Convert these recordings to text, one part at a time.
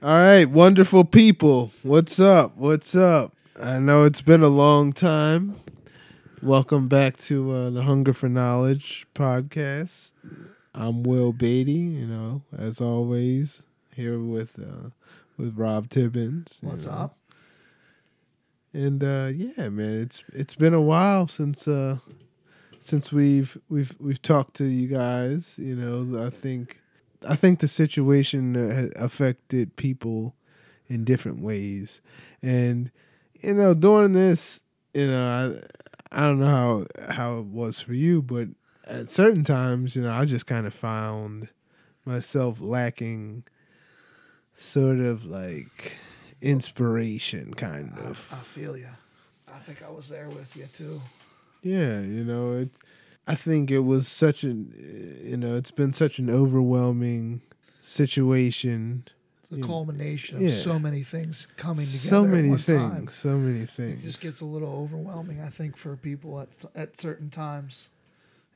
All right, wonderful people. What's up? What's up? I know it's been a long time. Welcome back to uh, the Hunger for Knowledge podcast. I'm Will Beatty, you know, as always, here with uh, with Rob Tibbins. What's know. up? And uh, yeah, man, it's it's been a while since uh, since we've we've we've talked to you guys. You know, I think I think the situation affected people in different ways, and you know, during this, you know, I I don't know how how it was for you, but at certain times, you know, I just kind of found myself lacking sort of like inspiration, kind I, of. I feel you. I think I was there with you too. Yeah, you know, it. I think it was such an, you know, it's been such an overwhelming situation. It's a Yeah. culmination of so many things coming together. So many things. time. So many things. It just gets a little overwhelming, I think, for people at at certain times.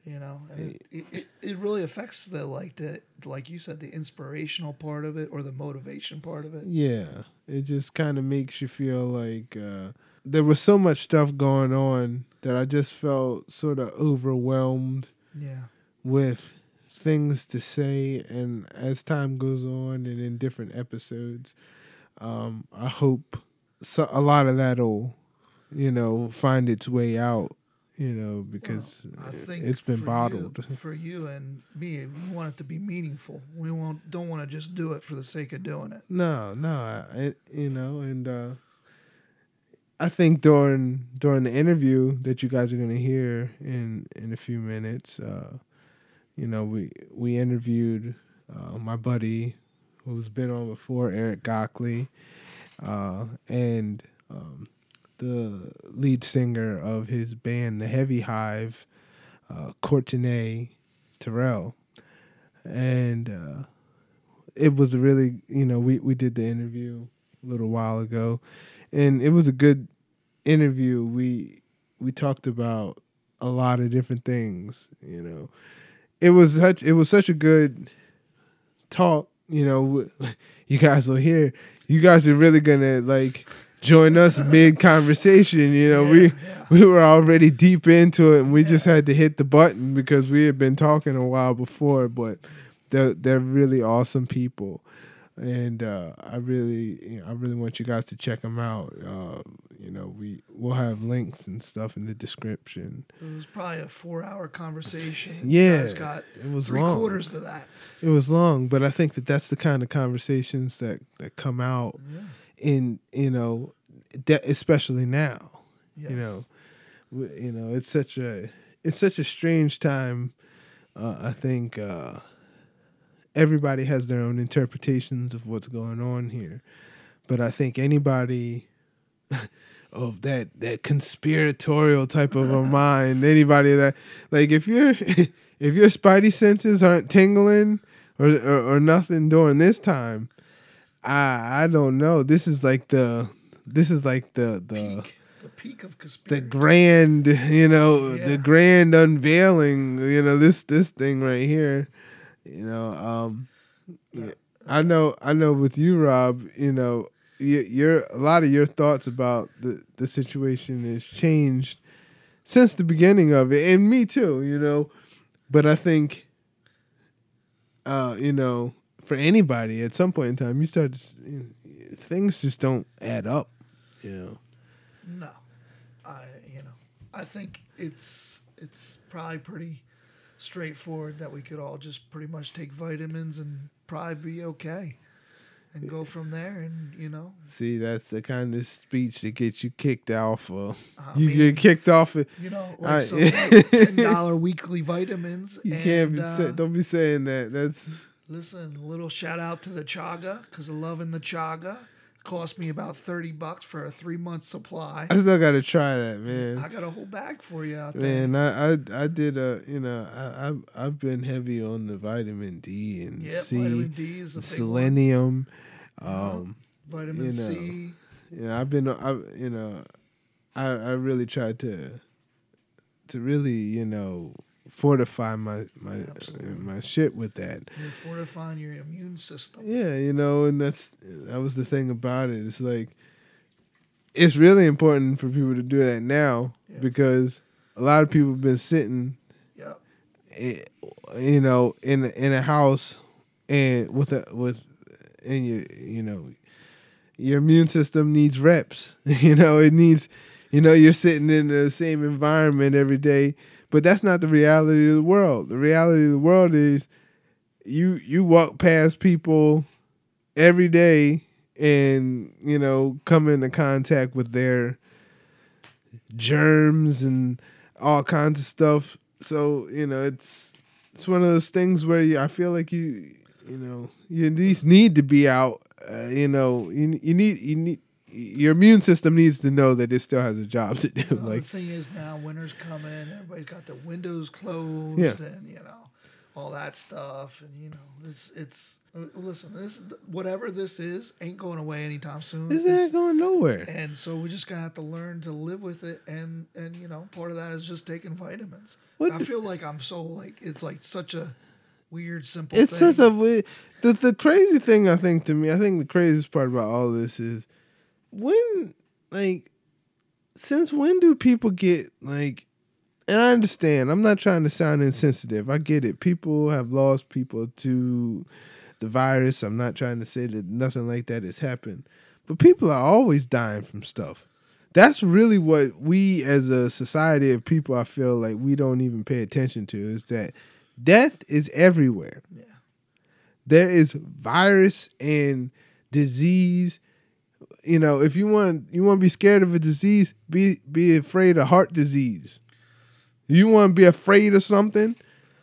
You know, and it, it, it, it really affects the like the like you said the inspirational part of it or the motivation part of it. yeah, it just kind of makes you feel like uh, there was so much stuff going on that I just felt sort of overwhelmed Yeah, with things to say and as time goes on and in different episodes um i hope so, a lot of that'll you know find its way out you know because Well, I think it's been for bottled You, for you and me. We want it to be meaningful. We won't don't want to just do it for the sake of doing it. no no I, you know and uh i think during during the interview that you guys are going to hear in in a few minutes uh you know we we interviewed uh, my buddy who's been on before eric gockley uh and um the lead singer of his band the heavy hive uh terrell. And uh it was really you know we we did the interview a little while ago and it was a good interview. We we talked about a lot of different things you know. It was such it was such a good talk you know. You guys will hear. You guys are really gonna like join us mid conversation you know. We Yeah, yeah. we were already deep into it and we just had to hit the button because we had been talking a while before but they're they're really awesome people and uh, I really you know, I really want you guys to check them out uh, you know we we'll have links and stuff in the description It was probably a four-hour conversation. Yeah, you guys got it was three long. quarters to that. it was long but I think that that's the kind of conversations that that come out in you know de- especially now Yes. you know you know it's such a it's such a strange time uh, i think uh, everybody has their own interpretations of what's going on here. But i think anybody of that that conspiratorial type of a mind anybody that like if your if your spidey senses aren't tingling or, or or nothing during this time i i don't know. This is like the this is like the the peak, the peak of the grand you know Yeah. the grand unveiling you know this this thing right here you know um yeah, i know i know with you rob you know your a lot of your thoughts about the the situation has changed since the beginning of it and me too you know. But i think uh you know for anybody at some point in time you start to s- things just don't add up you know. No, I you know I think it's it's probably pretty straightforward that we could all just pretty much take vitamins and probably be okay, and go from there. And you know, See, that's the kind of speech that gets you kicked off of. I you mean, get kicked off of. you know, I- like some like ten dollar weekly vitamins. You and, can't be uh, say, don't be saying that. That's Listen, a little shout out to the Chaga because of loving the Chaga. Cost me about thirty bucks for a three month supply. I still got to try that, man. I got a whole bag for you out there. Man, I, I I did a you know I I've, I've been heavy on the vitamin D and Yeah, C, vitamin D is a big one. selenium. Um, Vitamin you C. you know, I've been I you know, I I really tried to to really you know fortify my my my shit with that. You're fortifying your immune system. Yeah, you know, and that's that was the thing about it. It's like it's really important for people to do that now Yes. because a lot of people have been sitting, Yep. eh, you know, in in a house and with a with and you you know your immune system needs reps. you know, it needs you know, you're sitting in the same environment every day, but that's not the reality of the world. The reality of the world is you you walk past people every day and you know come into contact with their germs and all kinds of stuff so you know it's it's one of those things where you, i feel like you you know you at least need to be out uh, you know you, you need you need your immune system needs to know that it still has a job to do Well, like the thing is now winter's coming, everybody's got their windows closed Yeah. and you know all that stuff and you know it's it's uh, listen this whatever this is ain't going away anytime soon. is It's- that going nowhere and so we just gonna have to learn to live with it and and you know part of that is just taking vitamins. What I feel like I'm so like it's like such a weird simple it's thing. such a the the crazy thing I think to me. I think the craziest part about all this is when like since when do people get like and I understand. I'm not trying to sound insensitive. I get it. People have lost people to the virus. I'm not trying to say that nothing like that has happened. But people are always dying from stuff. That's really what we as a society of people I feel like we don't even pay attention to is that death is everywhere. yeah. There is virus and disease. You know, if you want you want to be scared of a disease, be be afraid of heart disease. You want to be afraid of something?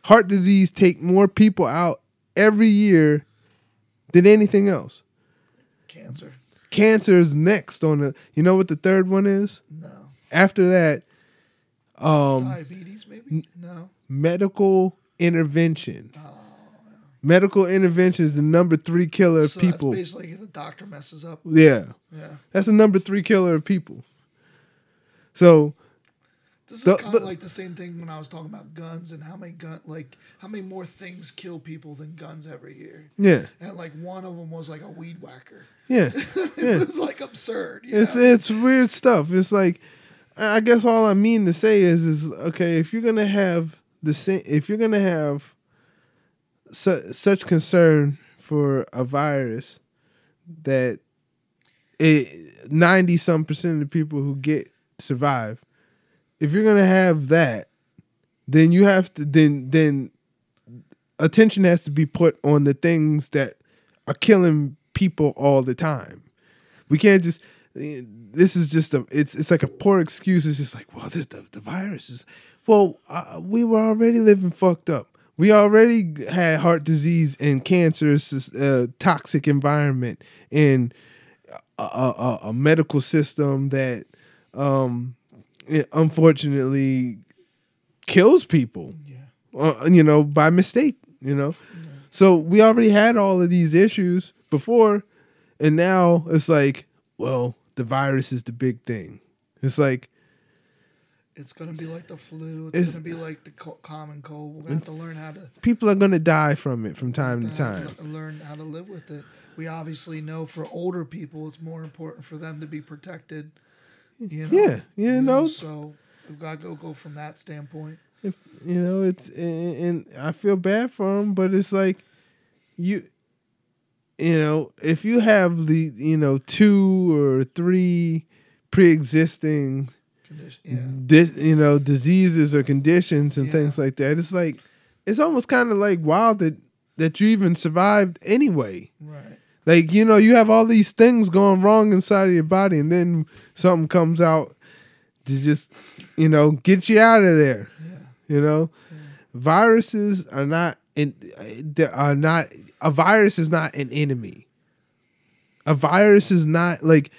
Heart disease take more people out every year than anything else. Cancer. Cancer is next on the. You know what the third one is? No. After that, um, Diabetes maybe? No. medical intervention. Medical intervention is the number three killer of So people. that's basically the doctor messes up. Yeah, Yeah. that's the number three killer of people. So This is The- kind of the- like the same thing when I was talking about guns and how many gun like how many more things kill people than guns every year. yeah, And like one of them was like a weed whacker. yeah, it was like absurd. It's know? it's weird stuff. It's like I guess all I mean to say is is okay if you're gonna have the same if you're gonna have su- such concern for a virus that it ninety some percent of the people who get survive. If you're gonna have that, then you have to then then attention has to be put on the things that are killing people all the time. We can't just. This is just a. It's it's like a poor excuse. It's just like, well, this, the the virus is. Well, uh, we were already living fucked up. We already had heart disease and cancer, uh, toxic environment, and a, a, a medical system that, um, unfortunately, kills people yeah. uh, you know, by mistake, you know. So we already had all of these issues before, and now it's like, well, the virus is the big thing. It's like, It's gonna be like the flu. It's, It's- gonna be like the co- common cold. We're gonna have to learn how to people are gonna die from it from time to time. to learn how to live with it. We obviously know for older people, it's more important for them to be protected. You know? Yeah, yeah, You no. So we've got to go go from that standpoint. If, you know, it's and, and I feel bad for them, but it's like you, you know, if you have the you know two or three pre-existing Condition. Yeah. you know diseases or conditions and Yeah. things like that. It's like it's almost kind of like wild that that you even survived anyway. Right. Like you know you have all these things going wrong inside of your body, and then something comes out to just you know get you out of there. Yeah. You know, viruses are not in they are not a virus is not an enemy. A virus is not like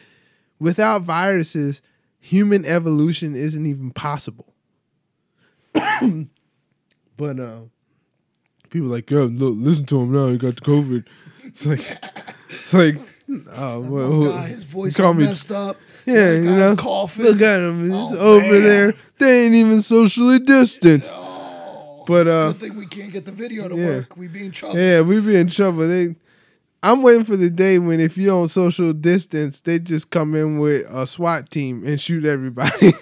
without viruses, human evolution isn't even possible. but uh, people are like, yo, look, listen to him now. He got the COVID. It's like, it's like, oh, well, guy, his voice call me- messed up. yeah, you know, coughing. look at him. He's Oh, over man. there. They ain't even socially distant. Oh, But, uh, good thing we can't get the video to yeah. work. We be in trouble. Yeah, we be in trouble. They, I'm waiting for the day when if you don't social distance, they just come in with a SWAT team and shoot everybody.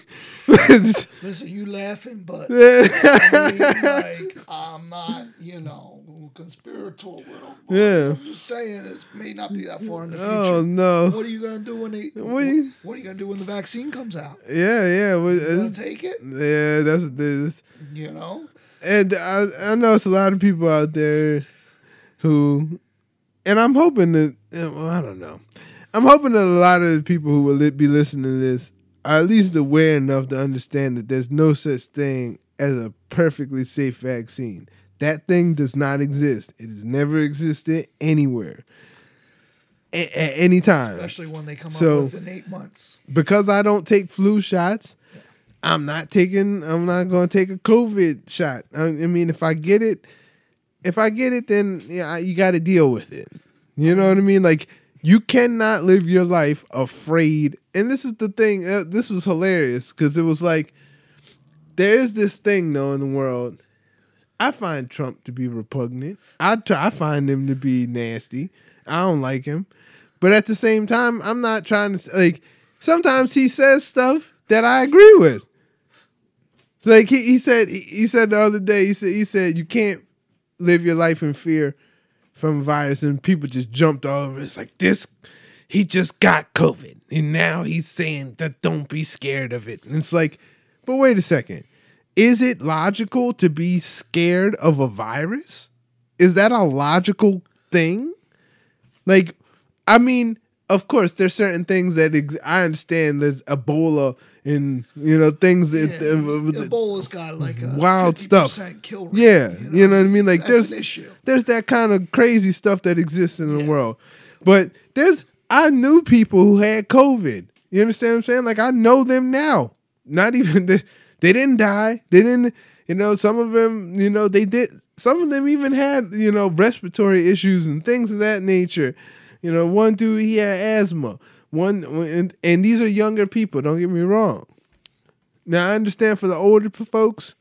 Listen, you laughing, but I mean, like I'm not, you know, conspiratorial. Yeah. I'm just saying it may not be that far in the oh, future. oh no. What are you gonna do when they? What What, you- what are you gonna do when the vaccine comes out? Yeah, yeah. well, You gonna take it? Yeah, that's what this. You know? And I, I know it's a lot of people out there who, and I'm hoping that, eh, well, I don't know. I'm hoping that a lot of the people who will be listening to this are at least aware enough to understand that there's no such thing as a perfectly safe vaccine. That thing does not exist. It has never existed anywhere a- at any time. Especially when they come So- up within eight months. because I don't take flu shots, I'm not taking. I'm not going to take a COVID shot. I, I mean, if I get it, if I get it, then yeah, you got to deal with it. You know what I mean? Like you cannot live your life afraid. And this is the thing. Uh, this was hilarious because it was like there is this thing though in the world. I find Trump to be repugnant. I try, I find him to be nasty. I don't like him. But at the same time, I'm not trying to like. Sometimes he says stuff that I agree with. Like he, he said, he, he said the other day, he said, he said you can't live your life in fear from virus, and people just jumped all over. It's like this, he just got COVID, and now he's saying that don't be scared of it. And it's like, but wait a second, is it logical to be scared of a virus? Is that a logical thing? Like, I mean, of course, there's certain things that ex- I understand. There's Ebola and you know things that Yeah, uh, Ebola's got like wild 50% stuff. Kill rate, yeah, you know, what I mean. Like That's there's an issue. there's that kind of crazy stuff that exists in the Yeah. world, but there's I knew people who had COVID. You understand what I'm saying? Like I know them now. Not even they, they didn't die. They didn't. You know, some of them. You know, they did. Some of them even had you know respiratory issues and things of that nature. You know, one dude he had asthma. One and, and these are younger people. Don't get me wrong. Now I understand for the older folks,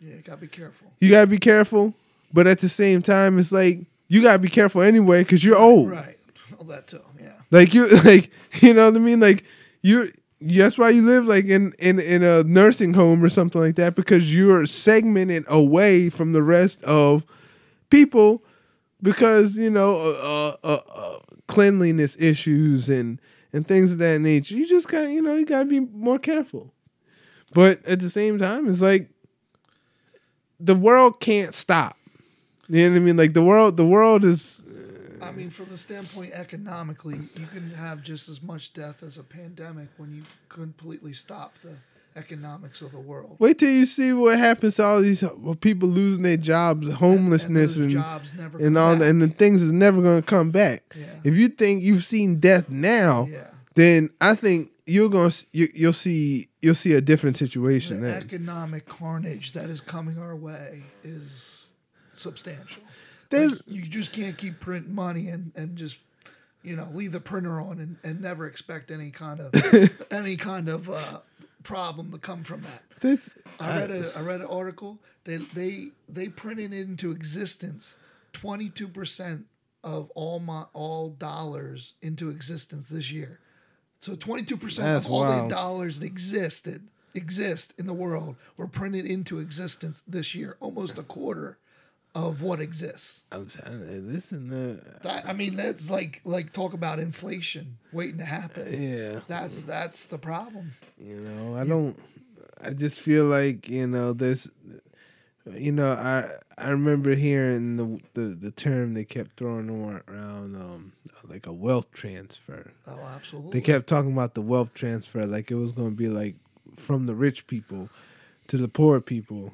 Yeah, gotta be careful. you gotta be careful. But at the same time, it's like you gotta be careful anyway because you're old. Right. All that too. Yeah. Like you, like you know what I mean. Like you, that's why you live like in in in a nursing home or something like that because you're segmented away from the rest of people because you know uh, uh, uh, uh, cleanliness issues and and things of that nature. You just got you know you gotta be more careful. But at the same time, it's like the world can't stop. You know what I mean? Like the world, the world is I mean, from the standpoint economically, you can have just as much death as a pandemic when you completely stop the economics of the world. Wait till you see what happens to all these people losing their jobs, homelessness, and, and and, jobs never all, back. and the things is never going to come back. Yeah. If you think you've seen death now, yeah. then I think you're going to you, you'll see you'll see a different situation The then. economic carnage that is coming our way is substantial. Like, you just can't keep printing money and, and just you know leave the printer on and, and never expect any kind of any kind of uh, problem to come from that. That's, I read a I read an article. They they they printed into existence twenty two percent of all my all dollars into existence this year. So twenty two percent of all wild. the dollars that existed exist in the world were printed into existence this year. Almost a quarter of what exists. I'm trying to listen. Uh, That I mean, that's like like talk about inflation waiting to happen. yeah, That's that's the problem. you know, I don't. I just feel like you know, there's, you know, I I remember hearing the the, the term they kept throwing around, um, like a wealth transfer. Oh, absolutely. They kept talking about the wealth transfer like it was going to be like from the rich people to the poor people.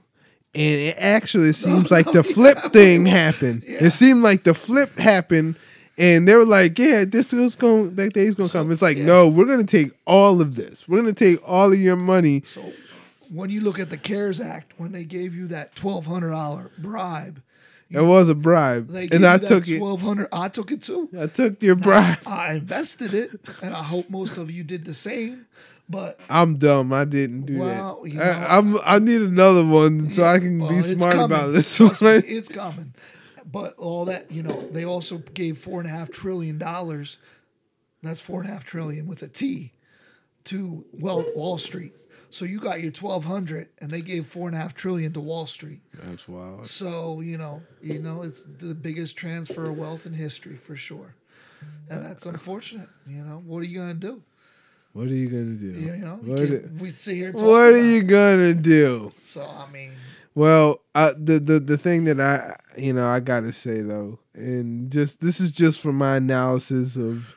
And it actually seems like the flip thing happened. Yeah. It seemed like the flip happened and they were like, yeah, this is going that day's going to come. It's like, no, we're going to take all of this. We're going to take all of your money. So when you look at the CARES Act, when they gave you that twelve hundred dollar bribe, It was a bribe. And I took it. twelve hundred. I took it too. I took your bribe. I invested it, and I hope most of you did the same. But I'm dumb. I didn't do Well, that. you know- I, I'm, I need another one so I can well, be smart coming. about this Trust me, it's coming. But all that, you know, they also gave four and a half trillion dollars. That's four and a half trillion with a T to well Wall Street. So you got your twelve hundred, and they gave four and a half trillion to Wall Street. That's wild. So you know, you know, it's the biggest transfer of wealth in history for sure, and that's unfortunate. You know, what are you gonna do? What are you gonna do? You, you know, you what, can't- we sit here. what are you gonna do? So I mean, Well, I, the the the thing that I you know I gotta say though, and just this is just from my analysis of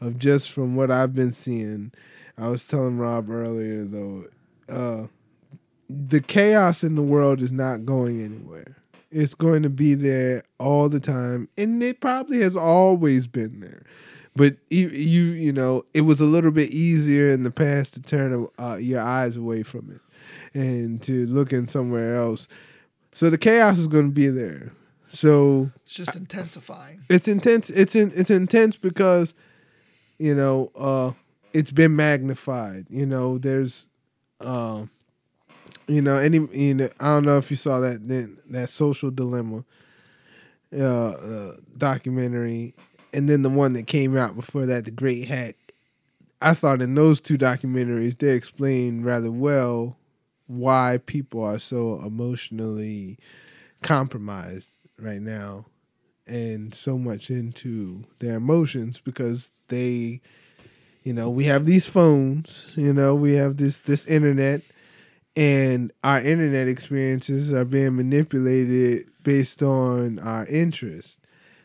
of just from what I've been seeing. I was telling Rob earlier though, uh, the chaos in the world is not going anywhere. It's going to be there all the time, and it probably has always been there. But you, you, you know, it was a little bit easier in the past to turn uh, your eyes away from it and to look in somewhere else. So the chaos is going to be there. So it's just intensifying. it's intense. It's in, it's intense because you know uh, it's been magnified. You know, there's, um, you know, any you know, I don't know if you saw that that, that social dilemma uh, uh, documentary, and then the one that came out before that, the Great Hack. I thought in those two documentaries they explained rather well why people are so emotionally compromised right now and so much into their emotions because they you know we have these phones you know we have this this internet and our internet experiences are being manipulated based on our interests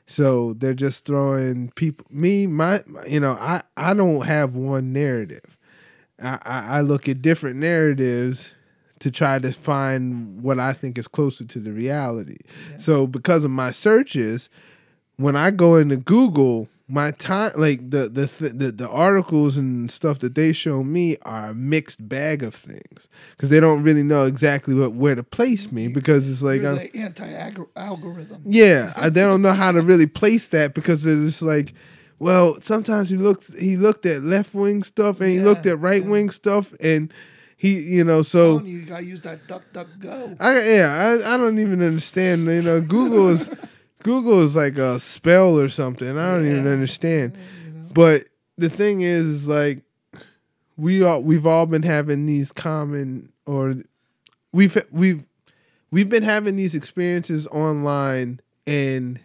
so they're just throwing people me my you know i i don't have one narrative. I i, I look at different narratives to try to find what i think is closer to the reality. So because of my searches when I go into Google, my time like the the th- the, the articles and stuff that they show me are a mixed bag of things because they don't really know exactly what where to place me because it's like You're I'm, the anti-algorithm. yeah I, they don't know how to really place that because it's like well sometimes he looked he looked at left wing stuff and he looked at right wing stuff and he you know so you, you gotta use that duck, duck, go. I yeah, I, I don't even understand. You know, Google is Google is like a spell or something. I don't even Yeah. understand. You know? But the thing is, is like we all we've all been having these common or we've we've we've been having these experiences online and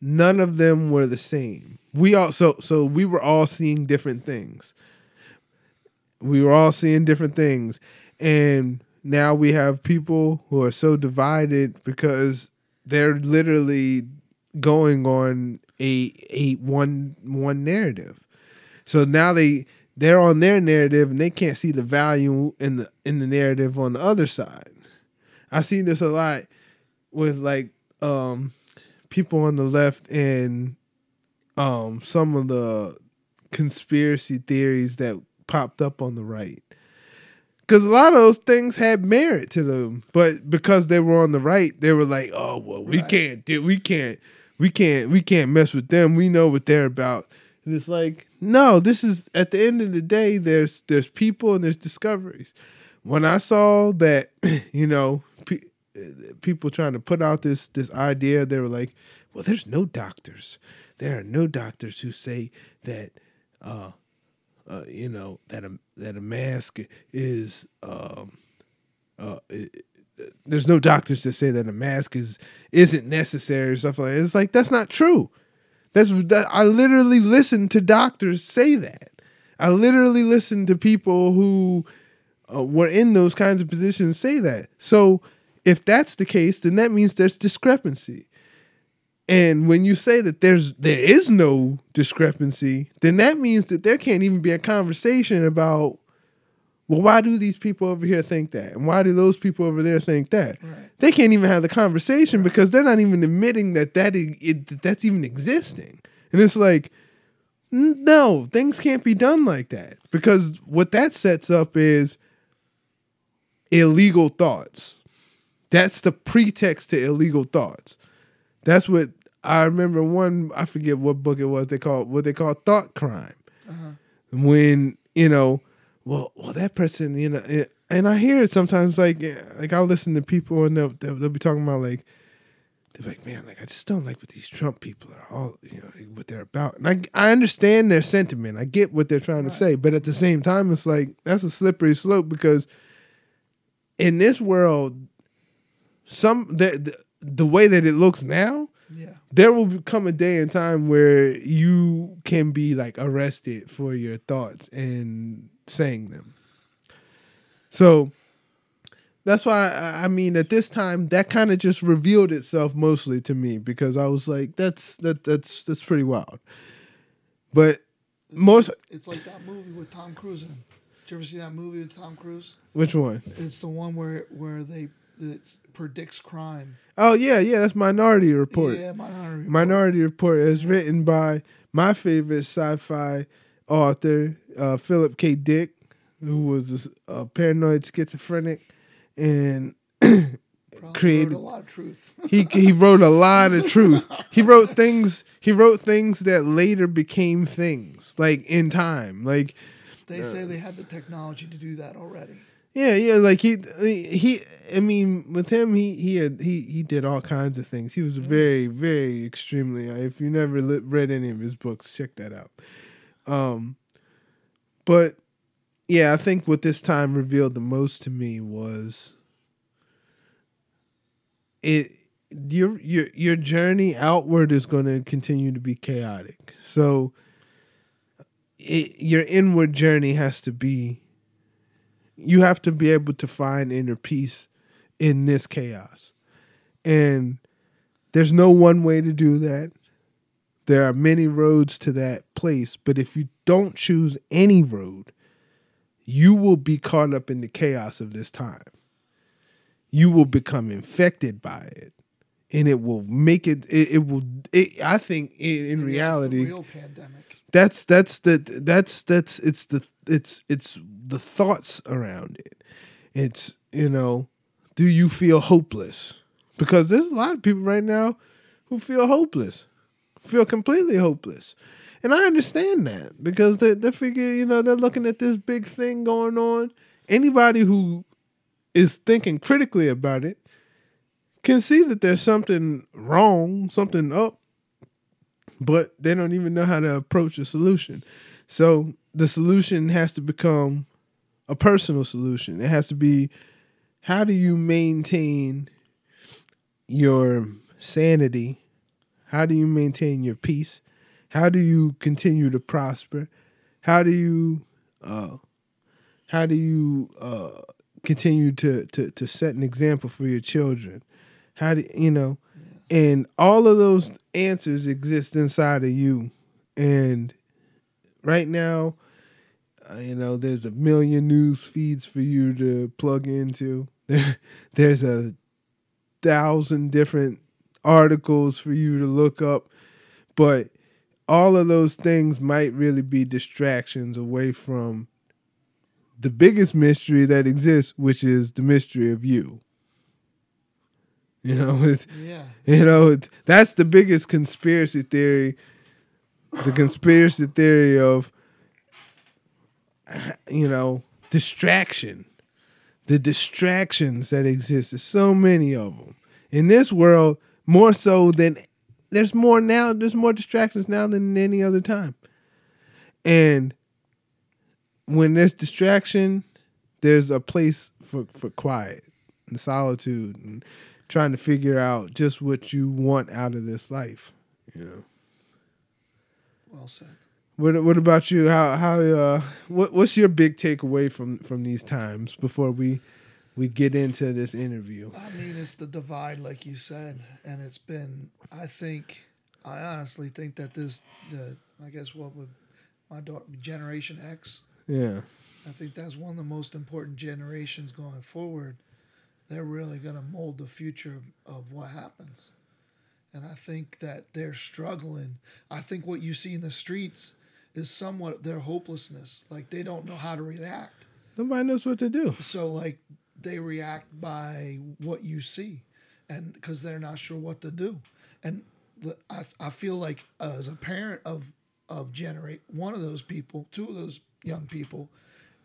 none of them were the same. We all so so we were all seeing different things. We were all seeing different things and now we have people who are so divided because they're literally going on a a one one narrative. So now they they're on their narrative and they can't see the value in the in the narrative on the other side. I see this a lot with like um people on the left and um some of the conspiracy theories that popped up on the right. Cause a lot of those things had merit to them, but because they were on the right, they were like, "Oh well, we Right. can't do, we can't, we can't, we can't mess with them. We know what they're about." And it's like, no, this is at the end of the day. There's there's people and there's discoveries. When I saw that, you know, pe- people trying to put out this this idea, they were like, "Well, there's no doctors. There are no doctors who say that." uh uh, you know that a that a mask is um, uh, i- i- there's no doctors that say that a mask is isn't necessary or stuff like that. It's like that's not true. That's that I literally listen to doctors say that. I literally listen to people who uh, were in those kinds of positions say that. So if that's the case, then that means there's discrepancy. And when you say that there's there is no discrepancy, then that means that there can't even be a conversation about well, why do these people over here think that? And why do those people over there think that? Right. They can't even have the conversation because they're not even admitting that it, that that's even existing. And it's like, no, things can't be done like that because what that sets up is illegal thoughts. That's the pretext to illegal thoughts. That's what I remember. One, I forget what book it was. They called what they call thought crime. Uh-huh. When you know, well, well, that person, you know, it, and I hear it sometimes. Like, like I'll listen to people and they'll, they'll be talking about like they're like, man, like I just don't like what these Trump people are all, you know, what they're about. And I, I understand their sentiment. I get what they're trying to say, but at the same time, it's like that's a slippery slope because in this world, some the the, the way that it looks now, Yeah. there will come a day and time where you can be like arrested for your thoughts and saying them. So that's why I I mean at this time that kind of just revealed itself mostly to me because I was like that's that that's that's pretty wild. But most It's like that movie with Tom Cruise in. Did you ever see that movie with Tom Cruise? which one? It's the one where where they it predicts crime. Oh yeah, yeah, that's Minority Report. Yeah, Minority Report. Minority Report is written by my favorite sci-fi author, uh, Philip K. Dick, who was a, a paranoid schizophrenic, and created- a lot of truth. he he wrote a lot of truth. He wrote things. He wrote things that later became things, like in time. Like they say they had the technology to do that already. Yeah, yeah. Like he he. I mean, with him, he he had he he did all kinds of things. He was very very extremely. If you never li- read any of his books, check that out. Um, but yeah, I think what this time revealed the most to me was it your your your journey outward is going to continue to be chaotic. So it, your inward journey has to be you have to be able to find inner peace in this chaos. And there's no one way to do that. There are many roads to that place, but if you don't choose any road, you will be caught up in the chaos of this time. You will become infected by it, and it will make it. It, it will. It, I think in, in reality, real pandemic. that's that's the that's that's it's the it's it's the thoughts around it. It's you know do you feel hopeless? Because there's a lot of people right now who feel hopeless feel completely hopeless. And i understand that because they, they figure you know they're looking at this big thing going on. Anybody who is thinking critically about it can see that there's something wrong something up but they don't even know how to approach a solution. So the solution has to become a personal solution. It has to be how do you maintain your sanity? How do you maintain your peace? How do you continue to prosper? How do you uh how do you uh continue to to to set an example for your children? How do you know and all of those answers exist inside of you and right now uh, you know there's a million news feeds for you to plug into there, there's a thousand different articles for you to look up but all of those things might really be distractions away from the biggest mystery that exists which is the mystery of you you know Yeah. you know, that's the biggest conspiracy theory. The conspiracy theory of, you know, distraction. The distractions that exist. There's so many of them. In this world, more so than, there's more now, there's more distractions now than any other time. And when there's distraction, there's a place for, for quiet and solitude and trying to figure out just what you want out of this life. You know. Well said. What What about you? How How uh what What's your big takeaway from from these times before we we get into this interview? I mean, it's the divide, like you said, and it's been. I think, I honestly think that this, the, I guess, what would my daughter, Generation X. Yeah. I think that's one of the most important generations going forward. They're really going to mold the future of, of what happens. And I think that they're struggling. I think what you see in the streets is somewhat their hopelessness. Like they don't know how to react. Nobody knows what to do. So like they react by what you see, and because they're not sure what to do, and the, I I feel like uh, as a parent of of generate one of those people, two of those young people.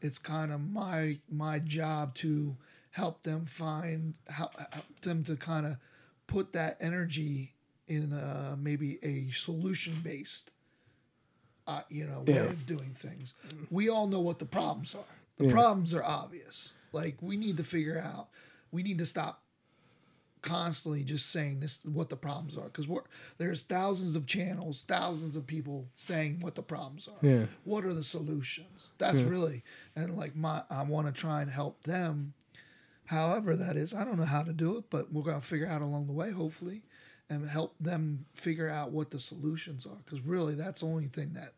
It's kind of my my job to help them find how help them to kind of put that energy in uh, maybe a solution based uh, you know way Yeah. of doing things. We all know what the problems are. The Yeah. problems are obvious. Like we need to figure out. We need to stop constantly just saying this what the problems are because we're there's thousands of channels thousands of people saying what the problems are Yeah. what are the solutions that's Yeah. really and like my i want to try and help them however that is i don't know how to do it but we're going to figure out along the way hopefully and help them figure out what the solutions are because really that's the only thing that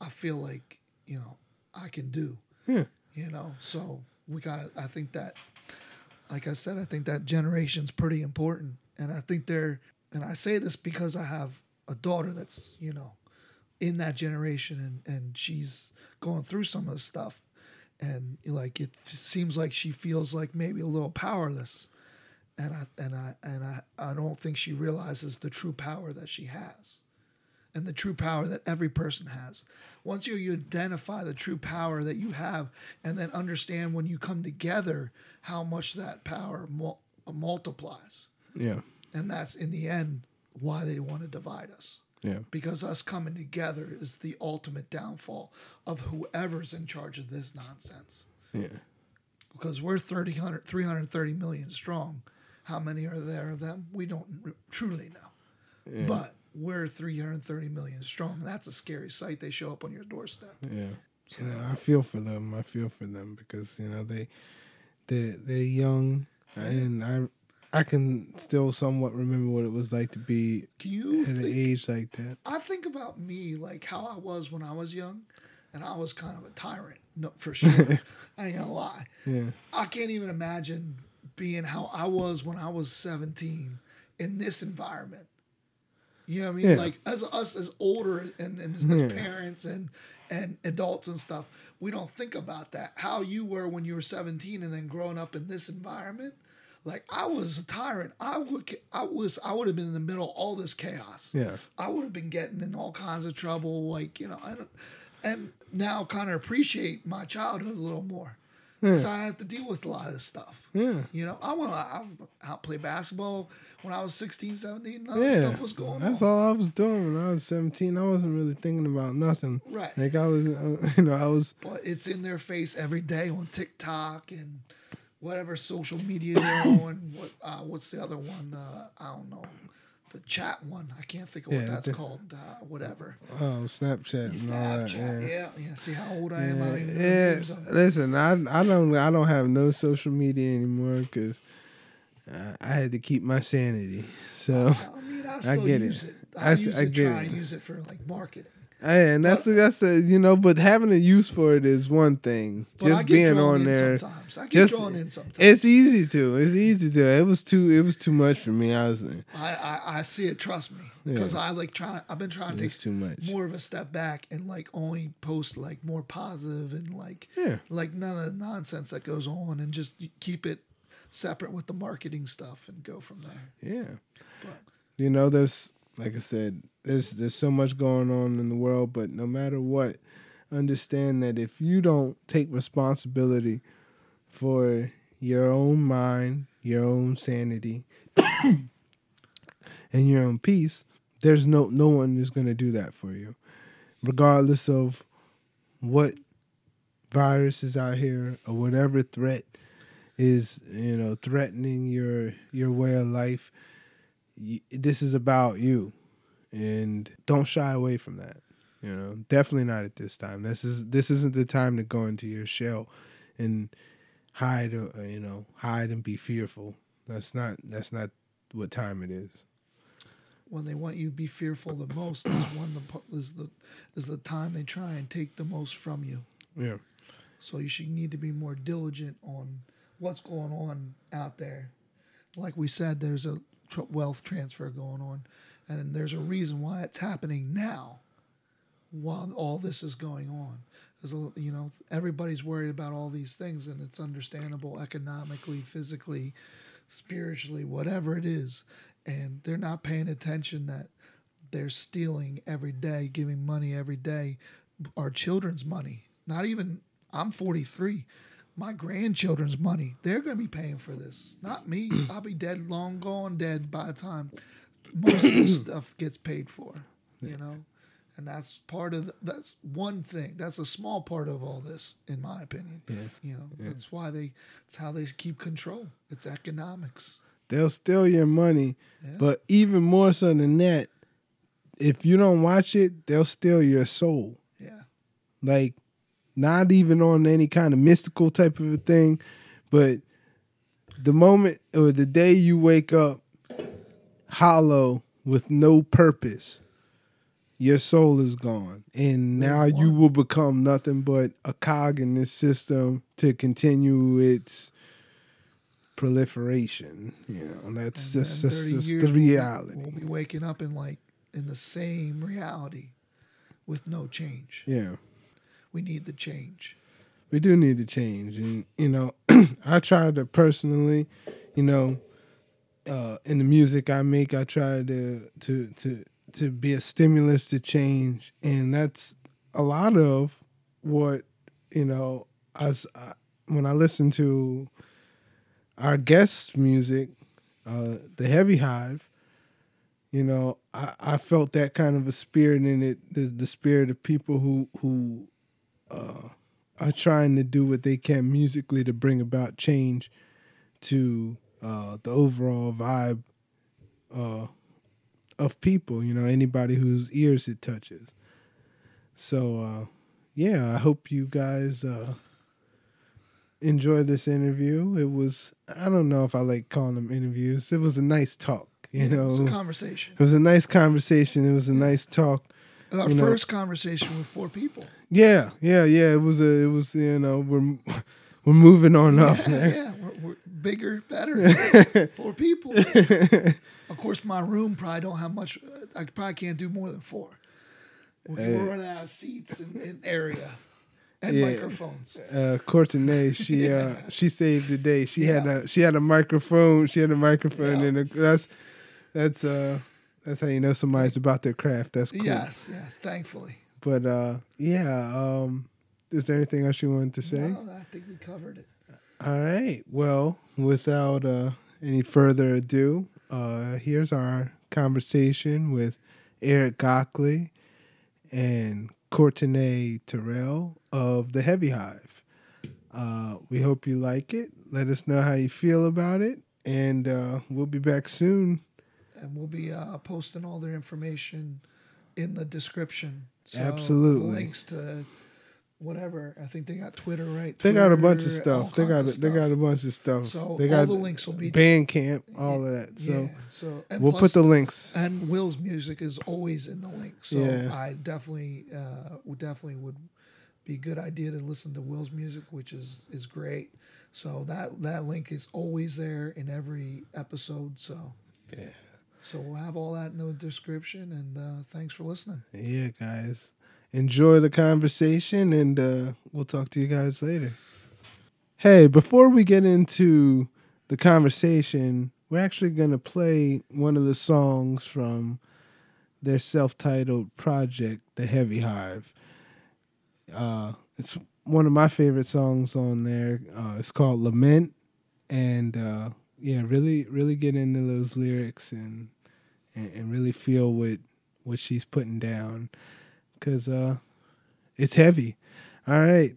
i feel like you know i can do. Yeah. you know so we got i think that like i said i think that generation's pretty important. And i think they're and i say this because i have a daughter that's you know in that generation and and she's going through some of the stuff. And like it f- seems like she feels like maybe a little powerless. And i and i and i i don't think she realizes the true power that she has and the true power that every person has. Once you, you identify the true power that you have, and then understand when you come together how much that power mul- uh, multiplies, Yeah. and that's in the end why they want to divide us. Yeah. Because us coming together is the ultimate downfall of whoever's in charge of this nonsense. Yeah. Because we're 30, 330 million strong. How many are there of them? We don't r- truly know. Yeah. But we're 330 million strong. That's a scary sight. They show up on your doorstep. Yeah. You know, I feel for them. I feel for them because you know they they they're young and I I can still somewhat remember what it was like to be Can you at an age like that. I think about me like how I was when I was young, and I was kind of a tyrant. No, for sure. I ain't gonna lie. Yeah. I can't even imagine being how I was when I was 17 in this environment. You know what I mean? Yeah. Like as us as older and, and as Yeah. parents and and adults and stuff, we don't think about that. How you were when you were 17 and then growing up in this environment. Like I was a tyrant. I would I was I would have been in the middle of all this chaos. Yeah. I would have been getting in all kinds of trouble. Like you know, I don't, and now kind of appreciate my childhood a little more because I have to deal with a lot of stuff. Yeah. You know, I want to I out play basketball when I was 16, 17. None Yeah. stuff was going That's on. all I was doing when I was 17. I wasn't really thinking about nothing. Right. Like I was, uh, you know, I was. But it's in their face every day on TikTok and whatever social media they're on. What uh, what's the other one? Uh, I don't know. The chat one. I can't think of what that's the- called. Uh, whatever. Oh, Snapchat and all that. Snapchat. Yeah. Yeah. yeah. See how old I am. I don't even Yeah, listen, I I don't I don't have no social media anymore because uh, I had to keep my sanity. So, I mean, I still get it. use it. I I, use I it, get try it. and use it for like marketing. And that's the, that's the you know, but having a use for it is one thing. But Just being on in there, sometimes. I get just- drawn in sometimes. it's easy to. It's easy to. It was too. It was too much for me. I was. I, I, I see it. Trust me, because Yeah. I like try. I've been trying to It's take too much. more of a step back and like only post like more positive and like Yeah. like none of the nonsense that goes on and just keep it separate with the marketing stuff and go from there. Yeah. But you know there's like i said there's there's so much going on in the world but no matter what understand that if you don't take responsibility for your own mind your own sanity and your own peace there's no no one is going to do that for you. Regardless of what virus is out here or whatever threat is you know threatening your your way of life this is about you and don't shy away from that you know? Definitely not at this time. This is this isn't the time to go into your shell and hide uh, you know hide and be fearful. That's not that's not what time it is. When they want you to be fearful the most is when the is the is the time they try and take the most from you. yeah. So you should need to be more diligent on what's going on out there. Like we said, there's a wealth transfer going on, and there's a reason why it's happening now, while all this is going on. Because uh, you know everybody's worried about all these things, and it's understandable economically, physically, spiritually, whatever it is, and they're not paying attention that they're stealing every day, giving money every day, our children's money. Not even I'm 43. My grandchildren's money. They're going to be paying for this. Not me. I'll be dead, long gone, dead by the time most of the stuff gets paid for. You know, and that's part of the, that's one thing. That's a small part of all this, in my opinion. Yeah. You know, that's why they. It's how they keep control. It's economics. They'll steal your money, Yeah. but even more so than that, if you don't watch it, they'll steal your soul. Yeah. Like, not even on any kind of mystical type of a thing, but the moment or the day you wake up hollow with no purpose, your soul is gone. And now you will become nothing but a cog in this system to continue its proliferation. You know, that's And just, that's just the reality. We'll be waking up in like in the same reality with no change. Yeah. We need the change. we do need to change and you know i try to personally you know uh in the music i make i try to to to to be a stimulus to change. And that's a lot of what you know as I, when i listen to our guest music uh the heavy hive you know i i felt that kind of a spirit in it the, the spirit of people who who uh are trying to do what they can musically to bring about change to uh, the overall vibe uh, of people. You know, anybody whose ears it touches. So, uh, yeah, I hope you guys uh, enjoyed this interview. It was I don't know if I like calling them interviews. It was a nice talk. You know, It's a conversation. it was a nice conversation. It was a nice talk. Our you know- first conversation with four people. Yeah, yeah, yeah. It was a, it was you know we're we're moving on up Yeah, there. yeah, bigger, better. for people. of course, my room probably don't have much. I probably can't do more than four. We're, we're running out of seats and, and area and Yeah. microphones. uh Courtenay, she uh she saved the day. She had a she had a microphone. She had a microphone Yeah. and a, that's that's uh that's how you know somebody's about their craft. That's cool. Yes, yes. Thankfully. But uh yeah, um is there anything else you wanted to say? No, I think we covered it. All right. Well, without uh any further ado, uh here's our conversation with Eric Gockley and Courtenay Terrell of the Heavy Hive. Uh, we hope you like it. Let us know how you feel about it, and uh, we'll be back soon. and we'll be uh, posting all their information in the description. So Absolutely. links to whatever. I think they got Twitter right. They got a bunch of stuff. They got kinds of they got a bunch of stuff. So they all got the links will be Bandcamp, all of that. So yeah. So and we'll plus- put the links. and Will's music is always in the link. So Yeah. I definitely uh, would definitely would be a good idea to listen to Will's music, which is is great. So that that link is always there in every episode. So Yeah. So we'll have all that in the description. And uh, thanks for listening. Yeah, guys. Enjoy the conversation and uh, we'll talk to you guys later. Hey, before we get into the conversation, we're actually going to play one of the songs from their self titled project, The Heavy Hive. Uh, it's one of my favorite songs on there. Uh, it's called Lament. And uh, yeah, really, really get into those lyrics and, and, and really feel what, what she's putting down because uh, it's heavy. All right.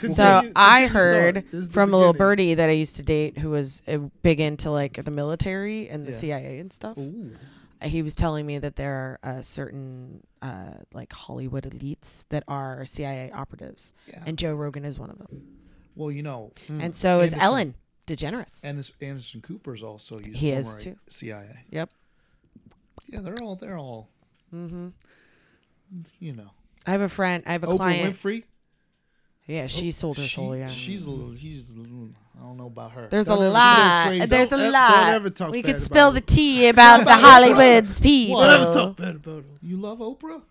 So continue- I continue heard thought. This is the from a little beginning. birdie that I used to date who was uh, big into like the military and the Yeah. CIA and stuff. Ooh. He was telling me that there are uh, certain uh, like Hollywood elites that are CIA operatives, Yeah. and Joe Rogan is one of them. Well, you know, And so is Anderson- Ellen DeGeneres. Anderson, Anderson Cooper's also used He is former too. CIA. Yep. Yeah, they're all they're all Mm-hmm. you know. I have a friend. I have a Oprah client. Winfrey. Yeah, she sold her she, soul. Yeah. She's a little, she's a little, I don't know about her. There's Don't a lot. There's a Don't ev- lot. don't ever talk we could spill about the tea about the Hollywood's people. What? Never talk bad about him. you love Oprah?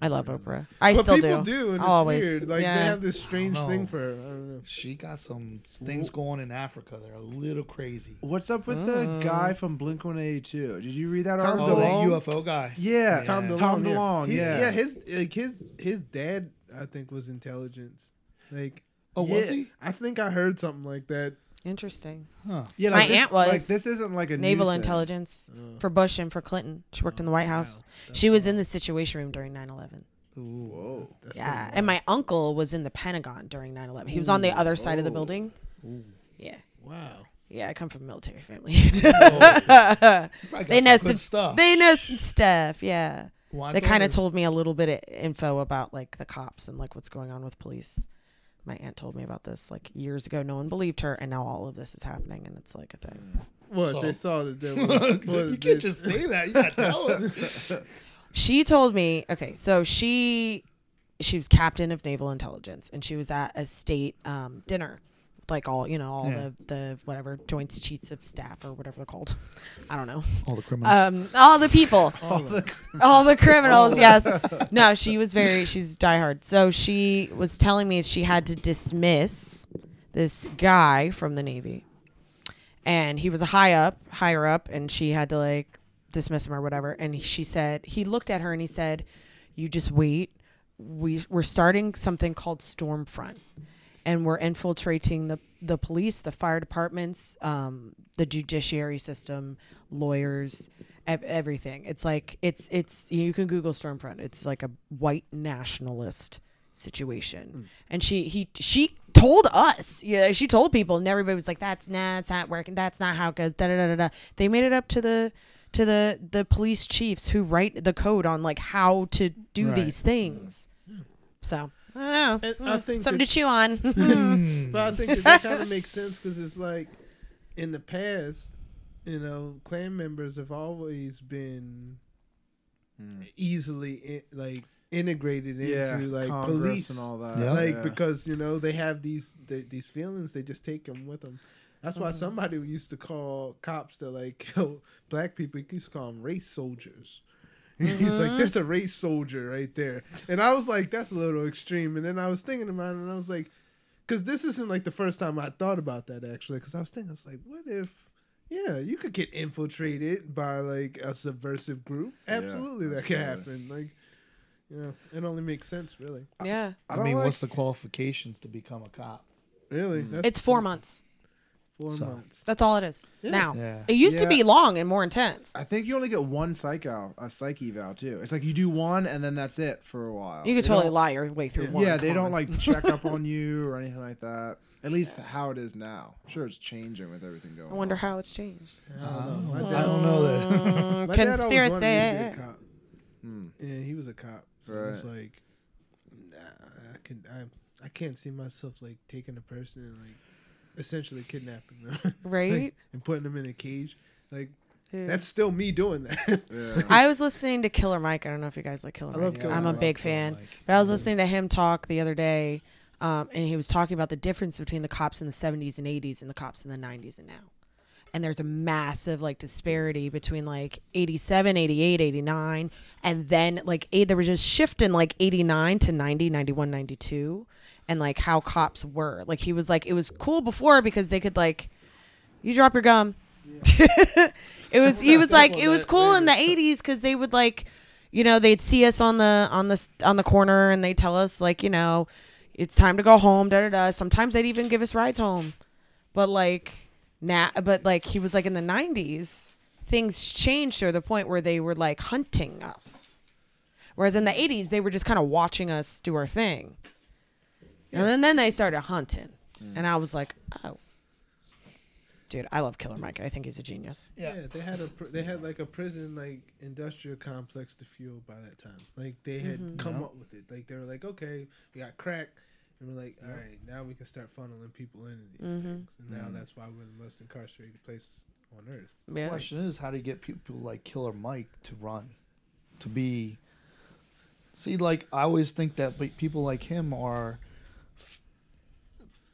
I love Oprah. I but still people do. do, and it's Always. weird. Like yeah. they have this strange thing for her. I don't know. She got some things going in Africa. They're a little crazy. What's up with Mm. the guy from Blink One Eighty Two? Did you read that Tom Oh, article? the DeLonge? UFO guy. Yeah, Tom Yeah. DeLonge. Tom yeah. DeLonge, He- yeah. yeah. His like his his dad, I think, was intelligence. Like Oh, was he? I think I heard something like that. Interesting. Huh. Yeah, My this, aunt was Like, this isn't like a Naval intelligence Uh, for Bush and for Clinton. She worked in the White House. She was in the Situation Room during 9/11. Ooh. That's Yeah, and my uncle was in the Pentagon during 9/11. He was on the other side of the Oh. building. Yeah, Wow. yeah. I come from a military family. They know good some stuff. They know some stuff. Yeah, Well, they kind of told me a little bit of info about like the cops and like what's going on with police. My aunt told me about this like years ago. No one believed her, and now all of this is happening, and it's like a thing. What So- they saw that there was. was you can't this- just say that. You gotta tell us. She told me, okay, so she she was captain of naval intelligence, and she was at a state um, dinner, like all you know, all Yeah. the the whatever joint chiefs of staff or whatever they're called. I don't know. All the criminals. Um, all the people, all the criminals. Yes. No, she was very. She's diehard. So she was telling me she had to dismiss this guy from the navy, and he was a high up, higher up, and she had to like dismiss him or whatever. And she said he looked at her and he said, "You just wait. We we're starting something called Stormfront." And we're infiltrating the, the police, the fire departments, um, the judiciary system, lawyers, ev- everything. It's like it's it's you can Google Stormfront. It's like a white nationalist situation. And she he she told us, yeah, she told people, and everybody was like, "That's nah, it's not working. That's not how it goes." Da da da da. da. They made it up to the to the the police chiefs who write the code on like how to do Right. these things. So I don't know. And I hmm. think something that- to chew on. But I think hmm. that, that kind of makes sense because it's like in the past, you know, Klan members have always been hmm. easily i like integrated Yeah, into like Congress police and all that. Yeah. like yeah. because you know they have these they, these feelings they just take them with them that's why mm-hmm. somebody used to call cops that like kill black people he used to call them race soldiers he's like mm-hmm. there's a race soldier right there. And i was like that's a little extreme. And then i was thinking about it and i was like because this isn't like the first time i thought about that actually because i was thinking i was like what if yeah you could get infiltrated by like a subversive group? Absolutely that could happen like yeah it only makes sense really. Yeah, I, don't mean, like- what's the qualifications to become a cop? really? Mm. That's it's four months. Four So- months. That's all it is. Yeah. Now Yeah. it used to be long and more intense. I think you only get one psych out, a psych eval too. It's like you do one and then that's it for a while. You could They totally lie your way through Yeah. one. Yeah, they don't like check up on you or anything like that. At least how it is now. I'm sure it's changing with everything going. On. I wonder on. how it's changed. I don't know. My I don't know that. Mm, my dad always to be a cop. Hmm. Yeah, he was a cop. So it was Right. like, nah, I can I I can't see myself like taking a person and like essentially kidnapping them, Right? and putting them in a cage. Like Dude. that's still me doing that. Yeah. I was listening to Killer Mike. I don't know if you guys like Killer I Mike. Killer I'm a big fan. But I was listening to him talk the other day, um, and he was talking about the difference between the cops in the 70s and 80s and the cops in the 90s and now. And there's a massive like disparity between like 87, 88, 89, and then like eight, there was just shift in like 89 to 90, 91, 92, and like how cops were. Like he was like, it was cool before because they could like, you drop your gum. it was he was like it was cool in the 80s because they would like you know they'd see us on the on the on the corner and they tell us like you know it's time to go home da da da sometimes they'd even give us rides home but like now but like he was like in the 90s things changed to the point where they were like hunting us whereas in the 80s they were just kind of watching us do our thing and then, then they started hunting and i was like oh dude i love killer mike i think he's a genius yeah. they had a pr- they had like a prison like industrial complex to fuel by that time. Like they had Mm-hmm. come Yeah. up with it. Like they were like, okay, we got crack. And we're like, all right, now we can start funneling people into these Mhm. things. And now that's why we're the most incarcerated place on earth. The question is, how do you get people like Killer Mike to run, to be? See, like I always think that people like him are f-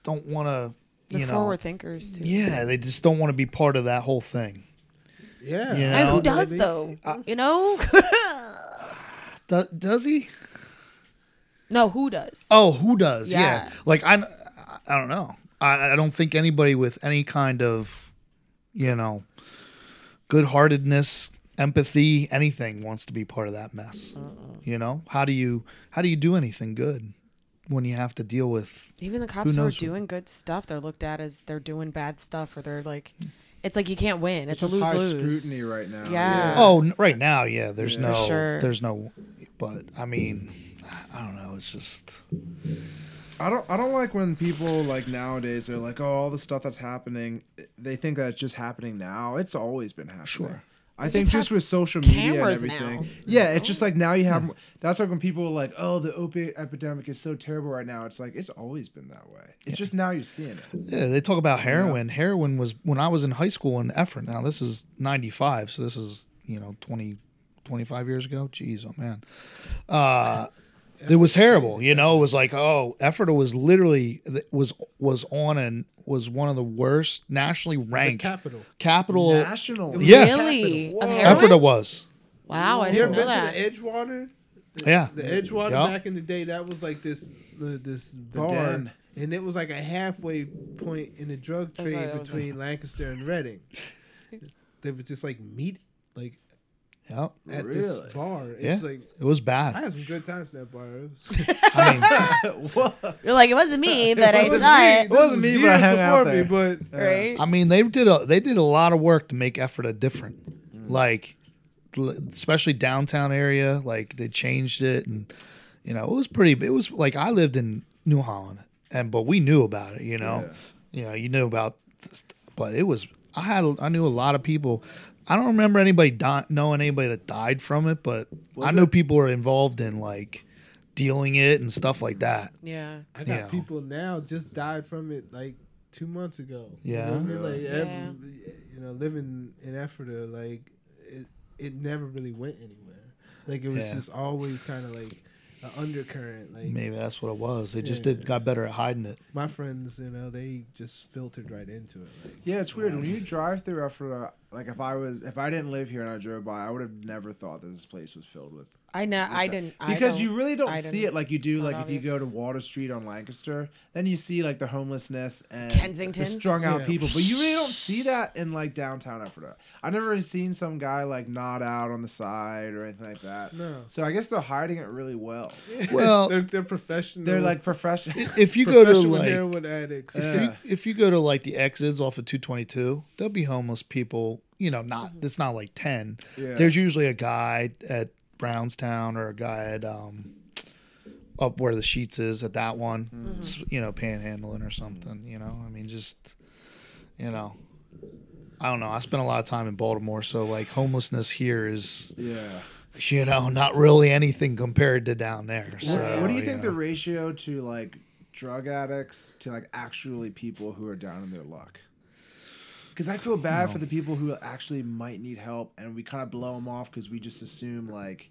don't want to, the you know. forward thinkers too Yeah, they just don't want to be part of that whole thing. Yeah. You And know, who does maybe. though? you know? Do- does he? no, who does? Oh, who does? Yeah. Yeah. Like I, I don't know. I, I don't think anybody with any kind of, you know, good-heartedness, empathy, anything wants to be part of that mess. Uh-uh. You know, how do you how do you do anything good? When you have to deal with Even the cops who, are knows? doing good stuff, they're looked at as they're doing bad stuff, or they're like, it's like you can't win. It's, It's a lose high lose. scrutiny right now. Yeah. Oh, right now, yeah. There's Yeah. no, sure. there's no, but I mean, I don't know. It's just I don't I don't like when people like nowadays are like, oh, all the stuff that's happening, they think that it's just happening now. It's always been happening. Sure. I think just just with social media and everything. now, Yeah, it's just like now you have. That's like when people are like, "Oh, the opiate epidemic is so terrible right now." It's like it's always been that way. It's just now you're seeing it. yeah. They talk about heroin. Heroin was when I was in high school in Ephrata. Now this is '95, so this is you know 20, 25 years ago. Jeez, oh man. Uh, it was terrible. You know, it was like, oh, Ephrata was literally was was on and was one of the worst nationally The ranked capital. capital. National. Yeah. Really? Capital. Of Whoa. heroin? Ephrata was. Wow, I You ever didn't know been that. to the Edgewater? The, Yeah. The Edgewater Yup. back in the day, that was like this the, this The bar, den. and it was like a halfway point in the drug trade right, that was between Lancaster and Reading. They were just like meet like Yep. at Really? this bar. It's Yeah. like It was bad. I had some good times at that bar. It was- I mean, You're like, it wasn't me, but I wasn't saw me. it. It wasn't me, was but I years hung out before me, but Right? I mean, they did a they did a lot of work to make Ephrata a different, Mm. like, especially downtown area. Like they changed it, and you know, it was pretty. It was like I lived in New Holland, and but we knew about it. You know, you know, you knew about, this, but it was. I had I knew a lot of people. I don't remember anybody di- knowing anybody that died from it, but I know people were involved in like dealing it and stuff like that. Yeah. I got Yeah. people now just died from it like two months ago. Yeah? you know, what I mean? like Yeah. every- you know, living in Ephrata, like it, it never really went anywhere. Like it was Yeah. just always kind of like an undercurrent. Like Maybe that's what it was. They just Yeah. did got better at hiding it. my friends, you know, they just filtered right into it. Like Yeah, it's weird when you drive through Ephrata. Like if I was, if I didn't live here and I drove by, I would have never thought that this place was filled with I know. I didn't. I because don't- you really don't I see didn't- it like you do not like if you go to Water Street on Lancaster then you see like the homelessness and Kensington? the strung out Yeah. people but you really don't see that in like downtown Ephrata I've never really seen some guy like nod out on the side or anything like that no, so I guess they're hiding it really well Well- they're, they're professional. they're like professional If you go to professional like heroin addicts. If Yeah. you if you go to like the exits off of 222, there'll be homeless people. You know, not mm-hmm. it's not like ten. Yeah. There's usually a guy at Brownstown or a guy at um up where the Sheetz is at that one. s- You know, panhandling or something. You know, I mean, just you know, I don't know. I spent a lot of time in Baltimore, so like homelessness here is yeah you know not really anything compared to down there. So what, what do you think know. the ratio to like drug addicts to like actually people who are down in their luck because I feel bad for the people who actually might need help, and we kind of blow them off because we just assume like,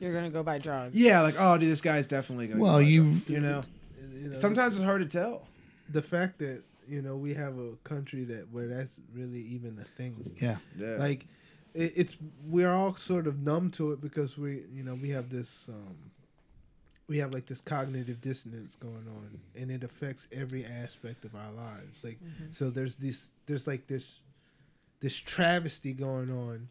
You're gonna go buy drugs. yeah, like oh, dude, this guy's definitely gonna. Well, go you- drugs, you know, You know, sometimes it's hard to tell. the fact that you know we have a country that where that's really even a thing. Yeah. Yeah, like it, it's we're all sort of numb to it because we you know we have this um we have like this cognitive dissonance going on and it affects every aspect of our lives like so there's this there's like this this travesty going on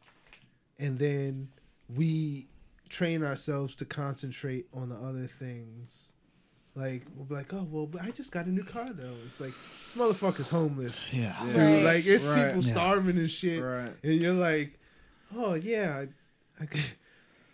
and then we train ourselves to concentrate on the other things like we'll be like oh well but i just got a new car though it's like this motherfucker's homeless Yeah. Yeah. Right. Like it's Right. people Yeah. starving and shit, right. and you're like, oh yeah, I, I,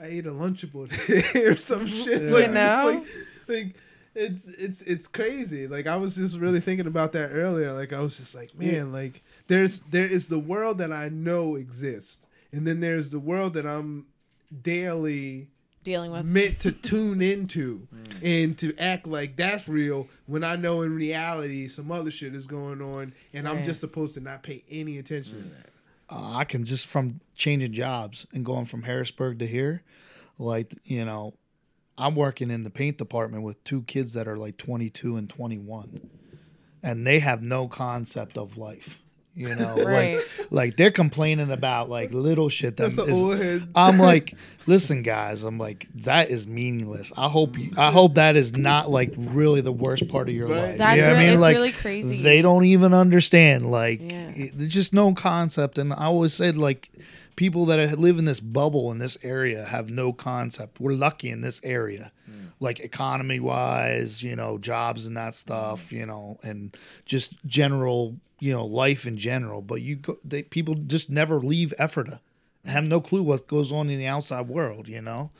I ate a Lunchable today or some shit. You Like, it's know? like, like it's it's it's crazy. Like I was just really thinking about that earlier. Like I was just like, man, like there's there is the world that I know exists, and then there's the world that I'm daily Dealing with. meant to tune into and to act like that's real when I know in reality some other shit is going on and I'm Right. just supposed to not pay any attention to that. uh, I can just from changing jobs and going from Harrisburg to here, like you know, I'm working in the paint department with two kids that are like 22 and 21, and they have no concept of life. You know, Right. like like they're complaining about like little shit that That's an is- head. I'm like, listen, guys. I'm like, that is meaningless. I hope you. I hope that is not like really the worst part of your Right. life. That's You know really- I mean? it's Like, really crazy. They don't even understand. Like, Yeah. it- there's just no concept. And I always said like, people that live in this bubble in this area have no concept. We're lucky in this area. Mm. Like economy wise, you know, jobs and that stuff, mm. you know, and just general, you know, life in general. But you go, they people just never leave Ephrata have no clue what goes on in the outside world. You know,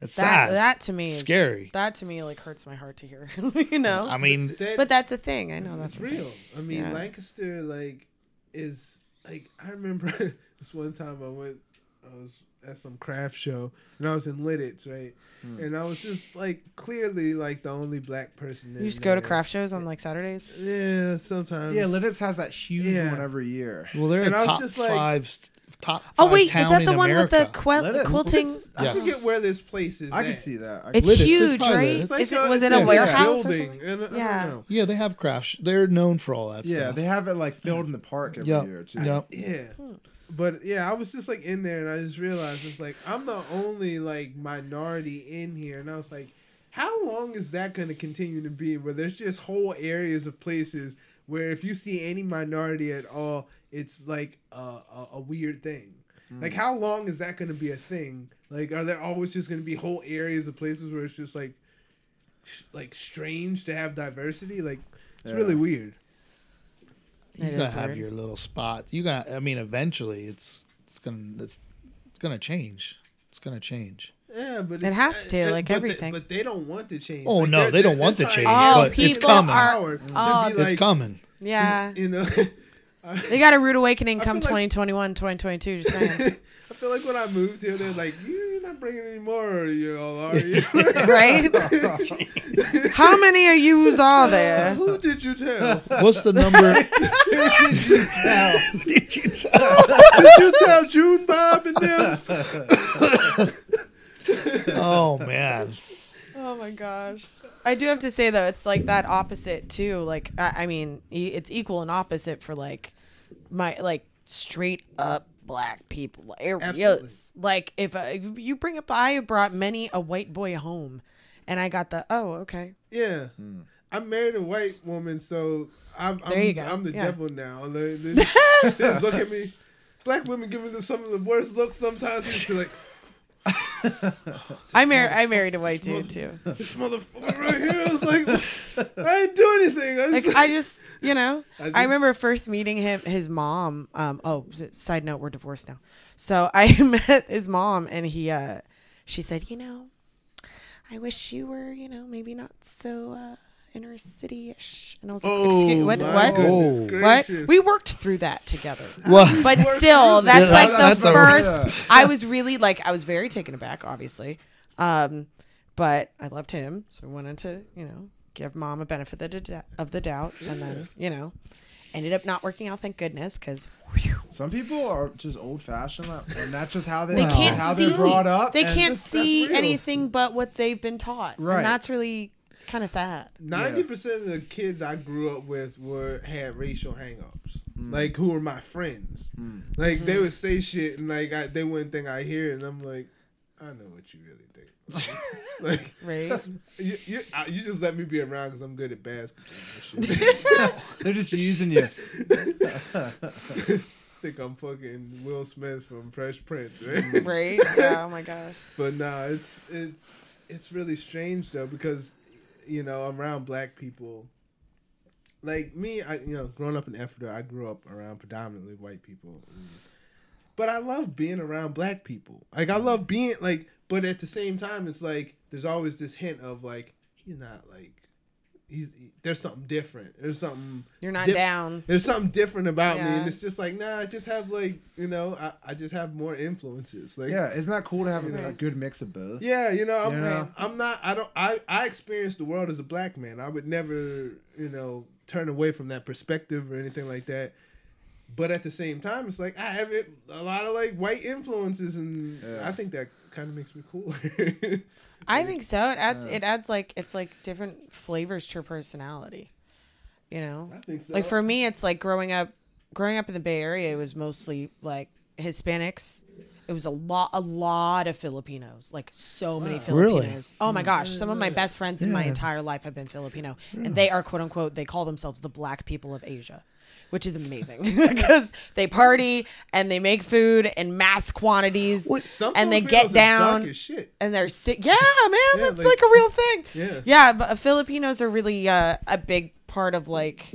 it's that sad. that to me is Scary. That to me like hurts my heart to hear. you know. I mean, That- but that's a thing. I know that's It's a thing. real. I mean, Yeah. Lancaster like is like I remember this one time I went I was at some craft show and I was in Lititz, right? Hmm. And I was just like clearly like the only black person. You in just go to craft shows on like Saturdays. Yeah, sometimes. Yeah, Lititz has that huge Yeah. one every year. well, they're And I a was top just like- five, s- top. Oh five wait, is that the one with the America. quilt, Let it- quilting? I forget where this place is. I can at. see that. I It's Lititz, huge, probably right? It's like Is it a- was it it's a like warehouse or building, something? and I- I don't Yeah. know. Yeah, they have crafts. They're known for all that Yeah, stuff. they have it like filled in the park every Yep. year too. Yep. Yeah. Hmm. But yeah, I was just like in there and I just realized it's like I'm the only like minority in here and I was like, how long is that gonna continue to be where there's just whole areas of places where if you see any minority at all, it's like a, a, a weird thing. Hmm. Like how long is that gonna be a thing? Like are there always just gonna be whole areas of places where it's just like sh- like strange to have diversity? Like it's Yeah. really weird. You It gotta have weird. your little spot. You got. I mean, eventually, it's it's gonna it's, it's gonna change. It's gonna change. Yeah, but It it's- has to, uh, like but they- everything. but they don't want to change. Oh, Like, no, they're- don't want to change, Oh, but it's people coming. are- power to oh, be it's coming. Yeah. You know, They got a rude awakening I come feel like- 2021, 2022. Just saying. I feel like when I moved here, they're like, "You're not bringing any more, you all are you?" right? How many of yous are there? Who did you tell? What's the number? Did you tell? Did you tell? Did you tell June Bob and them? Oh man. Oh my gosh. I do have to say though, it's like that opposite too. Like I, I mean, e- it's equal and opposite for like my like straight up black people areas. Like if, uh, if you bring up, I brought many a white boy home, and I got the oh okay. Yeah, I married a white woman, so I'm I'm, There you go. I'm the Yeah. devil now. They, they just, they just look at me. Black women giving them some of the worst looks sometimes. Just like, I married I married a white dude too. this motherfucker right here. I was like, I didn't do anything. I Like just, I just you know I I, remember first meeting him his mom um oh side note we're divorced now so I met his mom and he uh she said you know I wish you were you know maybe not so uh inner city ish and I was like oh, excuse what? what? what we worked through that together. Well, but still that's Yeah, like that's the a- first I was really like I was very taken aback obviously. Um but I loved him so I wanted to you know give mom a benefit of the, d- of the doubt. And then you know ended up not working out thank goodness because Some people are just old fashioned, and that's just how they, they can't how see, they're brought up. they can't that's- that's see anything but what they've been taught. Right. and that's really kind of sad Ninety percent of the kids I grew up with were had racial hangups. Mm. Like who were my friends. Like they would say shit and like I, they wouldn't think I hear it, and I'm like, I know what you really think. like right you, you, I, you just let me be around because I'm good at basketball. And shit. They're just using you. think I'm fucking Will Smith from Fresh Prince, right? right yeah oh my gosh But nah, it's it's it's really strange though because you know I'm around black people. Like me, I you know growing up in Ephrata, I grew up around predominantly white people. But I love being around black people. Like I love being like, but at the same time, it's like there's always this hint of like he's not like he's there's something different. There's something you're not Dip- down there's something different about me, and it's just like nah. I just have like you know I, I just have more influences. Like Yeah, isn't that cool to have a, Yeah. a good mix of both? yeah, you know, I'm, You know? I'm not. I don't. I I experience the world as a black man. I would never, you know, turn away from that perspective or anything like that. But at the same time, it's like I have it a lot of like white influences, and Yeah. I think that kind of makes me cool. I think so. It adds Yeah. it adds like it's like different flavors to your personality. You know? I think so. Like for me it's like growing up growing up in the Bay Area, it was mostly like Hispanics. It was a lot, a lot of Filipinos, like so many Really? Filipinos. Oh my mm. gosh, some of my best friends in my entire life have been Filipino, and they are quote unquote. They call themselves the black people of Asia, which is amazing because they party and they make food in mass quantities, Some and they get down as shit. and they're sick. Yeah, man, Yeah, that's like- like, a real thing. Yeah. yeah. But Filipinos are really uh, a big part of like,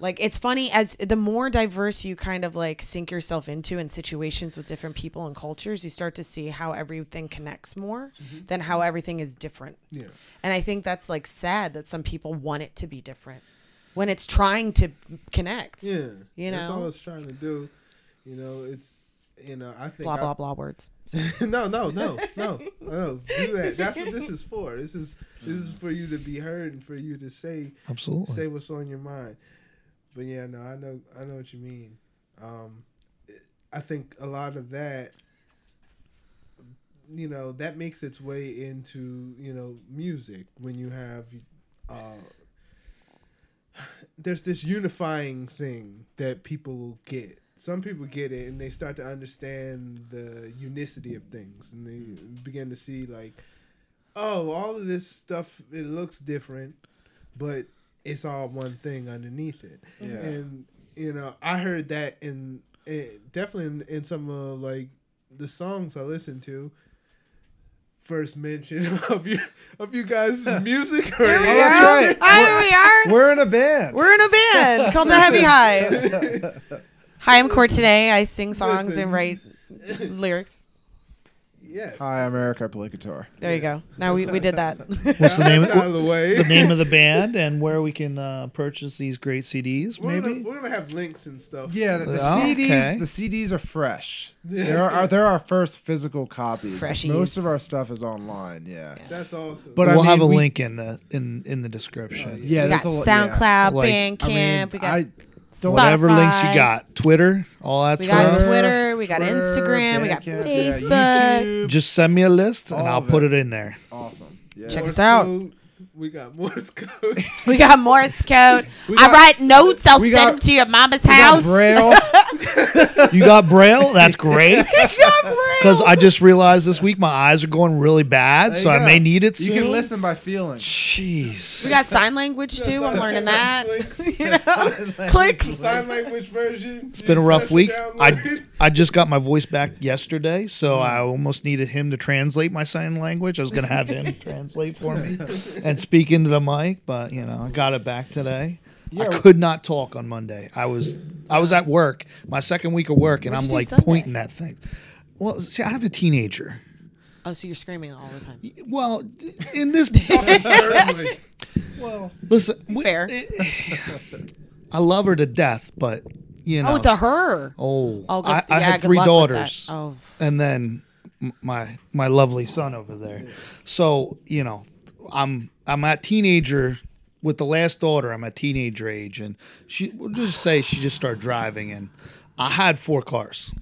like it's funny as the more diverse you kind of like sink yourself into in situations with different people and cultures, you start to see how everything connects more Mm-hmm. than how everything is different. Yeah. And I think that's like sad that some people want it to be different when it's trying to connect. Yeah. You know, That's all it's trying to do. You know, it's you know, I think Blah I- blah blah words. no, no, no, no, no. Do that. That's what this is for. This is this is for you to be heard and for you to say Absolutely. say what's on your mind. But yeah, no, I know I know what you mean. Um, I think a lot of that, you know, that makes its way into you know music when you have. Uh, there's this unifying thing that people will get. Some people get it and they start to understand the unicity of things and they begin to see like, oh, all of this stuff it looks different, but it's all one thing underneath it. Yeah. And you know, I heard that in, in definitely in, in some of like the songs I listened to. First mention of you of you guys' music. Or Here we are. that's right. Hi, we are. We're in a band. We're in a band called the Heavy Hive. Hi, I'm Courtenay. I sing songs Listen. and write lyrics. Yes. Hi, I'm Eric Applicator. There you go. Now we, we did that. What's the name? That's out of the way. the name of the band and where we can uh, purchase these great CDs, We're maybe. gonna, we're gonna have links and stuff. Yeah, the, the Oh, CDs. okay. The CDs are fresh. They're our, they're our first physical copies. Freshies. Most of our stuff is online. Yeah. That's awesome. But we'll I have a we- link in the in in the description. Yeah, we there's got a lot- yeah. SoundCloud, Like, Bandcamp, I mean, we got I Spotify. Whatever links you got, Twitter, all that stuff. We stuff. got Twitter, we got Twitter, Instagram, we got Bandcamp, yeah, Facebook. YouTube. Just send me a list and All I'll of put it. it in there. Awesome. Yeah. Check Morse us out. code. We got Morse code. We got Morse code. We I got- write notes. I'll we send got- them to your mama's We got house. Braille. You got Braille? That's great. Because I just realized this week my eyes are going really bad, There so you I go. may need it soon. You can listen by feeling. Jeez. we got sign language too. I'm learning that. you know, language. clicks. Sign language version. It's been a rough week. I I just got my voice back yesterday, so mm. I almost needed him to translate my sign language. I was going to have him translate for me and speak into the mic, but you know, I got it back today. I could not talk on Monday. I was I was at work, my second week of work, and What'd I'm like pointing that thing. Well, see, I have a teenager. Oh, so you're screaming all the time. Well, in this, Certainly. Well, listen, we- Fair. I love her to death, but you oh, know, Oh, it's a her. oh, Oh. I, I yeah, had three daughters. Oh, and then my my lovely son over there. So you know, I'm I'm at teenager with the last daughter. I'm a teenager age, and she we'll just say she just started driving, and I had four cars.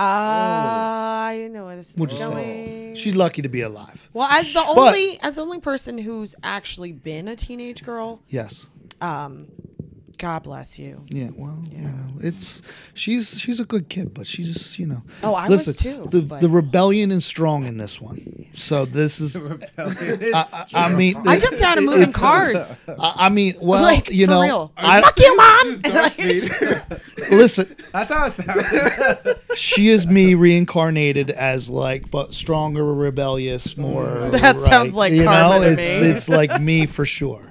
Ah, I know where this is What'd you say? going. She's lucky to be alive. well, as the But- only as the only person who's actually been a teenage girl, Yes. um, God bless you. Yeah, well, you know, it's she's she's a good kid, but she just you know. Oh, I was listen, too, The but- the rebellion is strong in this one. So this is. I, I, I mean, I jumped down and moving cars. I, I mean, well, Like, you for know, real. I, Fuck you, mom. Listen. that's how it sounds. She is me reincarnated as like, but stronger, rebellious, more. That sounds like you know, to it's me. it's like me for sure.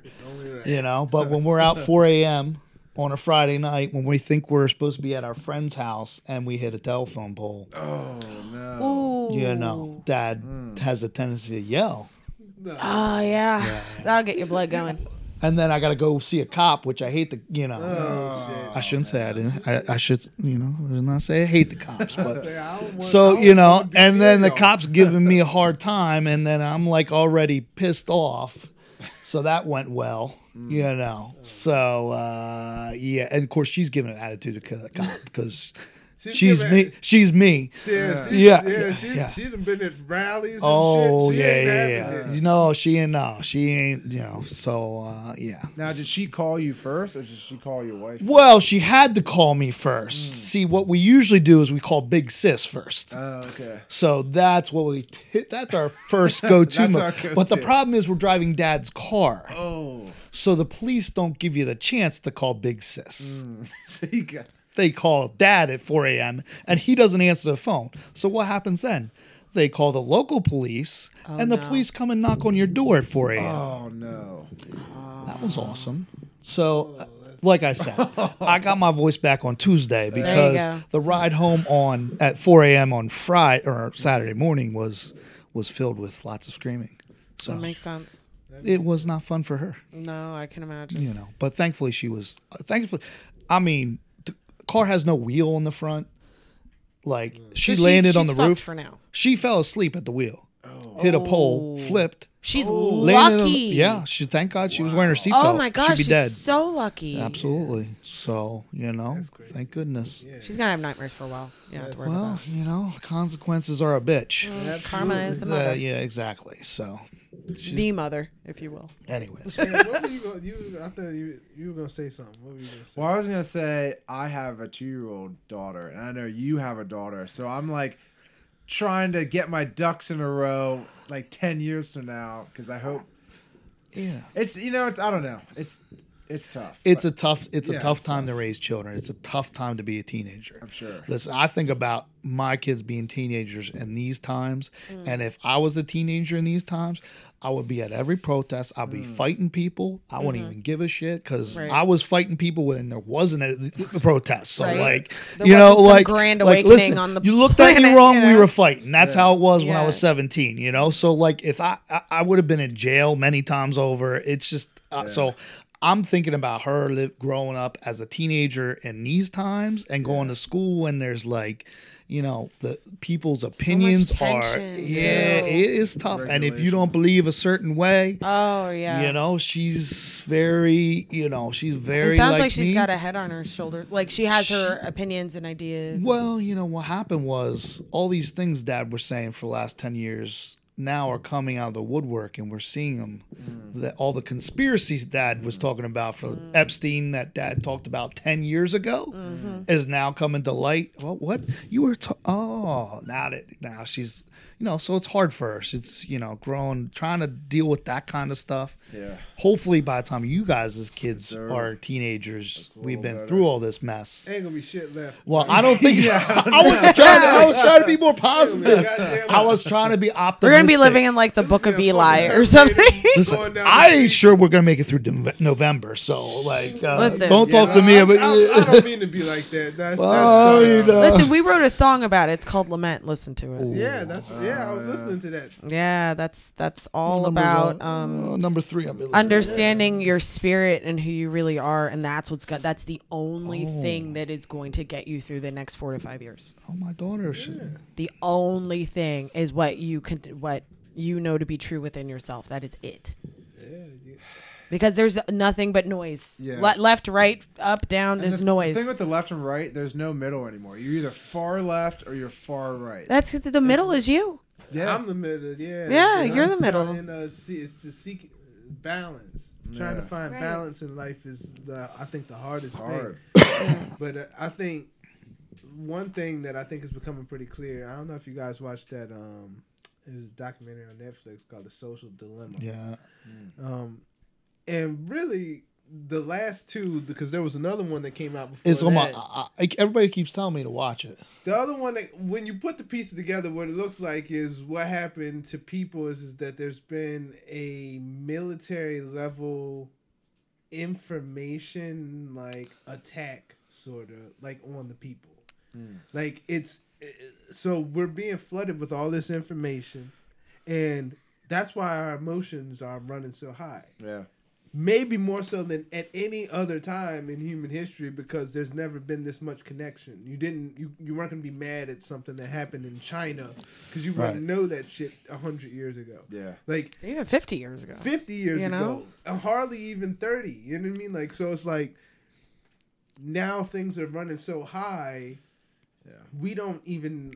You know, but when we're out 4 a.m. on a Friday night, when we think we're supposed to be at our friend's house and we hit a telephone pole, oh no. Ooh. you know, Dad has a tendency to yell, Oh yeah. That'll get your blood going. and then I got to go see a cop, which I hate the, you know. Oh. I shouldn't say I didn't. I, I should, you know, I not say I hate the cops, but I don't want- so you know, and then the cops giving me a hard time, and then I'm like already pissed off. So that went well, you know. So uh, yeah, and of course she's giving an attitude to the cop because She's given- me. She's me. Yeah, she's, Yeah, yeah, yeah, she's, yeah. she's been at rallies. And Oh shit. She yeah, yeah, yeah. it. You know, she ain't. No, she ain't. You know. So uh, yeah. Now, did she call you first, or did she call your wife? Well, she had to call me first. Hmm. See, what we usually do is we call Big Sis first. Oh, okay. So that's what we. That's our first go-to. That's move. our But the problem is we're driving Dad's car, Oh, so the police don't give you the chance to call Big Sis. so you got. They call Dad at 4 a.m. and he doesn't answer the phone. So what happens then? They call the local police, and the no. police come and knock on your door at 4 a.m. Oh no. That was awesome. So, uh, like I said, I got my voice back on Tuesday because the ride home on at 4 a.m. on Friday or Saturday morning was was filled with lots of screaming. So That makes sense. It was not fun for her, No, I can imagine. you know. But thankfully, she was. Uh, thankfully, I mean, the car has no wheel on the front. Like she So landed on she's the roof. for now. She fell asleep at the wheel, hit a pole, Oh. flipped. She's landed on- lucky. yeah, she. Thank God she was wearing her seatbelt. Oh my gosh, she'd be she's dead. so lucky. Absolutely. So, you know, thank goodness. She's gonna have nightmares for a while. You don't have to worry Well, about you know, consequences are a bitch. that. Karma is the Uh, yeah, exactly. So, the mother, if you will. anyways. Yeah, what were you going? You, I thought you you were gonna say something. What were you gonna say? Well, I was gonna say I have a two-year-old daughter, and I know you have a daughter, so I'm like trying to get my ducks in a row, like ten years from now, because I hope Yeah. it's you know it's I don't know it's it's tough. It's but a tough it's a tough it's time tough. to raise children. It's a tough time to be a teenager. I'm sure. Listen, I think about my kids being teenagers in these times, Mm. and if I was a teenager in these times, I would be at every protest. I'd be fighting people. I wouldn't even give a shit because Mm-hmm. Right. I was fighting people when there wasn't a, the protest. So Right. like, There you know, like grand like, awakening listen, on the you looked at me wrong. you We were fighting. That's how it was when I was seventeen. You know, so like if I I, I would have been in jail many times over. It's just uh, so. I'm thinking about her live, growing up as a teenager in these times and going to school when there's like, you know, the people's opinions are tension, yeah, too. it is tough. And if you don't believe a certain way, Oh yeah. you know, she's very, you know, she's very. it sounds like, like, she's me. got a head on her shoulder. Like she has her opinions and ideas. Well, you know what happened was all these things Dad was saying for the last ten years now are coming out of the woodwork, and we're seeing them. Mm. That all the conspiracies Dad was mm. talking about for mm. Epstein that Dad talked about ten years ago mm-hmm. is now coming to light. Well, what you were? Ta- oh, now that now she's you know, so it's hard for her. She's you know growing, trying to deal with that kind of stuff. Yeah. Hopefully, by the time you guys as kids sir. are teenagers, a we've little been better. through all this mess. Ain't gonna be shit left. Well, I don't think Yeah, I was trying. To, I was trying to be more positive. Goddamn. I was trying to be optimistic. We're gonna be living in like the Book of Yeah, Eli fucking or something. Terminator Listen, down I the ain't street. sure we're gonna make it through De- November. So, like, uh, Listen. don't Yeah, talk to me I, about. I, I, don't mean to be like that. That's, Oh, that's you know. Listen, we wrote a song about it. It's called Lament. Listen to it. Yeah, that's yeah. I was listening to that. Yeah, that's that's all Number about one- um uh, number three. I'm understanding your spirit and who you really are and that's what's got that's the only Oh. thing that is going to get you through the next 4 to 5 years. Oh, my daughter. She, The only thing is what you can what you know to be true within yourself. That is it. Yeah. Because there's nothing but noise. Yeah. Le- left, right, up, down, And there's the, noise. The thing with the left and right, there's no middle anymore. You're either far left or you're far right. that's the middle is you. yeah. I'm the middle. Yeah. Yeah, And you're I'm the middle. trying to uh, see, it's to seek balance. Trying to find Right. balance in life is the I think the hardest hard. thing. But uh, I think one thing that I think is becoming pretty clear. I don't know if you guys watched that. Um, it was a documentary on Netflix called The Social Dilemma. yeah. Um, and really, the last two because there was another one that came out before. It's on my. that. I, I, everybody keeps telling me to watch it. The other one that when you put the pieces together, what it looks like is what happened to people is, is that there's been a military level information like attack sort of like on the people. Hmm. Like it's so we're being flooded with all this information and that's why our emotions are running so high Yeah. Maybe more so than at any other time in human history because there's never been this much connection. You didn't you, you weren't gonna be mad at something that happened in China because you Right. wouldn't know that shit a hundred years ago. Yeah. Like Even 50 years ago. fifty years You ago, know? and hardly even thirty. You know what I mean? Like so, it's like now things are running so high Yeah. we don't even.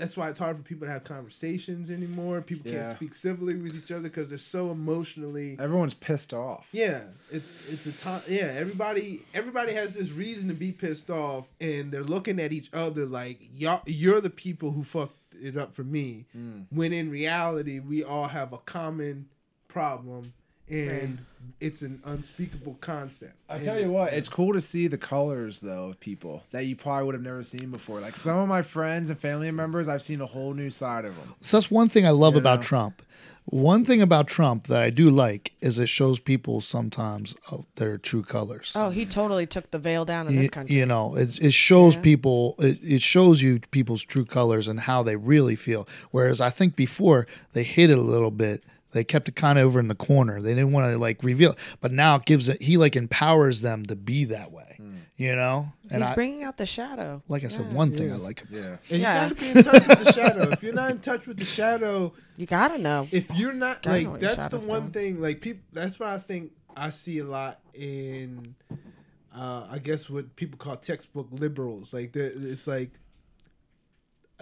That's why it's hard for people to have conversations anymore. People Yeah. can't speak civilly with each other because they're so emotionally. Everyone's pissed off. Yeah, it's it's a time. Yeah, everybody everybody has this reason to be pissed off, and they're looking at each other like y'all. You're the people who fucked it up for me. Mm. When in reality, we all have a common problem, and it's an unspeakable concept. I And- tell you what, it's cool to see the colors though of people that you probably would have never seen before. Like some of my friends and family members, I've seen a whole new side of them. So that's one thing I love You about know? Trump. One thing about Trump that I do like is it shows people sometimes of their true colors. Oh, he totally took the veil down in Y- this country. You know, it, it shows Yeah. people, it, it shows you people's true colors and how they really feel. Whereas I think before they hid it a little bit. They kept it kind of over in the corner. They didn't want to like reveal, it. but now it gives it. He like empowers them to be that way, Hmm. you know. And He's I, bringing out the shadow. like I said, Yeah. one thing I like. Yeah. And Yeah. you gotta be in touch with the shadow. If you're not in touch with the shadow, You gotta know. if you're not Gotta like that's the one doing. thing like people that's why i think i see a lot in uh i guess what people call textbook liberals like the, it's like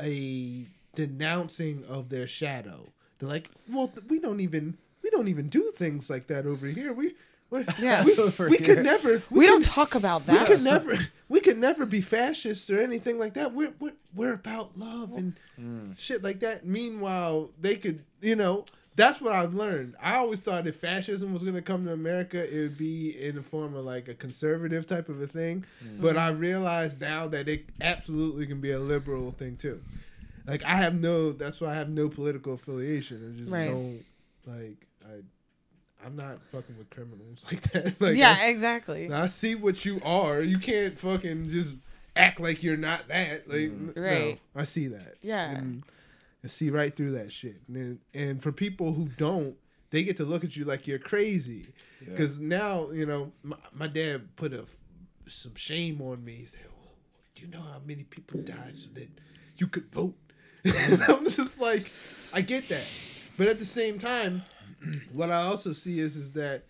a denouncing of their shadow they're like well we don't even we don't even do things like that over here we we're, Yeah. we, we here. could never We, don't talk about that. we that. could never we could never be fascist or anything like that. We're we're, we're about love and mm. shit like that. Meanwhile, they could you know that's what I've learned. I always thought if fascism was gonna come to America, it would be in the form of like a conservative type of a thing. But mm. I realize now that it absolutely can be a liberal thing too. Like I have no that's why I have no political affiliation. I just Right. don't like I I'm not fucking with criminals like that. Like I- yeah, exactly. I see what you are. You can't fucking just act like you're not that. Like, n- mm. no, Right. I see that. Yeah. And I see right through that shit. And then, and for people who don't, they get to look at you like you're crazy. Yeah. Because now, you know, my, my dad put a some shame on me. He said, well, "Do you know how many people died so that you could vote?" and I'm just like, I get that, but at the same time, what I also see is is that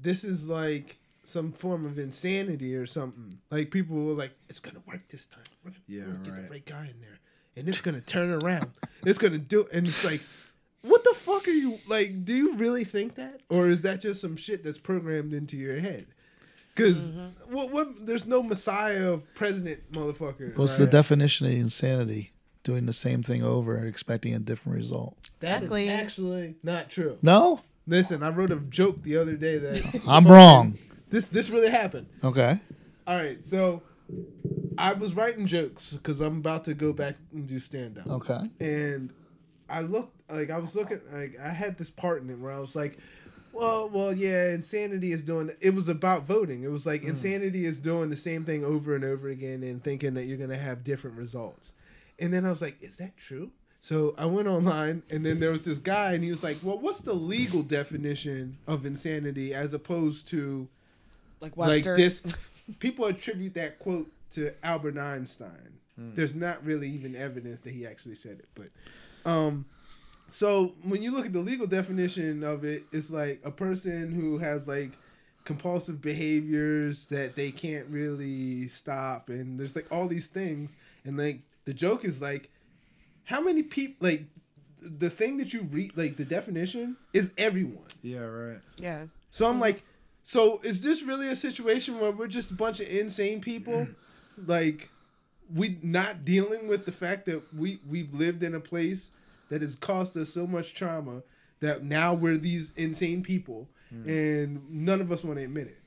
this is like some form of insanity or something. Like people were like, "It's gonna work this time. We're gonna, Yeah, we're gonna get the right guy in there, and it's gonna turn around. it's gonna do." And it's like, what the fuck are you like? Do you really think that, or is that just some shit that's programmed into your head? Because Mm-hmm. what, what? There's no messiah of president, motherfucker. What's the definition of insanity? Doing the same thing over and expecting a different result. That is Exactly. actually not true. No, Listen, I wrote a joke the other day that I'm wrong. this this really happened. Okay. All right, so I was writing jokes because I'm about to go back and do stand up. Okay. And I looked like I was looking like I had this part in it where I was like, well, well, yeah, insanity is doing. It was about voting. It was like hmm. insanity is doing the same thing over and over again and thinking that you're gonna have different results. And then I was like, is that true? So I went online and then there was this guy and he was like, well, what's the legal definition of insanity as opposed to Like Webster. like this people attribute that quote to albert einstein there's not really even evidence that he actually said it but um so when you look at the legal definition of it it's like a person who has like compulsive behaviors that they can't really stop and there's like all these things and like the joke is like how many people like the thing that you read like the definition is everyone Yeah, right. yeah. so I'm like, so is this really a situation where we're just a bunch of insane people? like, we not dealing with the fact that we we've lived in a place that has caused us so much trauma that now we're these insane people, hmm. and none of us want to admit it.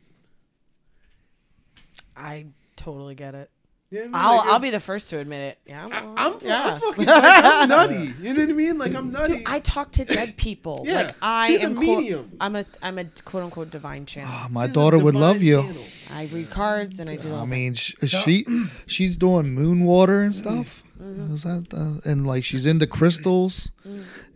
I totally get it. You know what I mean? I'll Like, I'll be the first to admit it. Yeah. I'm, I, I'm, yeah. I'm fucking like, I'm nutty. You know what I mean? Like I'm nutty. Dude, I talk to dead people. Yeah, like I she's a am quote- medium. I'm a I'm a quote unquote divine channel. Ah, my She's daughter would love you. channel. I read cards and I do. I that. mean, sh- she she's doing moon water and stuff. Is that uh, and like she's into crystals,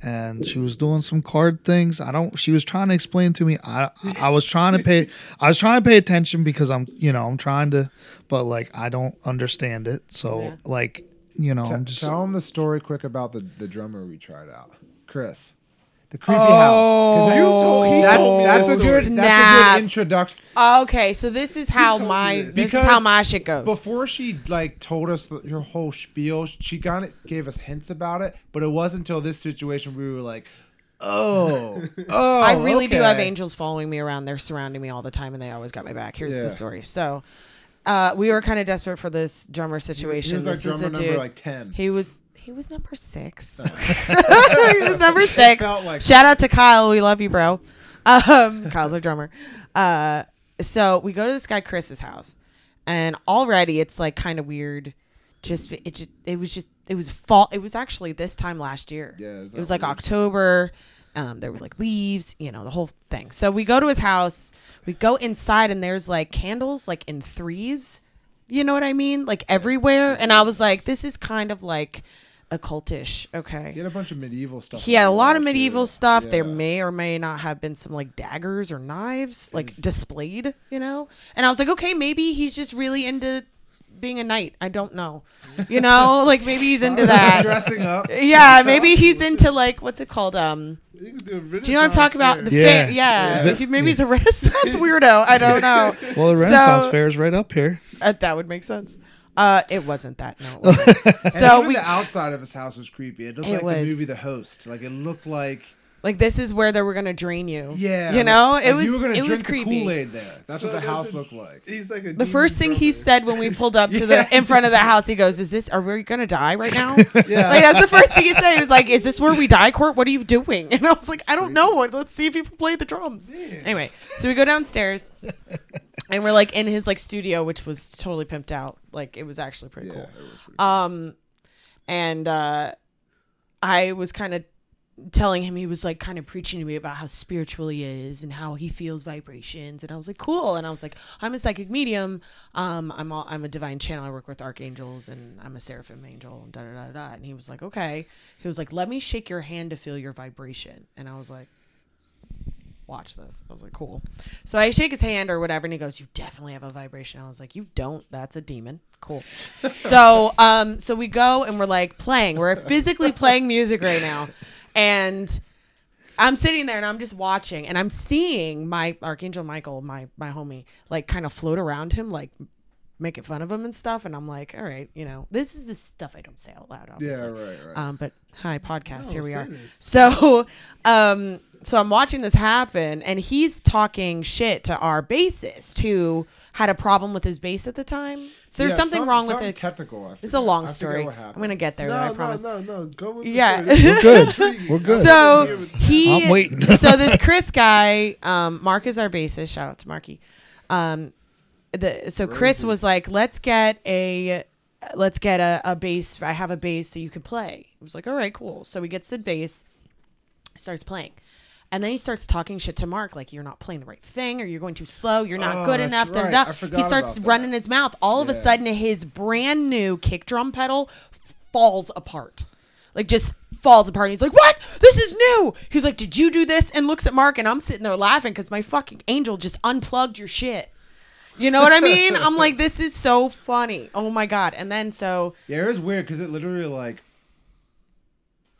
and she was doing some card things. I don't. She was trying to explain to me. I I was trying to pay. I was trying to pay attention because I'm you know I'm trying to, but like I don't understand it. So Yeah. like you know T- I'm just tell him the story quick about the, the drummer we tried out, Chris. The creepy house. 'Cause You told- he That's, told me that's a good. story. That's a good introduction. Okay, so this is how my this. this is how my shit goes. Before she like told us the, her whole spiel, she kind of gave us hints about it, but it wasn't until this situation we were like, "Oh, oh." I really do have angels following me around. They're surrounding me all the time, and they always got my back. Here's Yeah. the story. So, uh, we were kind of desperate for this drummer situation. He was our this was drummer a number dude. like ten. He was he was number six. he was number six. like- Shout out to Kyle. We love you, bro. Um, Kyle's our drummer. Uh, so we go to this guy Chris's house, and already it's like kind of weird. Just it just it was just it was fall. It was actually this time last year. Yeah, it was like weird? October. Um, there were like leaves, you know, the whole thing. So we go to his house. We go inside, and there's like candles, like in threes. You know what I mean? Like everywhere. And I was like, this is kind of like occultish. Okay. He had a bunch of medieval stuff. He had a lot there, of too. medieval stuff. There may or may not have been some like daggers or knives like Is- displayed, you know? And I was like, okay, maybe he's just really into being a knight. I don't know. You know, like maybe he's into that. dressing up. Yeah, maybe he's into like what's it called? Um do, you know what I'm talking about? The Yeah. fair, yeah. Yeah. He- Maybe he's a Renaissance weirdo. I don't know. Well, the Renaissance So- Fair is right up here. Uh, that would make sense. Uh, it wasn't that. No. Wasn't. So even we the outside of his house was creepy. It looked It like was. the movie The Host. Like it looked like like this is where they were gonna drain you. yeah, You know, like, it was you were gonna it drink was the creepy. Kool Aid there. That's So what the house a- looked like. He's like a The first thing he said when we pulled up to Yeah. the in front of the house, he goes, "Is this? Are we gonna die right now?" Yeah. Like that's the first thing he said. He was like, "Is this where we die, Court? What are you doing?" And I was like, "I don't know. Let's see if he can play the drums." Anyway, so we go downstairs, and we're like in his like studio, which was totally pimped out. Like it was actually pretty yeah, cool. it was pretty Um, and uh, I was kind of telling him he was like kind of preaching to me about how spiritual he is and how he feels vibrations. And I was like cool. And I was like I'm a psychic medium. Um I'm all, I'm a divine channel. I work with archangels and I'm a seraphim angel and da da da da. And he was like okay. He was like let me shake your hand to feel your vibration. And I was like watch this. I was like cool. So I shake his hand or whatever and he goes you definitely have a vibration. I was like you don't? That's a demon. Cool. So um so we go and we're like playing. We're physically playing music right now. And i'm sitting there and i'm just watching and i'm seeing my archangel michael my my homie like kind of float around him like making fun of him and stuff. And i'm like all right you know this is the stuff i don't say out loud obviously. Yeah, right, right. um but hi podcast No, here we are. this. so um so i'm watching this happen and he's talking shit to our bassist who had a problem with his bass at the time so there's Yeah, something some- wrong with it Technical. I it's a long I story what i'm gonna get there No, though, i no, promise no, no. Go with the Yeah. story. We're good. We're good. So he, I'm waiting. so this Chris guy, um, Mark is our bassist. Shout out to Marky. Um, the so Chris was like, let's get a, let's get a, a bass. I have a bass that you can play. I was like, all right, cool. So he gets the bass, starts playing. And then he starts talking shit to Mark, like you're not playing the right thing, or you're going too slow, you're not Oh, good enough. Da, da, da. He starts running his mouth. All of a sudden, his brand new kick drum pedal falls apart like just falls apart. He's like, "What? This is new." He's like, "Did you do this?" And looks at Mark, and I'm sitting there laughing because my fucking angel just unplugged your shit. You know what I mean? I'm like, this is so funny. Oh my god! And then so Yeah, it was weird because it literally like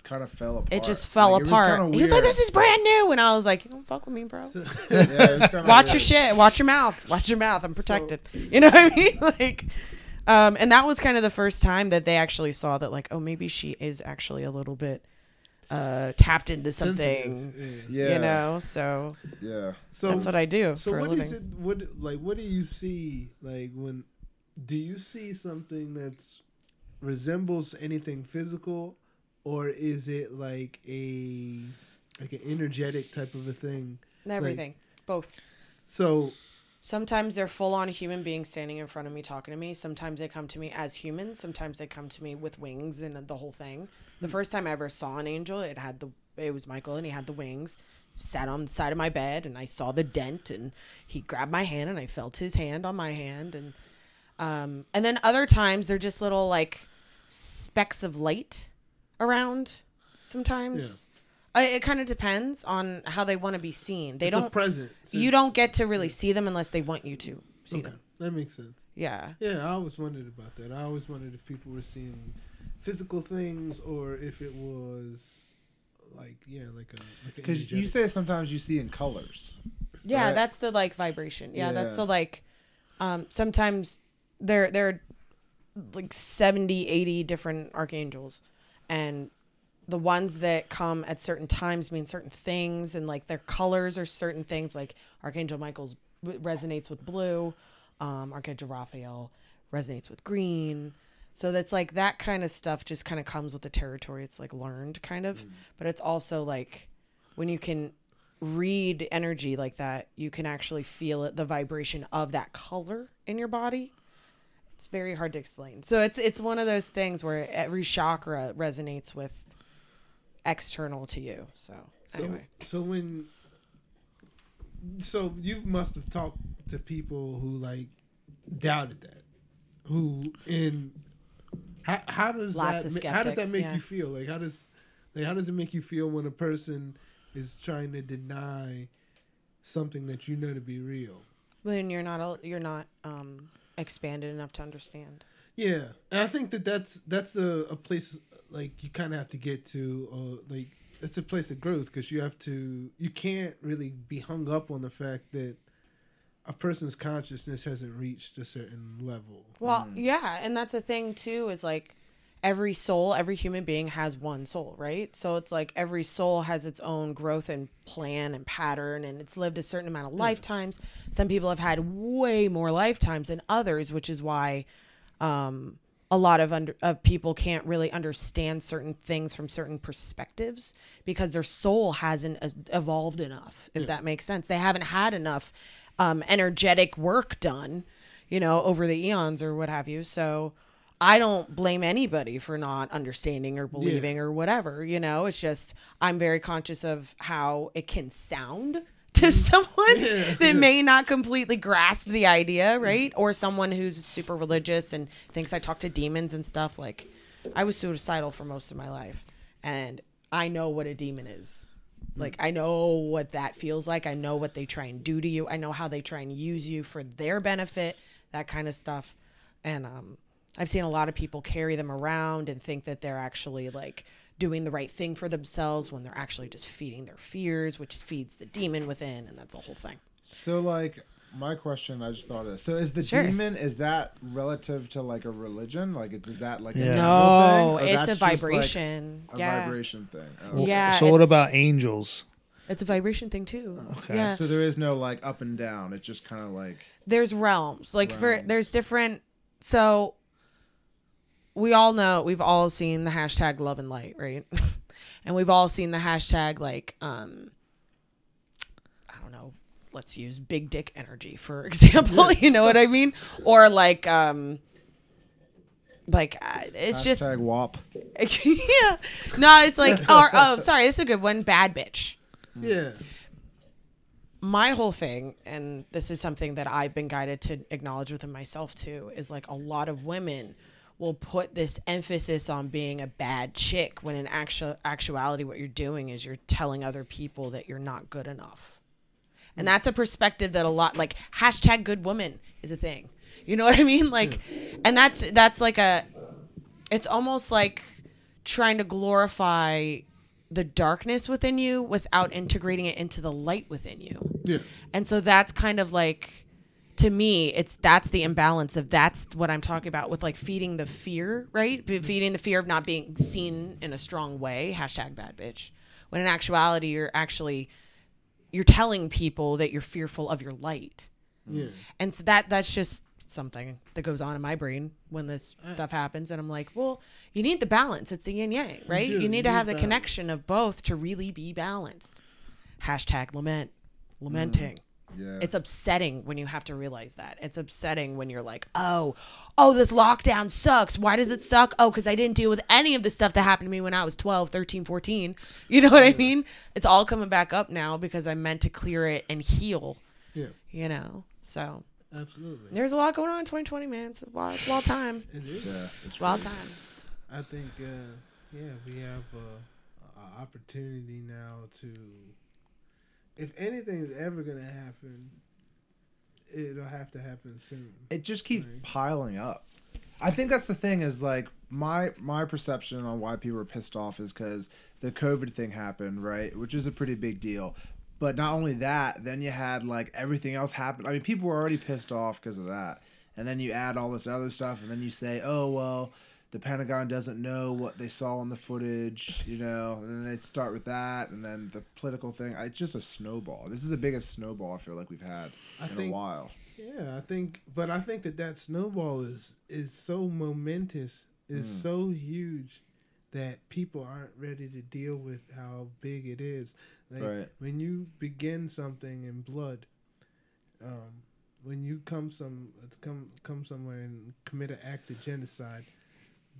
kind of fell apart. it just fell Like, it was apart. He was like, "This is brand new," and I was like, don't fuck with me, bro. Yeah, it was kinda Watch your shit. Watch your mouth. Watch your mouth. I'm protected." you know what I mean? Like. Um, and that was kind of the first time that they actually saw that, like, oh, maybe she is actually a little bit uh, tapped into something, Sensitive, yeah. Yeah. you know. So Yeah. So that's what I do So for a living. is it? What like what do you see like when? Do you see something that's resembles anything physical, or is it like a like an energetic type of a thing? Everything, both. So Sometimes they're full on human beings standing in front of me talking to me. Sometimes they come to me as humans. Sometimes they come to me with wings and the whole thing. The first time I ever saw an angel, it had the it was Michael and he had the wings. Sat on the side of my bed and I saw the dent and he grabbed my hand and I felt his hand on my hand and um and then other times they're just little like specks of light around sometimes. Uh, it kind of depends on how they want to be seen. They it's don't present. you don't get to really see them unless they want you to see Okay, them. that makes sense. Yeah. Yeah, I always wondered about that. I always wondered if people were seeing physical things or if it was like yeah, like a like Because you say sometimes you see in colors. Yeah, Right. that's the like vibration. Yeah, that's the like um sometimes there there are like 70, 80 different archangels and the ones that come at certain times mean certain things and like their colors are certain things like Archangel Michael's resonates with blue, um Archangel Raphael resonates with green. So that's like that kind of stuff just kind of comes with the territory. It's like learned kind of, but it's also like when you can read energy like that, you can actually feel it, the vibration of that color in your body. It's very hard to explain. So it's it's one of those things where every chakra resonates with external to you. So, So anyway, so when so you must have talked to people who like doubted that, who in how how does Lots that ma- how does that make yeah. you feel? Like how does like how does it make you feel when a person is trying to deny something that you know to be real? when you're not you're not um expanded enough to understand. Yeah, and I think that that's that's a, a place like you kind of have to get to, uh, like it's a place of growth because you have to you can't really be hung up on the fact that a person's consciousness hasn't reached a certain level. Well, yeah, and that's a thing too is like every soul, every human being has one soul, right? So it's like every soul has its own growth and plan and pattern and it's lived a certain amount of lifetimes. Some people have had way more lifetimes than others, which is why um a lot of under, of people can't really understand certain things from certain perspectives because their soul hasn't evolved enough if that makes sense they haven't had enough um, energetic work done you know over the eons or what have you so i don't blame anybody for not understanding or believing or whatever you know it's just i'm very conscious of how it can sound to mm. someone that may not completely grasp the idea, mm. right? Or someone who's super religious and thinks I talk to demons and stuff. Like, I was suicidal for most of my life, and I know what a demon is. Mm. Like, I know what that feels like. I know what they try and do to you. I know how they try and use you for their benefit, that kind of stuff. And um, I've seen a lot of people carry them around and think that they're actually like doing the right thing for themselves when they're actually just feeding their fears, which feeds the demon within, and that's a whole thing. So like my question, I just thought of this. So is the Sure. demon is that relative to like a religion? Like is that like a Yeah. evil No, thing? It's a just, like, vibration. a yeah, vibration thing. Well, Yeah, So what about angels? it's a vibration thing too. Okay. Yeah, So there is no like up and down. It's just kind of like there's realms. Like for there's different. So we all know we've all seen the hashtag love and light, right? and we've all seen the hashtag like um I don't know, let's use big dick energy for example, you know what I mean? Or like um like uh, it's just hashtag WAP. yeah. No, it's like or oh sorry, this is a good one, bad bitch. Yeah, my whole thing, and this is something that I've been guided to acknowledge within myself too, is like a lot of women will put this emphasis on being a bad chick when in actual actuality what you're doing is you're telling other people that you're not good enough. And that's a perspective that a lot like hashtag good woman is a thing. You know what I mean? Like and that's that's like a it's almost like trying to glorify the darkness within you without integrating it into the light within you. yeah, And so that's kind of like to me, it's that's the imbalance of that's what I'm talking about with like feeding the fear, right? Be- mm-hmm. Feeding the fear of not being seen in a strong way. Hashtag bad bitch. When in actuality, you're actually you're telling people that you're fearful of your light. yeah. And so that that's just something that goes on in my brain when this stuff happens and I'm like, well, you need the balance. It's the yin yang, right? You, You need to have the balance. connection of both to really be balanced. Hashtag lament. Mm-hmm. Lamenting. Yeah. It's upsetting when you have to realize that. It's upsetting when you're like, oh, oh, this lockdown sucks. Why does it suck? Oh, because I didn't deal with any of the stuff that happened to me when I was 12, 13, 14. You know what I mean? It's all coming back up now because I meant to clear it and heal, Yeah, you know? So absolutely. there's a lot going on in 2020, man. It's wild, it's wild time. It is. yeah. It's Wild time. I think, uh, yeah, we have a, a opportunity now to, if anything is ever gonna happen, it'll have to happen soon. it just keeps Right. piling up. I think that's the thing is like my my perception on why people were pissed off is because the COVID thing happened, right? Which is a pretty big deal. But not only that, then you had like everything else happen. I mean, people were already pissed off because of that, and then you add all this other stuff, and then you say, "Oh well, the Pentagon doesn't know what they saw in the footage," you know, and then they start with that, and then the political thing. It's just a snowball. This is the biggest snowball I feel like we've had I in a while. Yeah, I think, but I think that that snowball is is so momentous, is Mm. so huge that people aren't ready to deal with how big it is. Like Right. when you begin something in blood, um, when you come some come come somewhere and commit an act of genocide,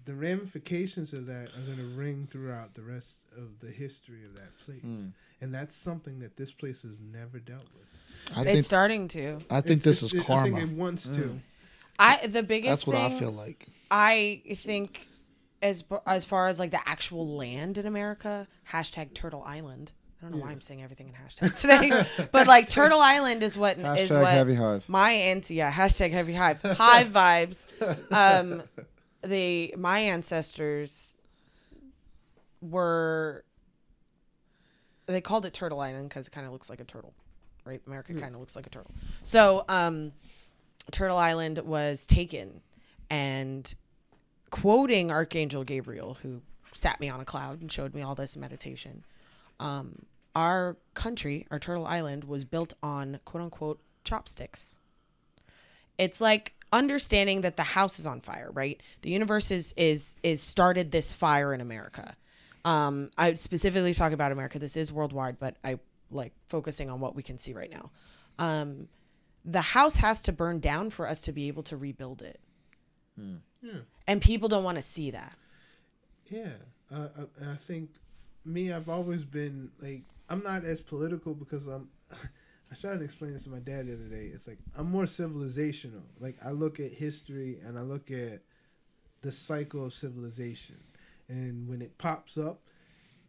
the ramifications of that are going to ring throughout the rest of the history of that place, Mm. and that's something that this place has never dealt with. I it's think starting to. I think It's- this it's- is it- karma. I think it wants to. I the biggest That's what thing I feel like. I think as as far as like the actual land in America, hashtag Turtle Island. I don't know why I'm saying everything in hashtags today, but like Turtle Island is what is Hashtag what heavy hive. my auntie, yeah, hashtag heavy hive, hive vibes. Um, the my ancestors were they called it Turtle Island because it kind of looks like a turtle, right? America kind of looks like a turtle. So, um, Turtle Island was taken, and quoting Archangel Gabriel, who sat me on a cloud and showed me all this in meditation. Um, our country, our Turtle Island, was built on quote unquote chopsticks. It's like understanding that the house is on fire, right? The universe is is is started this fire in America. Um, I specifically talk about America. This is worldwide, but I like focusing on what we can see right now. Um, the house has to burn down for us to be able to rebuild it. Yeah. And people don't want to see that. Yeah, uh, I, I think me, I've always been like I'm not as political because I'm. I started to explain this to my dad the other day. It's like I'm more civilizational. Like I look at history and I look at the cycle of civilization, and when it pops up,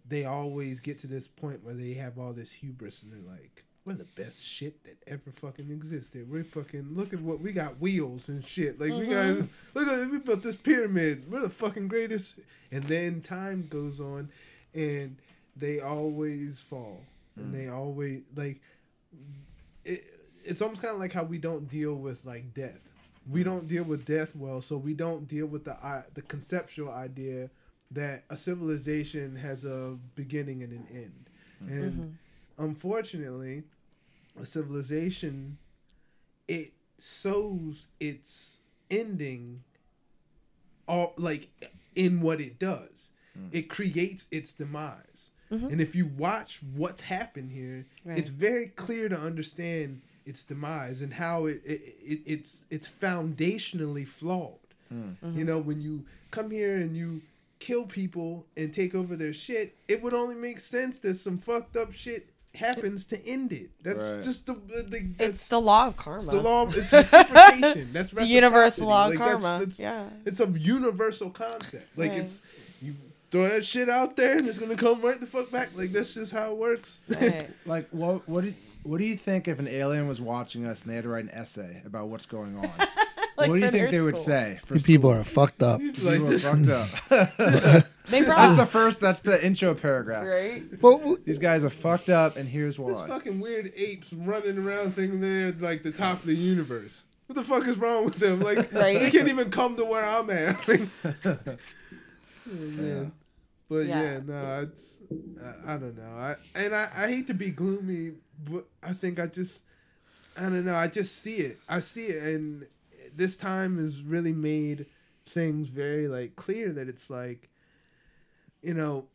they always get to this point where they have all this hubris and they're like, "We're the best shit that ever fucking existed. We're fucking look at what we got wheels and shit. Like we got mm-hmm. look at we built this pyramid. We're the fucking greatest." And then time goes on, and they always fall, and mm. they always like it. It's almost kind of like how we don't deal with like death. We mm. don't deal with death well, so we don't deal with the i- the conceptual idea that a civilization has a beginning and an end. Mm. And mm-hmm. unfortunately, a civilization it sows its ending all like in what it does. Mm. It creates its demise. Mm-hmm. And if you watch what's happened here, Right. it's very clear to understand its demise and how it, it, it it's it's foundationally flawed. Hmm. Mm-hmm. You know, when you come here and you kill people and take over their shit, it would only make sense that some fucked up shit happens to end it. That's Right. just the, the, the that's It's the law of karma. it's the law. Of, it's reciprocation. That's the universal law of Like, karma. that's- Yeah. it's a universal concept. Like Right. it's you throw that shit out there and it's gonna come right the fuck back. Like this is how it works. Right. Like what? What do What do you think if an alien was watching us and they had to write an essay about what's going on? Like what do you think their they would school. say? For You people are fucked up. like People are this, fucked up. They that's the first. That's the intro paragraph. right. But These guys are fucked up, and here's this why. fucking weird apes running around thinking they're like the top of the universe. What the fuck is wrong with them? Like Right. they can't even come to where I'm at. Like, Mm-hmm. man. But yeah, Yeah. no, it's I, I don't know. I and I, I hate to be gloomy, but I think I just I don't know. I just see it. I see it, and this time has really made things very like clear that it's like, you know,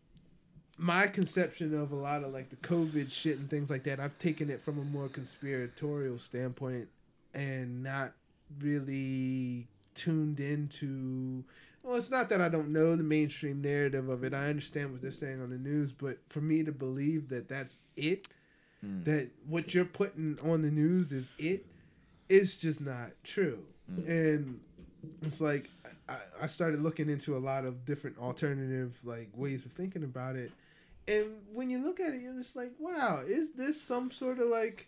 my conception of a lot of like the COVID shit and things like that. I've taken it from a more conspiratorial standpoint and not really tuned into. Well, it's not that I don't know the mainstream narrative of it. I understand what they're saying on the news, but for me to believe that that's it, hmm. that what you're putting on the news is it, it's just not true. Hmm. And it's like I, I started looking into a lot of different alternative like ways of thinking about it. And when you look at it, you're just like, wow, is this some sort of like,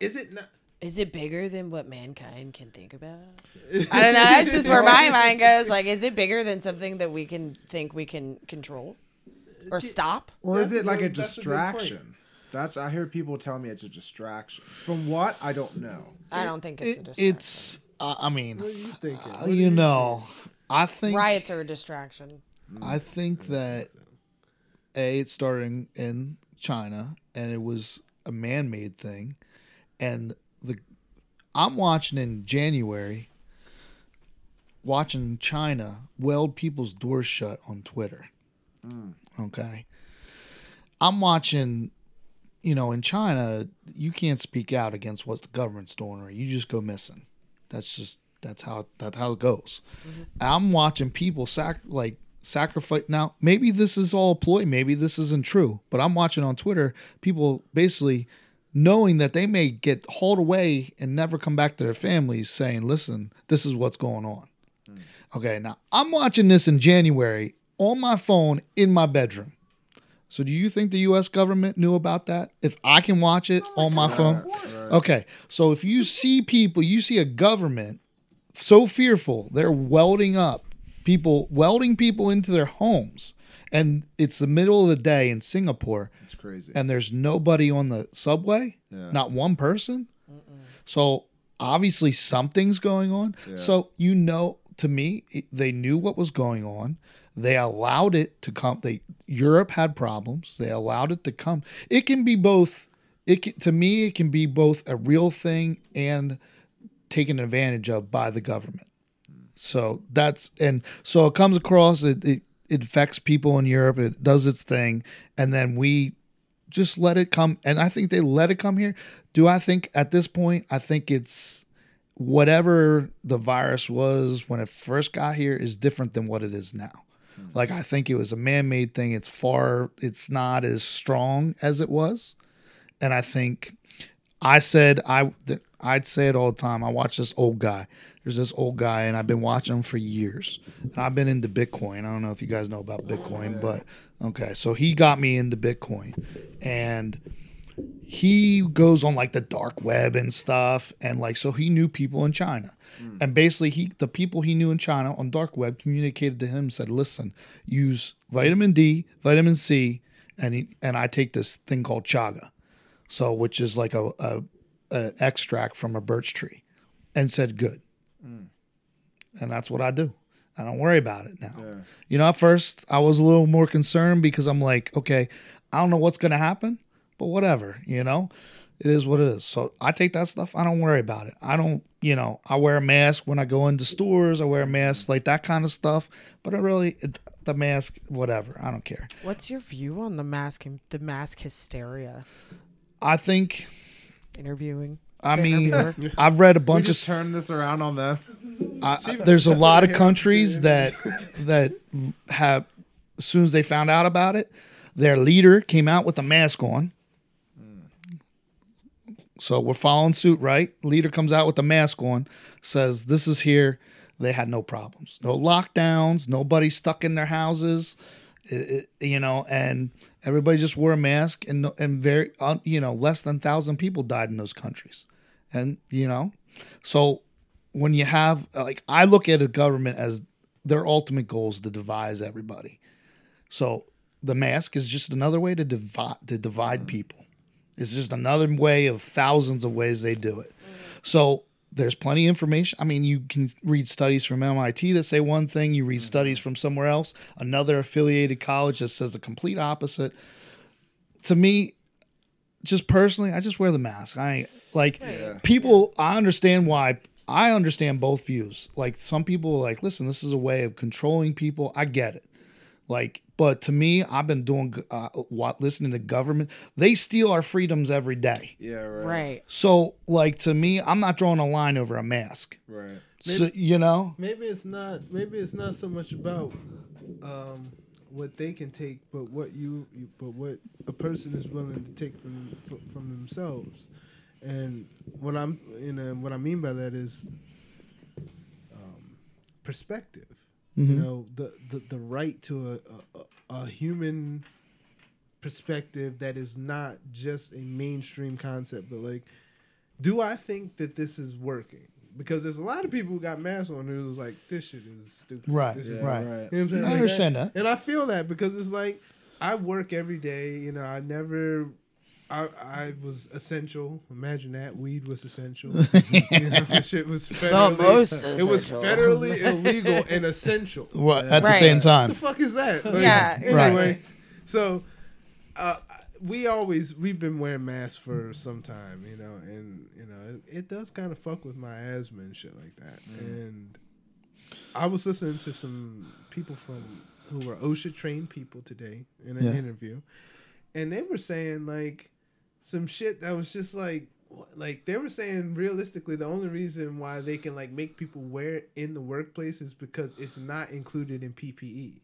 is it not? Is it bigger than what mankind can think about? I don't know. That's just where my mind goes. Like, is it bigger than something that we can think we can control or stop? Or is it like a a good- a distraction? That's I hear people tell me it's a distraction. From what I don't know. I don't think it's a distraction. it's. Uh, I mean, What are you thinking? uh, What you know, I think riots are a distraction. I think that a it started in, in China and it was a man-made thing, and the I'm watching in January, watching China weld people's doors shut on Twitter. Mm. Okay, I'm watching. You know, in China, you can't speak out against what the government's doing, or you just go missing. That's just that's how that's how it goes. And I'm watching people sac like sacrifice. Now, maybe this is all a ploy. Maybe this isn't true. But I'm watching on Twitter people basically knowing that they may get hauled away and never come back to their families, saying, "Listen, this is what's going on." Hmm. Okay, now I'm watching this in January on my phone in my bedroom. So, do you think the U.S. government knew about that? If I can watch it on my phone, okay. So, if you see people, you see a government so fearful, they're welding up people, welding people into their homes, and it's the middle of the day in Singapore, It's crazy. and there's nobody on the subway, Yeah. not one person. So obviously something's going on. Yeah. So you know, to me, it- they knew what was going on. They allowed it to come. They Europe had problems. They allowed it to come. It can be both. It can, to me, it can be both a real thing and taken advantage of by the government. Hmm. So that's and so it comes across. It, it it affects people in Europe. It does its thing, and then we just let it come. And I think they let it come here. Do I think at this point? I think it's whatever the virus was when it first got here is different than what it is now. Hmm. Like I think it was a man-made thing. It's far. It's not as strong as it was, and I think I said I th- I'd say it all the time. I watch this old guy. There's this old guy, and I've been watching him for years. And I've been into Bitcoin. I don't know if you guys know about Bitcoin, but okay. So he got me into Bitcoin, and he goes on like the dark web and stuff, and like so he knew people in China, hmm. and basically he the people he knew in China on dark web communicated to him and said, "Listen, use vitamin D, vitamin C, and he, and I take this thing called chaga." so which is like a, a an extract from a birch tree, and said good, Mm. and that's what I do. I don't worry about it now. Yeah. You know, at first I was a little more concerned because I'm like, okay, I don't know what's gonna happen, but whatever, you know, it is what it is. So I take that stuff. I don't worry about it. I don't, you know, I wear a mask when I go into stores. I wear a mask like that kind of stuff. But I really, it, the mask, whatever. I don't care. What's your view on the mask and the mask hysteria? I think. Interviewing. I mean. I've read a We bunch of turn this around on them. I, there's a lot of countries that that have as soon as they found out about it, their leader came out with a mask on. So we're following suit, right? Leader comes out with a mask on, says this is here. They had no problems, no lockdowns, nobody stuck in their houses, it, it- you know, and everybody just wore a mask, and and very, uh, you know, less than thousand people died in those countries, and you know, so when you have like I look at a government as their ultimate goal is to divide everybody. So the mask is just another way to divide to divide people. It's just another way of thousands of ways they do it. So there's plenty of information. I mean, you can read studies from MIT that say one thing, you read studies mm-hmm. from somewhere else, another affiliated college that says the complete opposite. To me, just personally, I just wear the mask. I like people. I understand why. I understand both views. Like some people, are like listen, this is a way of controlling people. I get it. Like, but to me, I've been doing uh, what listening to government. They steal our freedoms every day. Yeah, right. Right. So, like to me, I'm not drawing a line over a mask. Right. So, you know, Maybe it's not. Maybe it's not so much about um, what they can take, but what you, you, but what a person is willing to take from from, from themselves. And what I'm, you know, what I mean by that is um, perspective. You know, the, the the right to a, a a human perspective that is not just a mainstream concept, but like do I think that this is working? Because there's a lot of people who got masks on who was like, this shit is stupid. Right, This is- right. You know I'm Like understand that. And I feel that because it's like I work every day. You know, I never. I, I was essential. Imagine that weed was essential. you know, shit was federally. most it was federally illegal and essential. What at the Right. same What time? the fuck is that? Like, Yeah, Anyway, right. so uh, we always we've been wearing masks for some time, you know, and you know it, it does kind of fuck with my asthma and shit like that. And I was listening to some people from who were OSHA trained people today in an Yeah. interview, and they were saying like some shit that was just like like they were saying realistically the only reason why they can like make people wear it in the workplace is because it's not included in PPE.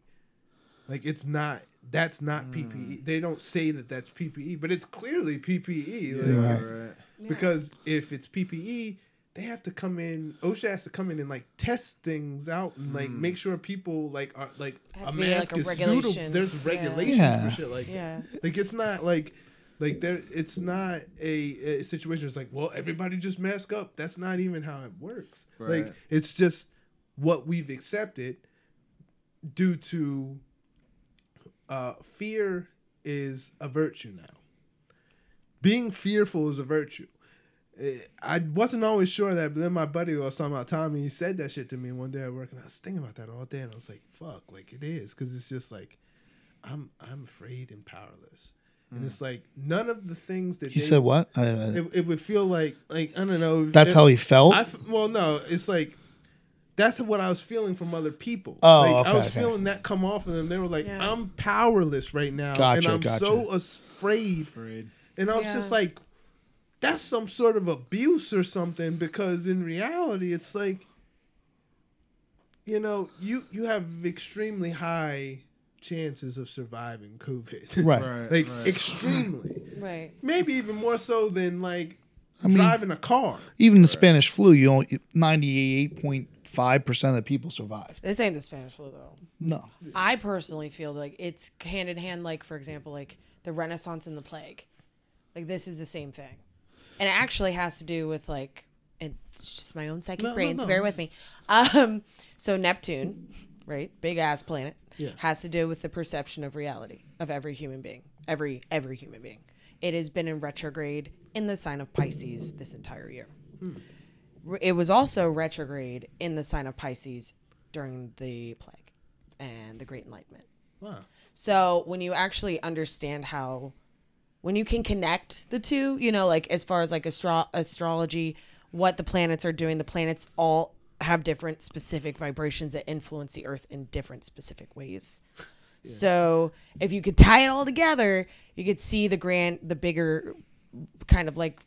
Like it's not that's not hmm. PPE. They don't say that that's PPE, but it's clearly PPE. Like, Right, it's- right. Because if it's PPE, they have to come in. OSHA has to come in and like test things out and like hmm. make sure people like are like Has a to be, mask like, a is regulation. suitable. There's Yeah. regulations Yeah. for shit like Yeah. that. Like it's not like like there. It's not a, a situation. It's like well, everybody just mask up. That's not even how it works. Right. Like it's just what we've accepted due to uh, fear is a virtue now. Being fearful is a virtue. Eh, I wasn't always sure that, but then my buddy was talking about Tommy. He said that shit to me one day at work, and I was thinking about that all day, and I was like, "Fuck!" Like it is, because it's just like I'm I'm afraid and powerless, Mm. and it's like none of the things that He they- said what? I, I- It, it would feel like like I don't know. that's it- how he felt. I f- well, no, it's like that's what I was feeling from other people. Oh, like, I was okay. feeling that come off of them. They were like, Yeah. "I'm powerless right now, Gotcha, and I'm gotcha. so afraid." Afraid. And I was Yeah. just like, "That's some sort of abuse or something." Because in reality, it's like, you know, you you have extremely high chances of surviving COVID. Right. Right, like right. extremely. Right. Maybe even more so than like I mean- driving a car. Even the Spanish flu, you only ninety eight point five percent of the people survived. This ain't the Spanish flu though. No, I personally feel like it's hand in hand, like for example, like the Renaissance and the plague. Like this is the same thing, and it actually has to do with like it's just my own psychic No, no, brain. So no. bear with me. Um, so Neptune, right, big ass planet, Yeah. has to do with the perception of reality of every human being, every every human being. It has been in retrograde in the sign of Pisces this entire year. Re- It was also retrograde in the sign of Pisces during the plague and the Great Enlightenment. Wow. So when you actually understand how, when you can connect the two, you know, like as far as like astro- astrology, what the planets are doing, the planets all have different specific vibrations that influence the Earth in different specific ways. So if you could tie it all together, you could see the grand, the bigger kind of like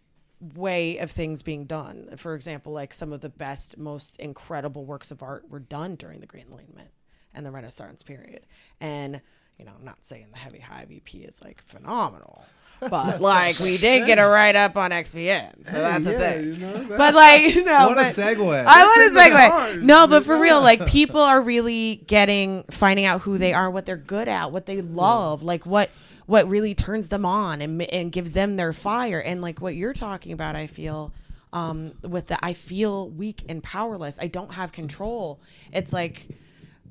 way of things being done. For example, like some of the best, most incredible works of art were done during the Great Enlightenment and the Renaissance period. And you know, I'm not saying the Heavy Hive EP is like phenomenal, but like we did get a write up on XPN, so that's a thing. you know, that- But like, no, What a segue. I want to That's segue. hard, No, but for real, like people are really getting finding out who they are, what they're good at, what they love, like what what really turns them on and and gives them their fire. And like what you're talking about, I feel um with the I feel weak and powerless. I don't have control. It's like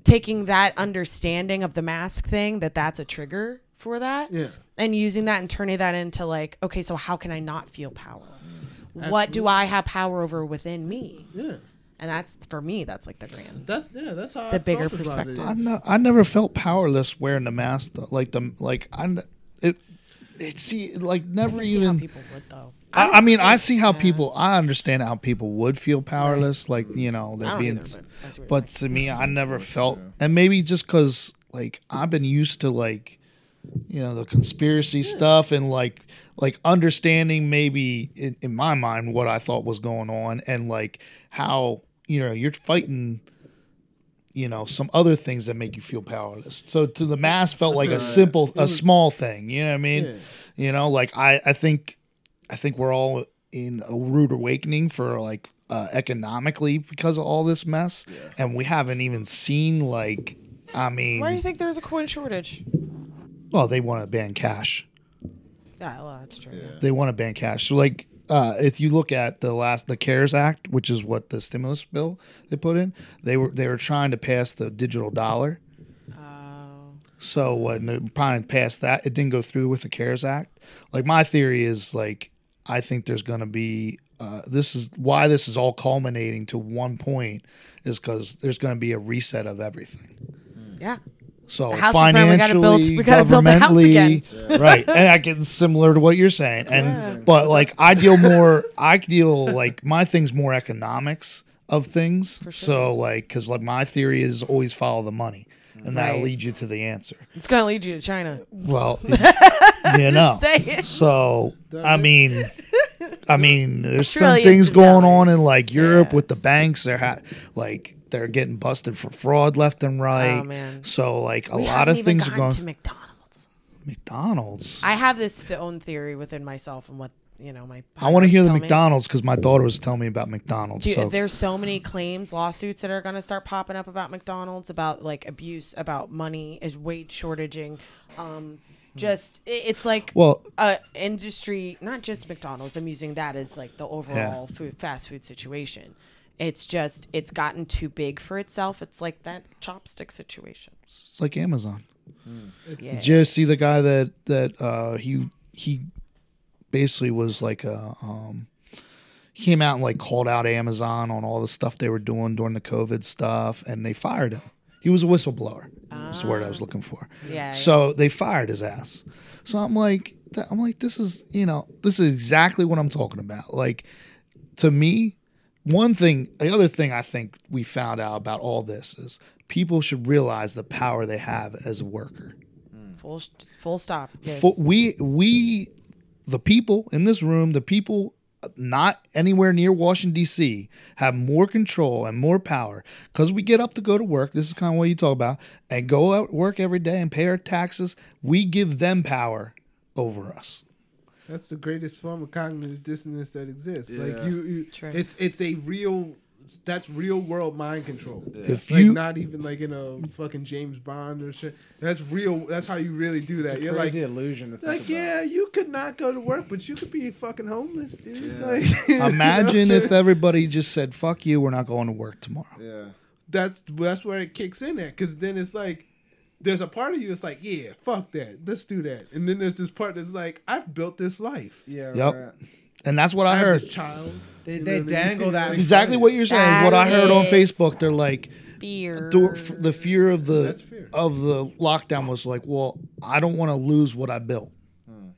taking that understanding of the mask thing that that's a trigger for that Yeah. and using that and turning that into like okay so how can i not feel powerless what do i have power over within me yeah. and that's for me that's like the grand That's yeah. That's how The I bigger felt about perspective. it. I, no, I never felt powerless wearing the mask. Though. Like the like i it it see like I never see how even. people would though I, I mean, I see how people. I understand how people would feel powerless. Like you know, they're being. either, but I see what you're But to me, I never felt, and maybe just because like I've been used to like, you know, the conspiracy stuff and like like understanding maybe in, in my mind what I thought was going on and like how you know you're fighting. You know some other things that make you feel powerless. So to the mass felt like a simple, a small thing. You know what I mean? Yeah. You know, like I, I think, I think we're all in a rude awakening for like uh, economically because of all this mess, and we haven't even seen like, I mean, why do you think there's a coin shortage well, they want to ban cash. yeah well that's true They want to ban cash. So like, uh, if you look at the last the CARES Act, which is what the stimulus bill they put in, they were they were trying to pass the digital dollar. Oh. So when they trying to pass that, it didn't go through with the CARES Act. Like my theory is like I think there's going to be uh, this is why this is all culminating to one point is because there's going to be a reset of everything. Yeah. So The house is burning, we gotta build- financially, we gotta build the house governmentally, right? And I get similar to what you're saying, and but like I deal more, I deal like my thing's more economics of things. Sure. So like, because like my theory is always follow the money, and that'll lead you to the answer. It's gonna lead you to China. Well, you know. So I mean, I mean, there's some things of going on in like Europe Yeah. with the banks. They're ha- like they're getting busted for fraud left and right. Oh, man. So like a We lot of things are going. to McDonald's. McDonald's. I have this th- own theory within myself and what you know my. I want to hear the. McDonald's because my daughter was telling me about McDonald's. Dude, so there's so many claims, lawsuits that are going to start popping up about McDonald's, about like abuse, about money, is wage shortaging. Um, just it's like well, a industry, not just McDonald's. I'm using that as like the overall food fast food situation. It's just it's gotten too big for itself. It's like that chopstick situation. it's like Amazon. Yeah. Did you see the guy that that uh, he he basically was like a um, he came out and like called out Amazon on all the stuff they were doing during the COVID stuff, and they fired him. He was a whistleblower. That's the word I was looking for. Yeah. So they fired his ass. So I'm like, I'm like, this is you know, this is exactly what I'm talking about. Like to me, one thing, the other thing I think we found out about all this is people should realize the power they have as a worker. Hmm. full full stop. Yes. For, we we the people in this room, the people not anywhere near Washington D.C. have more control and more power because we get up to go to work. This is kind of what you talk about, and go out work every day and pay our taxes. We give them power over us. That's the greatest form of cognitive dissonance that exists. Like you, you True. it's it's a real that's real world mind control. If like you not even like in a fucking James Bond or shit. That's real. That's how you really do that. It's a You're like, illusion to think like about. yeah, you could not go to work, but you could be fucking homeless, dude. Yeah. Like, you know? imagine if everybody just said, "Fuck you, we're not going to work tomorrow." Yeah. that's that's where it kicks in at because then it's like there's a part of you that's like yeah fuck that let's do that and then there's this part that's like i've built this life Yeah. Yep. right. And that's what I, i heard. this child They, they know what I mean? dangle that. Exactly what you. you're saying is what I heard on Facebook. They're like, fear. the, the fear of the fear. of the lockdown was like, well, I don't want to lose what I built. Hmm.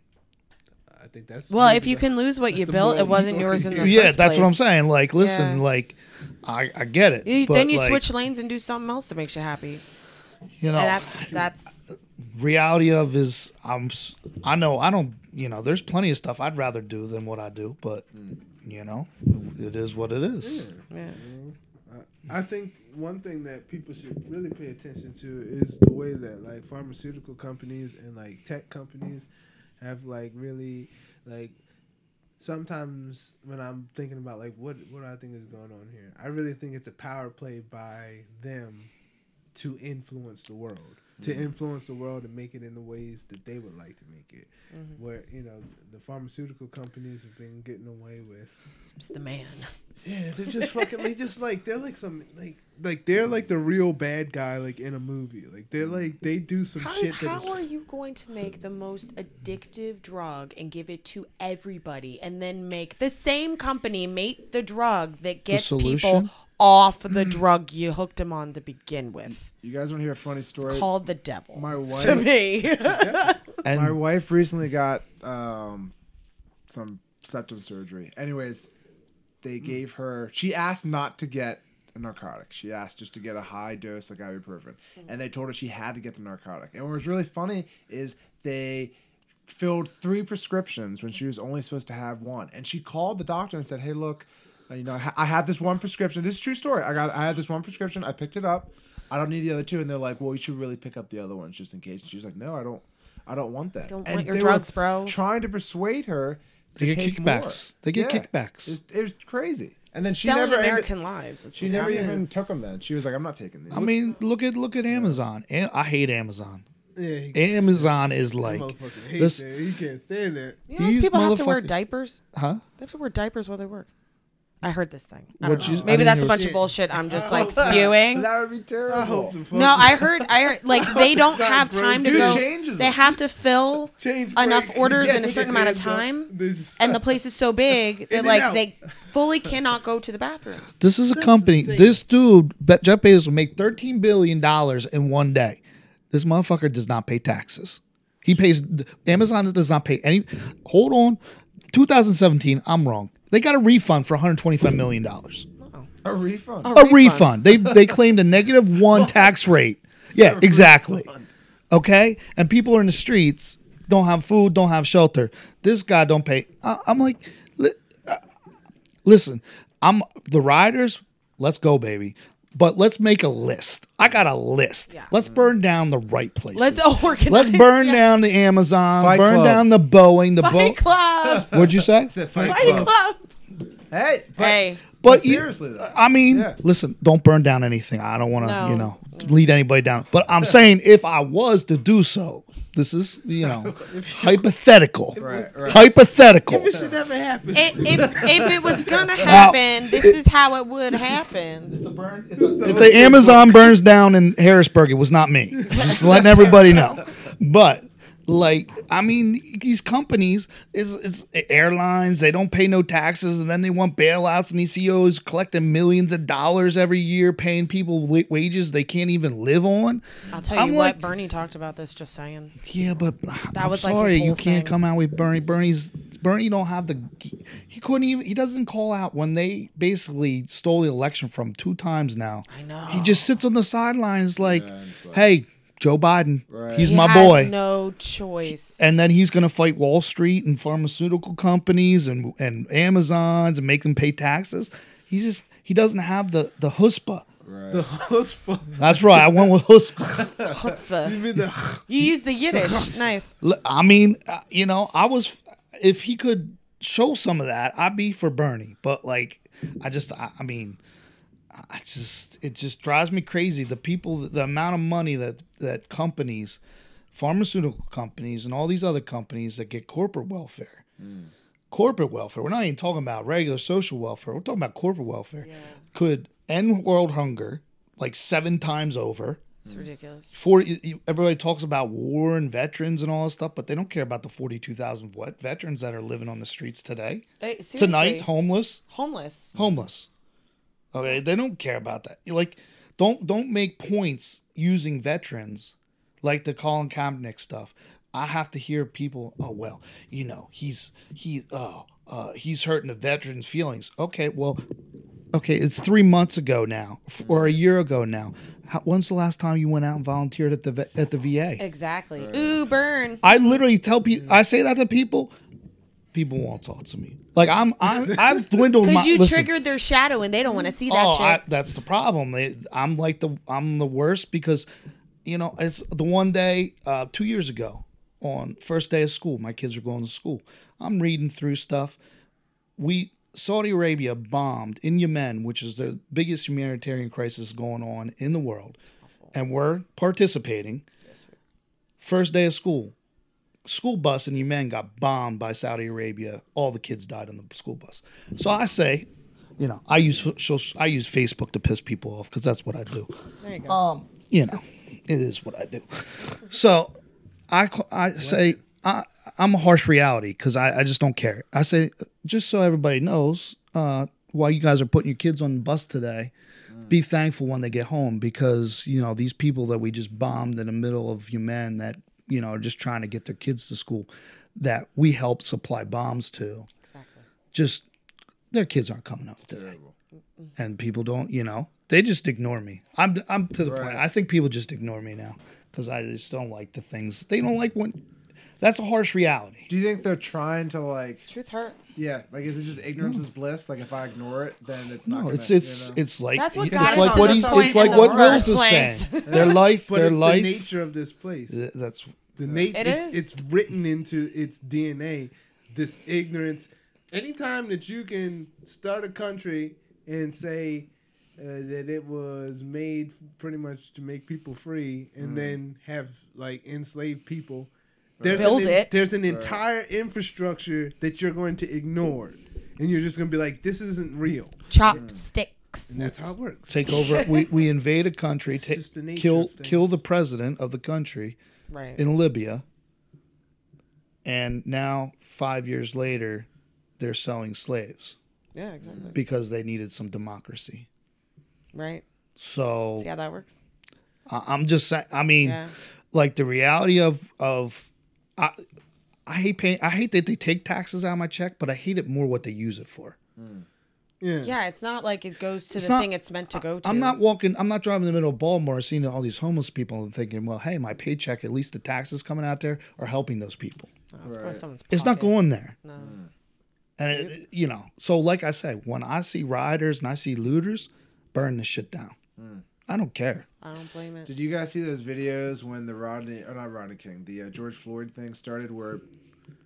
i think that's well, if you the- can lose what you built, it wasn't story yours in here. the yeah, first that's what I'm saying. Like, listen, Yeah. like, I, I get it. You, but, then you like, switch lanes and do something else that makes you happy. You know, And that's that's reality of is I'm. I know I don't. You know, there's plenty of stuff I'd rather do than what I do, but mm. you know, it is what it is. yeah. I think one thing that people should really pay attention to is the way that like pharmaceutical companies and like tech companies have like really like sometimes when I'm thinking about like what what I think is going on here, I really think it's a power play by them to influence the world, to mm-hmm. influence the world and make it in the ways that they would like to make it. Mm-hmm. Where you know the pharmaceutical companies have been getting away with It's the man. yeah, they're just fucking. They just like they're like some like like they're mm-hmm. like the real bad guy like in a movie. Like they're like they do some How, shit that how is. are you going to make the most addictive drug and give it to everybody and then make the same company make the drug that gets people? Off the mm. drug you hooked him on to begin with? You guys want to hear a funny story? Called the devil. My wife. to wife. me. And my wife recently got um, some septum surgery. Anyways, they mm. gave her. She asked not to get a narcotic. She asked just to get a high dose of ibuprofen, mm. and they told her she had to get the narcotic. And what was really funny is they filled three prescriptions when she was only supposed to have one. And she called the doctor and said, "Hey, look, you know, I ha- I had this one prescription. This is a true story. I got, I had this one prescription. I picked it up. I don't need the other two, And they're like, "Well, you should really pick up the other ones just in case." And she's like, "No, I don't. I don't want that. don't And want your they were drugs, bro. Trying to persuade her to They get take kickbacks. more. They get Yeah. kickbacks. It was, it was crazy. And then she Selling never ended- American lives. That's she what's never happening. even took them. Then she was like, "I'm not taking these." I mean, look at look at Amazon. i hate Amazon. Yeah, he, Amazon is like, motherfucker hates this- that. He can't stand that. You know, those These people have to wear motherfuckers- diapers. huh? They have to wear diapers while they work. I heard this thing. I don't know. you- I Maybe didn't that's a hear bunch what- of bullshit. I'm just like hope spewing. That would be terrible. I hope the fuck No, I heard. I heard like they don't Stop, have bro. time to Who go. changes They them? have to fill Change enough break. orders Yeah, in a certain amount of time, There's- and the place is so big that and like out. they fully cannot go to the bathroom. This is a That's company. insane. This dude, Be- Jeff Bezos, will make thirteen billion dollars in one day. This motherfucker does not pay taxes. He pays. Amazon does not pay any. Hold on, 2017. I'm wrong. They got a refund for 125 million dollars. A refund. A A refund. They they claimed a negative one tax rate. Yeah, exactly. Okay, and people are in the streets, don't have food, don't have shelter. This guy don't pay. I, I'm like, li- uh, listen, I'm the riders. Let's go, baby. But let's make a list. I got a list. Yeah. Let's burn down the right places. Let's organize. Let's burn yeah. down the Amazon. Fight burn Club. down the Boeing. The Fight boat. Club. What'd you say? Fight Fight Club. Club. Hey, but, Hey, But you- seriously, though. I mean, Yeah. listen, don't burn down anything. I don't want to, No. you know, lead anybody down. But I'm saying if I was to do so, this is, you know, hypothetical. Right, right. Hypothetical. It should never happen. if, if if it was gonna happen, this is how it would happen. If the Amazon burns down in Harrisburg, it was not me. Just letting everybody know. But like, I mean, these companies is it's airlines. They don't pay no taxes, and then they want bailouts, and these CEOs collecting millions of dollars every year, paying people wa- wages they can't even live on. I'll tell you I'm what, like- Bernie talked about this. Just saying. Yeah, but uh, That I'm was, like, sorry, his you can't thing. come out with Bernie. Bernie's Bernie don't have the. He couldn't even. He doesn't call out when they basically stole the election from two times now. I know. He just sits on the sidelines like, "Hey, Joe Biden, Right. he's He my has boy." No choice. and then he's gonna fight Wall Street and pharmaceutical companies and and Amazons and make them pay taxes. He just he doesn't have the the huspa. Right. the hospital. That's right. I went with huspa. Chutzpah. You mean the You use the Yiddish. Nice. I mean, uh, you know, I was if he could show some of that, I'd be for Bernie. But like, I just, I, I mean, I just, it just drives me crazy. The people, the amount of money that that companies, pharmaceutical companies, and all these other companies that get corporate welfare. Mm. Corporate welfare. We're not even talking about regular social welfare. We're talking about corporate welfare. Could end world hunger like seven times over It's ridiculous. for everybody talks about war and veterans and all this stuff, but they don't care about the forty-two thousand what veterans that are living on the streets today, They, tonight, homeless, homeless. homeless. Okay, they don't care about that. Like, don't don't make points using veterans like the Colin Kaepernick stuff. I have to hear people. Oh well, you know he's he oh uh, he's hurting the veterans' feelings. Okay, well, okay, it's three months ago now, or a year ago now. How, when's the last time you went out and volunteered at the at the VA? Exactly. Ooh, burn. I literally tell people. I say that to people. People won't talk to me. Like I'm, I'm I've dwindled my. Because you listen, triggered their shadow and they don't want to see that oh, shit. I, that's the problem. They- I'm like the I'm the worst because, you know, it's the one day uh, two years ago on first day of school. My kids are going to school. I'm reading through stuff. We Saudi Arabia bombed in Yemen, which is the biggest humanitarian crisis going on in the world, and we're participating. First day of school, school bus in Yemen got bombed by Saudi Arabia. All the kids died on the school bus. So I say, you know, I use I use Facebook to piss people off because that's what I do. there you go. Um, you know, it is what I do. So I I say I I'm a harsh reality because I I just don't care. I say just so everybody knows, uh, while you guys are putting your kids on the bus today. Be thankful when they get home because you know these people that we just bombed in the middle of Yemen that you know are just trying to get their kids to school that we help supply bombs to exactly. just their kids aren't coming out today, and people don't. You know, they just ignore me. I'm I'm to the point. I think people just ignore me now because I just don't like the things they don't like when. That's a harsh reality. Do you think they're trying to like? Truth hurts. Yeah, like is it just ignorance is bliss? Like if I ignore it, then it's not. No, gonna, it's it's you know? it's like That's what it's got us like to what he's it's like what the Wills is saying. Their life, But their it's life. the nature of this place. th- That's The nat- It it's, is. it's written into its DNA. This ignorance. Anytime that you can start a country and say, Uh, that it was made pretty much to make people free and then have like enslaved people. There's Build an, it. There's an entire infrastructure that you're going to ignore, and you're just going to be like, "This isn't real." Chopsticks. And that's how it works. Take over. we we invade a country, ta- the kill kill the president of the country Right. in Libya, and now five years later, they're selling slaves yeah, exactly. because they needed some democracy. Right. So See how that works? I- I'm just saying. I mean, Yeah. like the reality of of I I hate paying. I hate that they take taxes out of my check, but I hate it more what they use it for. Yeah. Yeah, it's not like it goes to It's the not- thing it's meant to go to. I'm not walking. I'm not driving in the middle of Baltimore, seeing all these homeless people, and thinking, "Well, hey, my paycheck, at least the taxes coming out there are helping those people." Oh, it's going Right. It's not going there, No. and it, it- you know. So, like I say, when I see rioters and I see looters, burn the shit down. Hmm. I don't care. I don't blame it. Did you guys see those videos when the Rodney or not Rodney King, the uh, George Floyd thing started, where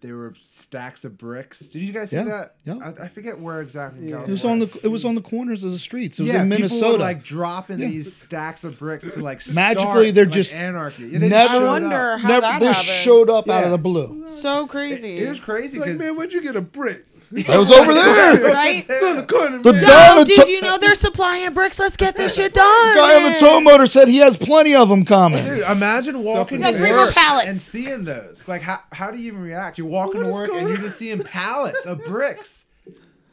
there were stacks of bricks? Did you guys see Yeah, that? yeah. I, I forget where exactly. Yeah. It was on the. It was on the corners of the streets. It was yeah, in people Minnesota. like dropping Yeah. these stacks of bricks to like Magically, they're like, just anarchy. Yeah, they never- just showed I up. wonder how Never, that this happened. showed up out of the blue. So crazy. it was crazy Like, man, where'd you get a brick? It was over there. right? It's on the corner, The man. guy on the dude, to- you know they're supplying bricks. Let's get this shit done. The guy on the tow motor said he has plenty of them coming. Dude, imagine walking to three more work pallets. and seeing those. Like, how, how do you even react? You're walking What to work and you're just seeing pallets of bricks.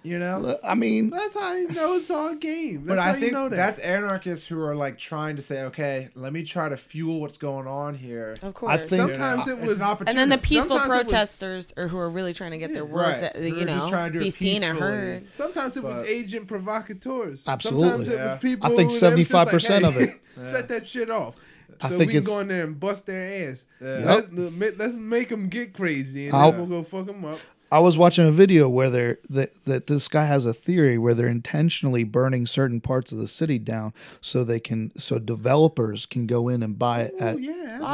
You know? I mean, That's how you know it's all game. That's But how I think you know that. that's anarchists who are like trying to say, okay, let me try to fuel what's going on here. Of course. I think- Sometimes You it was- It's an and then the peaceful Sometimes it was- protesters or who are really trying to get their words, right. Who you are just know, to be seen and heard. Sometimes it was But- agent provocateurs. Absolutely. Sometimes it was people. I think who- they was just 75% of it. Set that shit off. I So think we can go in there and bust their ass. Yeah. Let's, let's make them get crazy, and I'll- then we'll go fuck them up. I was watching a video where they're that, that this guy has a theory where they're intentionally burning certain parts of the city down so they can so developers can go in and buy it Oh at yeah, Oh,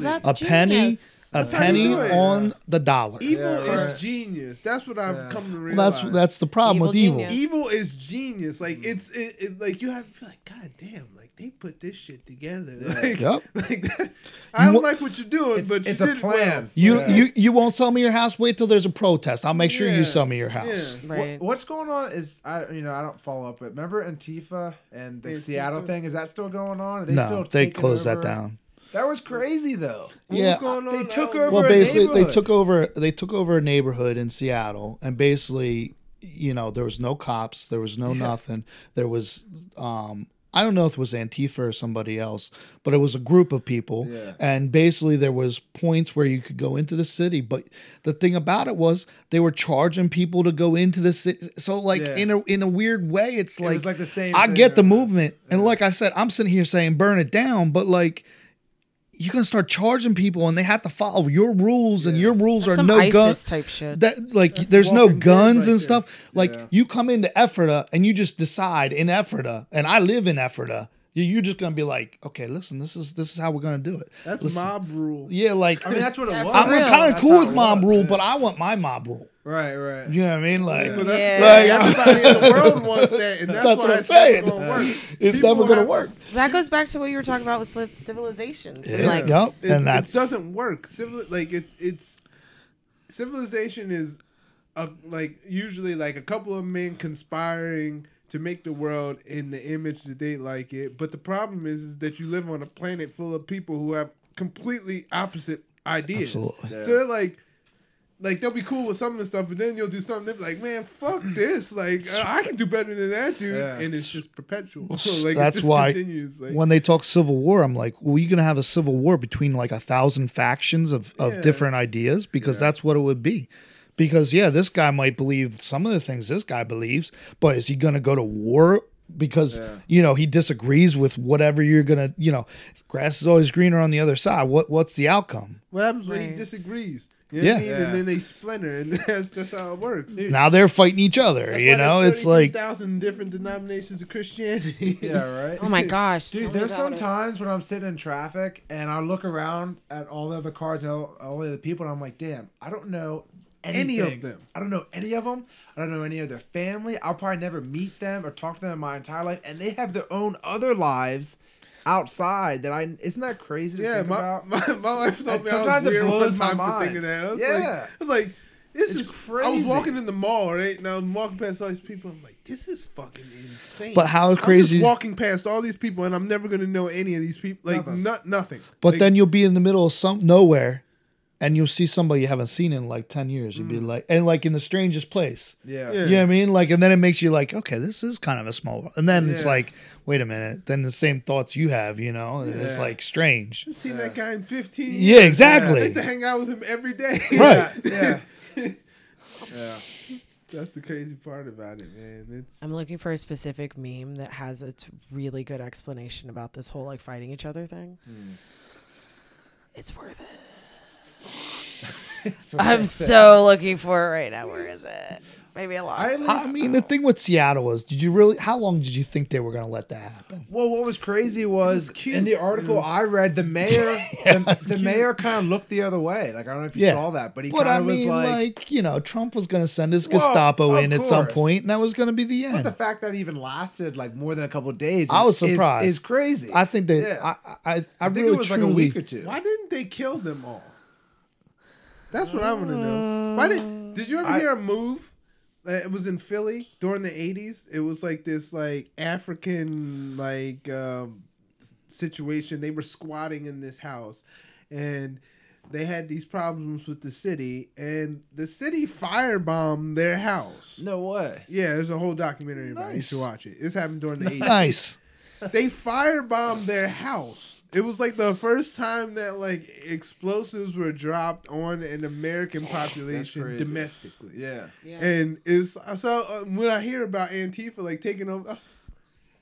absolutely. that's a penny a That's penny do it. on the dollar. Evil Yeah, is right. genius. That's what I've Yeah. come to Well, realize. that's that's the problem Evil with evil. genius. Evil is genius. Like mm. it's it, it like you have to be like, God damn, like they put this shit together. Like, Yep. like that. I don't wa- like what you're doing, It's, but it's you a did it well. plan. You Yeah. you you won't sell me your house. Wait till there's a protest. I'll make sure Yeah. you sell me your house. Yeah. What- what's going on is I you know I don't follow up, but remember Antifa and the Antifa. Seattle thing? Is that still going on? Are they No, still they taking closed that down. That was crazy though. What Yeah, was going on? they took over- Well, a basically, they took over. They took over a neighborhood in Seattle, and basically, you know, there was no cops, there was no nothing. There was, um, I don't know if it was Antifa or somebody else, but it was a group of people, Yeah. and basically there was points where you could go into the city. But the thing about it was they were charging people to go into the city. So, like Yeah. in a in a weird way, it's It like, was like the same I get the movement, and like I said, I'm sitting here saying burn it down, but like you're gonna start charging people, and they have to follow your rules, and your rules That's are some no guns. type shit. That like That's there's no guns right and there. stuff. Like Yeah. you come into Ephrata and you just decide in Ephrata, and I live in Ephrata. you- You're just gonna be like, okay, listen, this is this is how we're gonna do it. That's Listen, mob rule. Yeah, like I mean that's what it Yeah, was. I'm kind of cool with it mob was, rule, yeah. but I want my mob rule. Right, right. You know what I mean? Like, But Yeah. like, everybody in the world wants that, and that's, That's why what I'm it's saying. never gonna work. It's People never gonna work. That goes back to what you were talking about with civ- civilizations. And Yeah. like, Yep. It, and it that's doesn't work. Civil like it, it's civilization is a, like usually like a couple of men conspiring to make the world in the image that they like it. But the problem is, is that you live on a planet full of people who have completely opposite ideas. Absolutely. Yeah. So they're like. Like they'll be cool with some of the stuff, but then you'll do something. They'll like, "Man, fuck this! Like I can do better than that dude," Yeah. and it's just perpetual. Like that's why continues. Like, when they talk civil war, I'm like, well, you're gonna have a civil war between like a thousand factions of, of Yeah. different ideas because Yeah. that's what it would be. Because yeah, this guy might believe some of the things this guy believes, but is he gonna go to war because Yeah. you know he disagrees with whatever you're gonna you know grass is always greener on the other side. What what's the outcome? What happens when he disagrees? You know what I Yeah. mean? Yeah. And then they splinter, and that's that's how it works. Dude, Now they're fighting each other. That's you know, it's like thousand different denominations of Christianity. Yeah, right. oh my gosh, Dude, me there's some it. times when I'm sitting in traffic and I look around at all the other cars and all, all the other people, and I'm like, damn, I don't know anything. Any of them. I don't know any of them. I don't know any of their family. I'll probably never meet them or talk to them in my entire life, and they have their own other lives outside. That I isn't that crazy to Yeah, think my, about? my, my wife thought And me I was sometimes it weird one blows my time for mind. thinking that. I was Yeah. like, I was like, this It's is crazy. I was walking in the mall, right? And I was walking past all these people. I'm like, this is fucking insane. But how crazy! I'm crazy- just walking past all these people, and I'm never gonna know any of these people. Like, Nothing. not nothing. But Like, then you'll be in the middle of some nowhere, and you'll see somebody you haven't seen in like ten years. You'll be mm. like, and like in the strangest place. yeah. Yeah. You know what I mean? Like, and then it makes you like, okay, this is kind of a small. world. And then it's Yeah. like, wait a minute. Then the same thoughts you have, you know, and it's Yeah. like strange. I've seen that guy in 15 years. Yeah, I exactly. used to hang out with him every day. Right. Yeah. yeah. That's the crazy part about it, man. It's I'm looking for a specific meme that has a t- really good explanation about this whole like fighting each other thing. Hmm. It's worth it. I'm so looking for it right now. Where is it? Maybe I lost. I, least, I mean, the thing with Seattle was, did you really? How long did you think they were going to let that happen? Well, what was crazy was cute. in the article I read, the mayor, the, the mayor kind of looked the other way. Like I don't know if you Yeah. saw that, but he But kind I of was mean, like, like, you know, Trump was going to send his Gestapo of in at some point, and that was going to be the but end. the fact that it even lasted like more than a couple of days, I was is- surprised. Is, crazy. I think that Yeah. I, I, I, I think really it was truly, like a week or two. why didn't they kill them all? That's what I want to know. Why did Did you ever I- hear a MOVE? It was in Philly during the '80s. It was like this, like African, like um, situation. They were squatting in this house, and they had these problems with the city, and the city firebombed their house. No way. Yeah, there's a whole documentary about it. You Nice. should watch it. This happened during the 80s. nice. they firebombed their house. It was like the first time that like explosives were dropped on an American population domestically. Yeah. yeah. And it's so uh, when I hear about Antifa like taking over, I was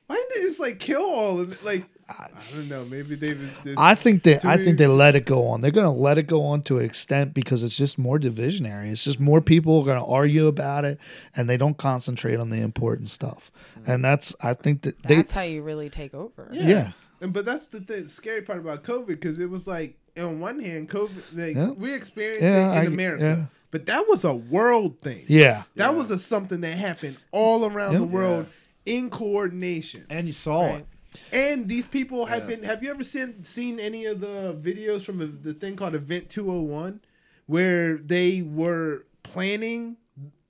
why didn't they just like kill all of it? Like I don't know, maybe they just, I think they, I think they let it go on. They're going to let it go on to an extent because it's just more divisionary. It's just more people are going to argue about it, and they don't concentrate on the important stuff. And that's, I think that they, That's how you really take over. Yeah. yeah, And but that's the thing, scary part about COVID because it was like on one hand, COVID like Yeah. we experienced Yeah, it in I- America, yeah. but that was a world thing. yeah, That was a something that happened all around Yep. the world in coordination. And you saw Right. it. And these people have Yeah. been. Have you ever seen seen any of the videos from a, the thing called Event Two Hundred One, where they were planning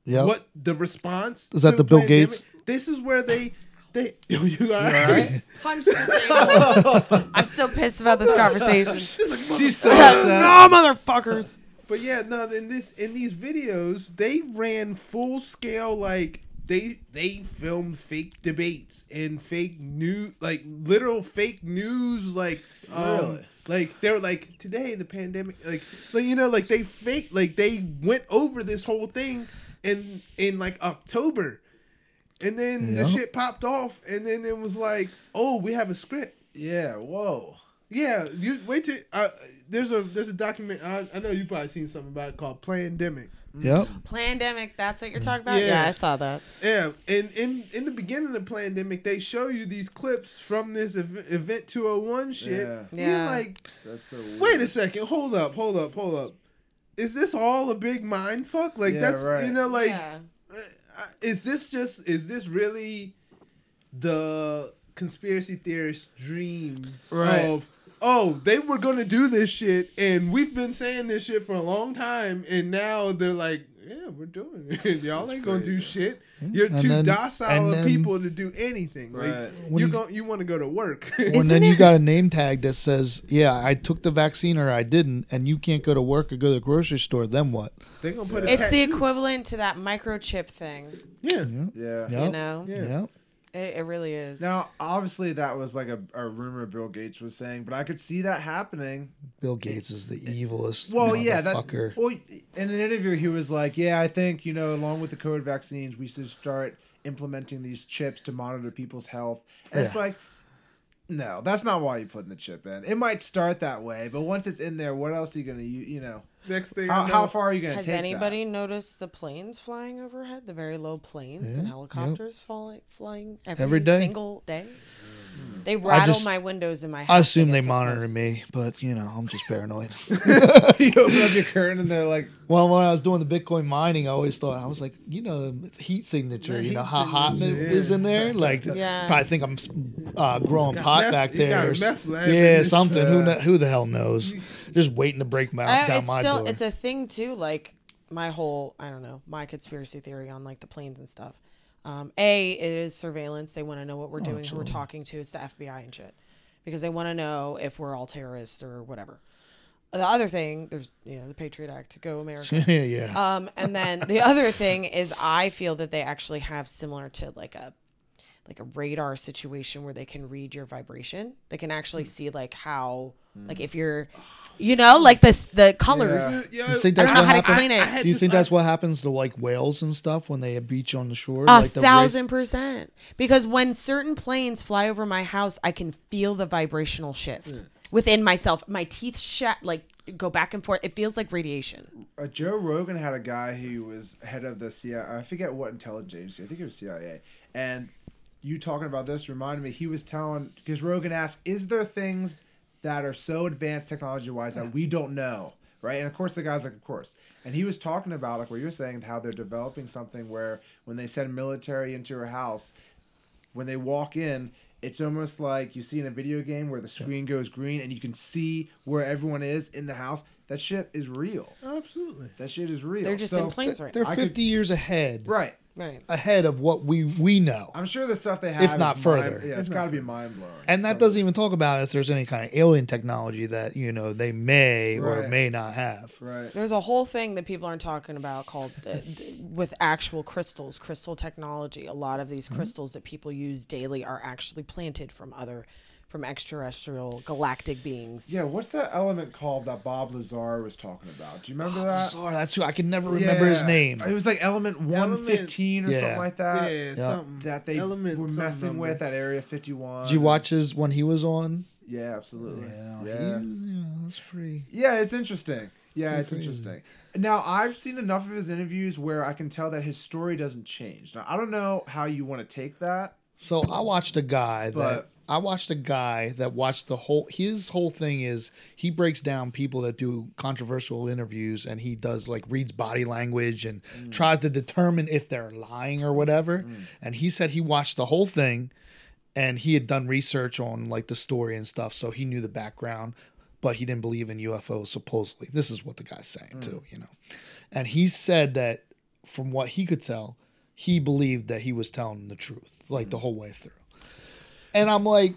yeah. what the response? Is that to the Bill pandemic- Gates? This is where they they. Yo, you all right? Punch the table. I'm so pissed about this conversation. She's so no, upset. motherfuckers. But yeah, no. In this in these videos, they ran full scale like they they filmed fake debates and fake news, like literal fake news, like um, Really? like they were like today the pandemic, like like you know like they fake like they went over this whole thing in in like October, and then the shit popped off, and then it was like oh we have a script. Yeah. Whoa. Yeah, you wait till uh, there's a there's a document. I, I know you probably seen something about it called Plandemic. Yep. Pandemic, that's what you're talking about? Yeah. Yeah, I saw that. Yeah, and in in the beginning of the Plandemic, they show you these clips from this ev- event 201 shit. Yeah. You're Yeah. like, That's so weird. wait a second, hold up, hold up, hold up. Is this all a big mind fuck? Like Yeah, that's right. you know like yeah. uh, is this just is this really the conspiracy theorist dream Right. of oh they were gonna do this shit and we've been saying this shit for a long time and now they're like yeah we're doing it y'all That's ain't gonna do shit hmm? you're And too then- docile and of then- people to do anything Right. like When you're you- going you want to go to work And Isn't then you got a name tag that says, "Yeah, I took the vaccine or I didn't," and you can't go to work or go to the grocery store. Then what? they're gonna put a It's the equivalent to that microchip thing. yeah Yeah. Yep. You know? Yeah. Yep. It, it really is. Now, obviously, that was like a, a rumor Bill Gates was saying, but I could see that happening. Bill Gates is the eh, evilest. Well, yeah, that's motherfucker. well. In an interview, he was like, "Yeah, I think you know, along with the COVID vaccines, we should start implementing these chips to monitor people's health." And it's like, no, that's not why you're putting the chip in. It might start that way, but once it's in there, what else are you gonna, you, you know, next thing how, how far are you gonna Has take anybody noticed the planes flying overhead? The very low planes Yeah, and yep. helicopters falling, flying every, Every day. single day? They rattle just- my windows in my house. I assume they so monitor close. me, but you know, I'm just paranoid. you open up your curtain and they're like, well, when I was doing the Bitcoin mining, I always thought I was like, you know, it's heat signature. The you know heat how hot it signature, is yeah. in there. Like, Yeah. probably think I'm uh, growing Got pot meth- back there. got a or s- meth lab yeah, something. who uh, kn- who the hell knows? Just waiting to break my Uh, down it's my still door. it's a thing too. Like my whole I don't know my conspiracy theory on like the planes and stuff. Um, a it is surveillance. They want to know what we're Oh, doing, who we're talking to. It's the FBI and shit because they want to know if we're all terrorists or whatever. The other thing, there's you know the Patriot Act, to go America. yeah, yeah. Um, and then the other thing is, I feel that they actually have similar to like a like a radar situation where they can read your vibration. They can actually hmm. see like how like hmm. if you're, you know, like this the colors. Yo, You think I don't know what how to happens? explain it. I had Do you think that's what happens to like whales and stuff when they beach on the shore? A like the ra- thousand percent. Because when certain planes fly over my house, I can feel the vibrational shift hmm. within myself. My teeth shat like go back and forth. It feels like radiation. uh, Joe Rogan had a guy who was head of the CIA. I forget what intelligence agency. I think it was CIA. And you talking about this reminded me. He was telling because Rogan asked, "Is there things that are so advanced technology wise that we don't know?" Right, and of course the guy's like, "Of course." And he was talking about like what you were saying, how they're developing something where when they send military into her house, when they walk in, it's almost like you see in a video game where the screen goes green and you can see where everyone is in the house. That shit is real. Absolutely. That shit is real. They're just So- in planes right They're now. I could- 50 years ahead, Right. Right. ahead of what we we know. I'm sure the stuff they have, if not is further. Mind, yeah, it's got to be mind blowing. And that doesn't even talk about if there's any kind of alien technology that you know they may or may not have. Right. There's a whole thing that people aren't talking about called uh, th- with actual crystals, crystal technology. A lot of these crystals that people use daily are actually planted from other, from extraterrestrial galactic beings. Yeah. What's that element called that Bob Lazar was talking about? Do you remember that? Sorry, that's who I can never remember his name. It was like element 115 or Yeah. something like that. yeah, yeah. something. That they Element were messing number. with at Area 51. Did you watch his when he was on? Yeah, absolutely. Yeah. he- you know, that's pretty. Yeah, it's interesting. Yeah, it's crazy. interesting. Now, I've seen enough of his interviews where I can tell that his story doesn't change. Now, I don't know how you want to take that. So I watched a guy that But- I watched a guy that watched the whole. His whole thing is he breaks down people that do controversial interviews, and he does like reads body language and mm. tries to determine if they're lying or whatever. Mm. And he said he watched the whole thing, and he had done research on like the story and stuff, so he knew the background, but he didn't believe in UFOs. Supposedly, this is what the guy's saying too, mm. you know. And he said that from what he could tell, he believed that he was telling the truth, like the whole way through. And I'm like,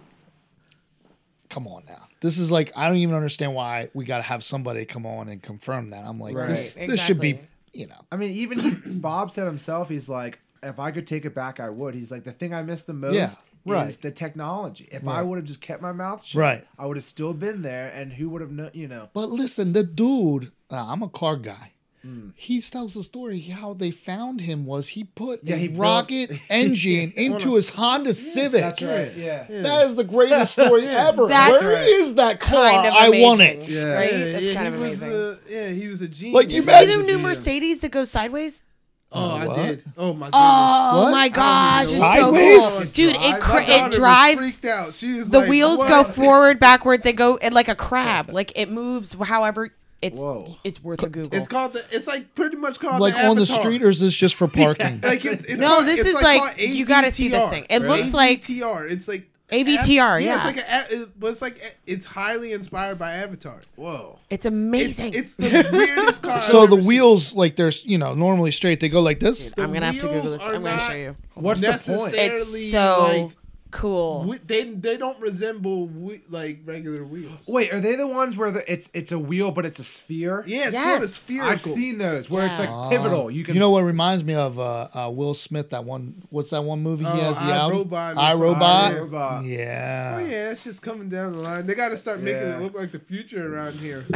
come on now. This is like I don't even understand why we got to have somebody come on and confirm that. I'm like, Right. this Right, this should be, exactly. you know. I mean, even he's, Bob said himself, he's like, if I could take it back, I would. He's like, the thing I miss the most Yeah, is right. the technology. If I would have just kept my mouth shut, Right. I would have still been there, and who would have known, you know? But listen, the dude, uh, I'm a car guy. Hmm. He tells the story how they found him was he put Yeah, a he built- rocket engine into his Honda Civic. Yeah. That is the greatest story ever. That's Where is that car? Kind of I want it. Yeah. Right? That's yeah, kind he was a, yeah, he was a genius. Like, you See imagine- the new Mercedes that goes sideways? Oh, I What? did. Oh my goodness. Oh What? my gosh, it's so cool, dude! It cr- it drives. freaked out. She was The like, wheels what? go forward, backwards. They go it like a crab. Like it moves. However, it's Whoa. it's worth a Google. It's called the. It's like pretty much called Like the on the Avatar. street, or is this just for parking? Like it, it's No, called- this it's is like- called you gotta see this AVTR, thing. It right? looks like- AVTR. It's like AVTR, It's yeah. like a, it- but it's like it's highly inspired by Avatar. Whoa. It's It's, amazing. it's the weirdest car. so I've the ever seen. wheels, like there's, you know, normally straight. They go like this. I'm gonna have to Google wheels this. are I'm gonna not show you. What's the point? necessarily It's so like cool. we- they they don't resemble we, like regular wheels. Wait, are they the ones where the, it's it's a wheel but it's a sphere? Yeah, it's Yes. sort of spherical. I've seen those where it's like pivotal. You can You know what reminds me of uh, uh, Will Smith? That one. What's that one movie he Oh, has? The album. iRobot or I something. Robot. iRobot. Yeah. Oh yeah, it's just coming down the line. They got to start making Yeah. it look like the future around here.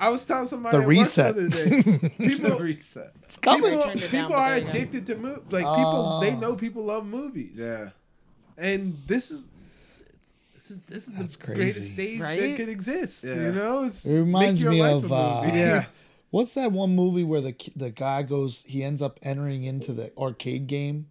I was telling somebody The reset. the other day. People, reset. It's coming. people, turned it down, people are there you go. addicted to movies. Like people, they Oh. know people love movies. Yeah. And this is this is this is That's the crazy. greatest stage that could exist. Yeah. You know, it's It reminds make your me life of, a uh. Yeah. What's that one movie where the the guy goes? He ends up entering into the arcade game.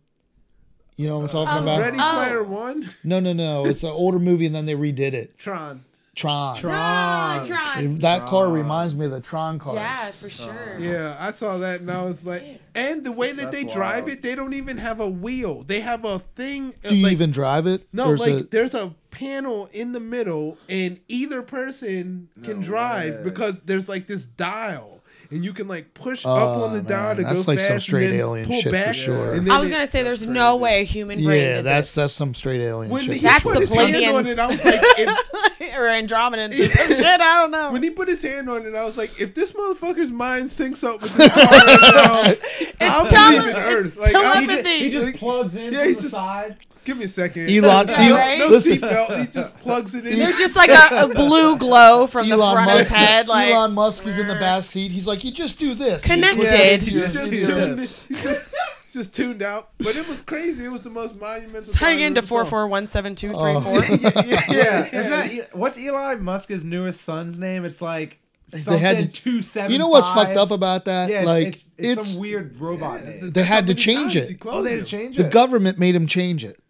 You know what I'm talking Oh, about? Ready Oh. Player One, No, no, no. It's an older movie, and then they redid it. Tron. Tron. Ah, Tron. That car reminds me of the Tron car. Yeah, for sure. Yeah, I saw that and I was like, and the way that That's they drive wild. it, they don't even have a wheel. They have a thing. uh, Do you like, even drive it? No, There's like a- there's a panel in the middle, and either person can drive way. because there's like this dial, and you can like push Oh, up on the dial to that's go like fast some and straight then alien pull shit for back, sure. and then I was gonna say, there's that's no crazy. way a human brain yeah, did that's this. that's some straight alien when shit. he That's put the his hand on it, I was like, if, or Andromedans or some shit. I don't know. when he put his hand on it, I was like, if this motherfucker's mind syncs up with this car right now, I'm tele- leaving Earth. it's Like, I'm, telepathy. He just Like- plugs in Yeah, from the just- side. Give me a second. Elon, Yeah, Elon- right? no listen, seatbelt. He just plugs it in. There's just like a, a blue glow from the Elon front of his head, like Elon Musk is in the back seat. He's like, you just do this. Connected. Yeah, He's just just, tuned, just, just tuned out. But it was crazy. It was the most monumental. Tying into I four saw. four one seven two three Oh. four. yeah, yeah, yeah, Yeah, yeah. isn't that what's Eli Musk's newest son's name? It's like They something had to- two seven. You know what's fucked up about that? Yeah, like it's, it's, it's, some weird robot name. they had to change times it. Oh, they had to change it. The government made him change it.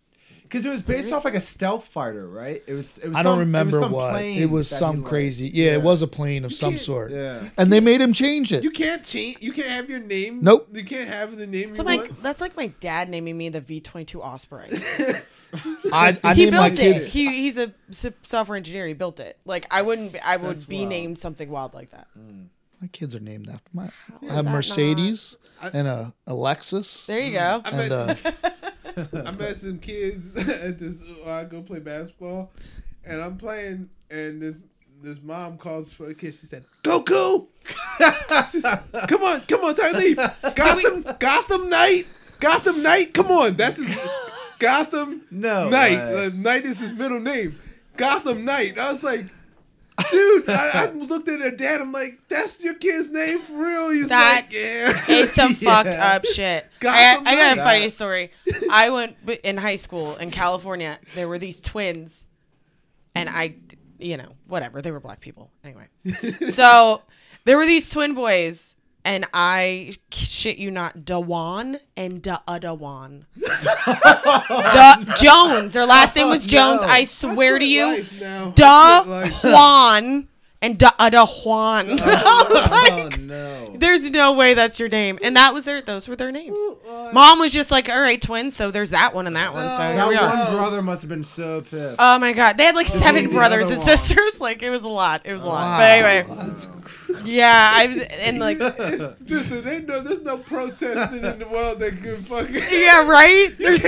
Because it was based off like a stealth fighter, right? It was. It was I don't some- remember it was some what. plane It was some crazy. Yeah, it was a plane of some sort. Yeah. And they made him change it. You can't change. You can't have your name. Nope. You can't have the name So you like want. that's like my dad naming me the V twenty two Osprey. I, I he named my built it. He he's a software engineer. He built it. Like I wouldn't. Be, I would That's be wild. named something wild like that. My kids are named after my. is I have Mercedes not- and a Alexis. There you go. And uh, I met some kids at this. I go play basketball, and I'm playing, and this this mom calls for the kids. She said, "Goku, She said, come on, come on, Tylee, Gotham, Gotham Knight, Gotham Knight, come on." That's his Gotham No Knight. Uh, Knight is his middle name. Gotham Knight. I was like. Dude, I, I looked at her dad. I'm like, "That's your kid's name for real?" He's That like, "Yeah." It's some Yeah. fucked up shit. I, I got a funny story. I went in high school in California. There were these twins, and I, you know, whatever. They were black people anyway. so there were these twin boys, and I shit you not, Dawan and Daadawan. Da Jones. Their last name was Jones. no. I swear to you. Da That's it, like- Juan and Da Juan. I like, Oh no. there's no way that's your name. And that was their those were their names. uh, Mom was just like, all right, twins, so there's that one and that one. So here That one are. Brother must have been so pissed. Oh my god. They had like seven brothers and one. sisters. Like it was a lot. It was a lot. But anyway. That's Yeah, I was and like Listen, they know there's no protesting in the world that can fucking. Yeah, right? There's,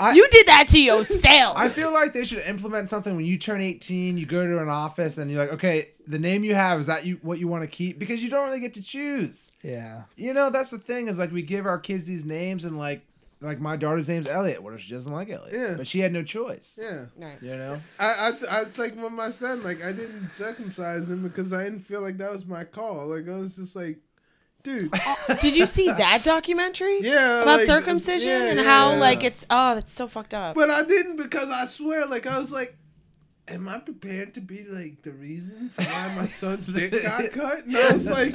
I- you did that to yourself. I feel like they should implement something when you turn 18, you go to an office and you're like, okay, the name you have is that you what you want to keep because you don't really get to choose. yeah. You know, that's the thing is like we give our kids these names and like like my daughter's name's Elliot. What if she doesn't like Elliot? Yeah. But she had no choice. Yeah, Right. You know? I, I, I, it's like with my son. Like I didn't circumcise him because I didn't feel like that was my call. Like I was just like, dude, oh, Did you see that documentary? yeah, About like, circumcision yeah, and yeah. how like it's oh that's so fucked up. But I didn't because I swear, like I was like, am I prepared to be like the reason for why my son's dick got cut? And I was like,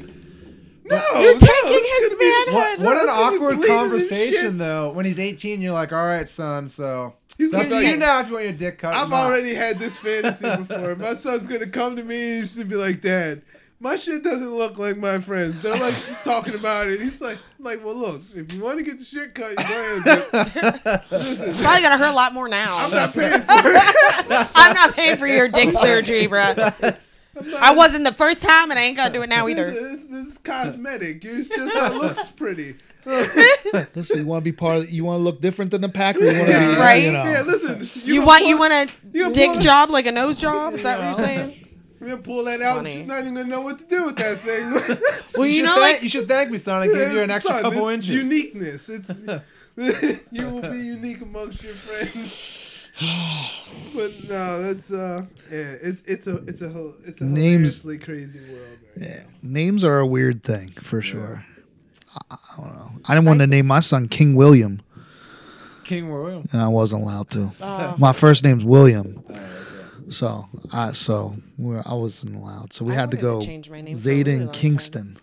no, You're no, taking it's his gonna be- manhood. What, No, what an it's gonna be awkward conversation though. When he's 18, you're like, all right, son, so He's it's up gonna to you now if you want your dick cut. I've already had this fantasy before. My son's gonna come to me and he's gonna be like, Dad, my shit doesn't look like my friends. They're like talking about it. He's like, like, well, look, if you want to get the shit cut, you go ahead. But listen, Probably gonna hurt a lot more now. I'm not paying for it. I'm not paying for your dick surgery, bro. I'm I wasn't the first time, and I ain't gonna do it now either. It's, it's, it's cosmetic. It's just it looks pretty. Listen, you want to be part of. You want to look different than the pack, or you want to be Right? You know. Yeah, listen. You gonna want pull- you want a you dick pull job like a nose job? Is that what you're saying? You gonna pull that out? funny. She's not even gonna know what to do with that thing. Well, you should know, thank, like you should thank me, son. I gave you an extra Son, couple it's inches. Uniqueness. It's you will be unique amongst your friends. But no, that's uh, yeah, it's it's a it's a whole- it's a Names- crazy world. Right Yeah, names are a weird thing for sure. I, I don't know. I didn't want to name my son King William. King William. and I wasn't allowed to. Oh. My first name's William, so I so we're, I wasn't allowed. So we I had to wanted to go change my name for really Zayden long time. Kingston.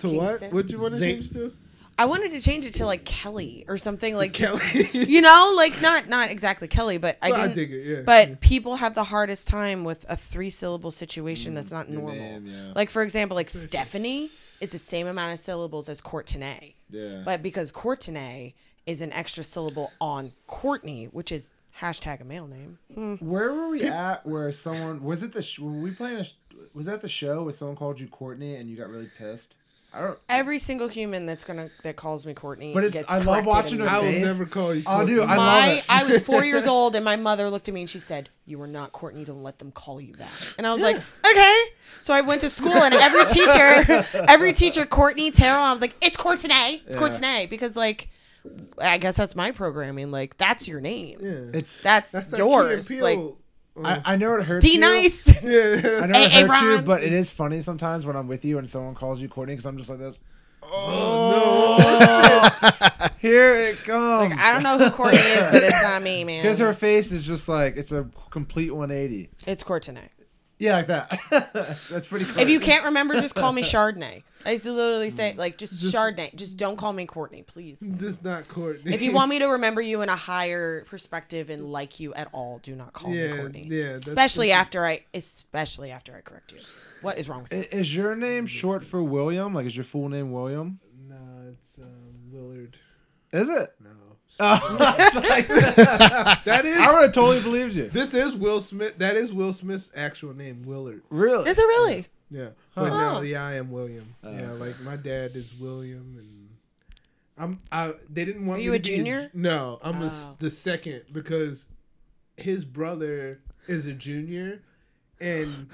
To what? Kingston? What'd you want to They- change to? I wanted to change it to like Kelly or something like just- you know, like not not exactly Kelly, but I Well, I didn't. dig it, yeah, But yeah. people have the hardest time with a three syllable situation that's not mm, normal. name, yeah. Like for example, like Stephanie is the same amount of syllables as Courtenay. Yeah. But because Courtenay is an extra syllable on Courtney, which is hashtag a male name. Hmm. Where were we at? Where someone was it the sh- were we playing a sh- was that the show where someone called you Courtney and you got really pissed? I don't. Every single human that's gonna that calls me Courtney, But it's- gets I love corrected watching in her the I will face. never call you. Dude, Courtney. I love my it. I was four years old and my mother looked at me and she said, "You are not Courtney. Don't let them call you that." And I was like, "Okay." So I went to school and every teacher, every teacher, Courtney Terrell, I was like, "It's Courtney. It's Yeah. Courtney," because like, I guess that's my programming. Like that's your name. Yeah. It's That's, That's that yours. Key Like Peele, I, I know it hurts D you. nice. yeah. I know it Hey, hurts you, but it is funny sometimes when I'm with you and someone calls you Courtney because I'm just like this. Oh, no! Here it comes. I don't know who Courtney is, but it's not me, man. Because her face is just like it's a complete 180. It's Courtney. Yeah, like that. That's pretty. Close. If you can't remember, just call me Chardonnay. I used to literally say Mm. like just, Just- Chardonnay. Just don't call me Courtney, please. this is not Courtney. If you want me to remember you in a higher perspective and like you at all, do not call Yeah, me Courtney. yeah, especially after I, especially after I correct you. What is wrong with you? Is your name short for William? Like, is your full name William? no, it's um, Willard. Is it? No, Oh, that that is. I would have totally believed you. This is Will Smith. That is Will Smith's actual name, Willard. Really? Is it really? Yeah, but Huh. no, yeah, I am William. Uh. yeah, like my dad is William, and I'm. I they didn't want Are me you to a be junior? no, I'm a s Oh. the second because his brother is a junior, and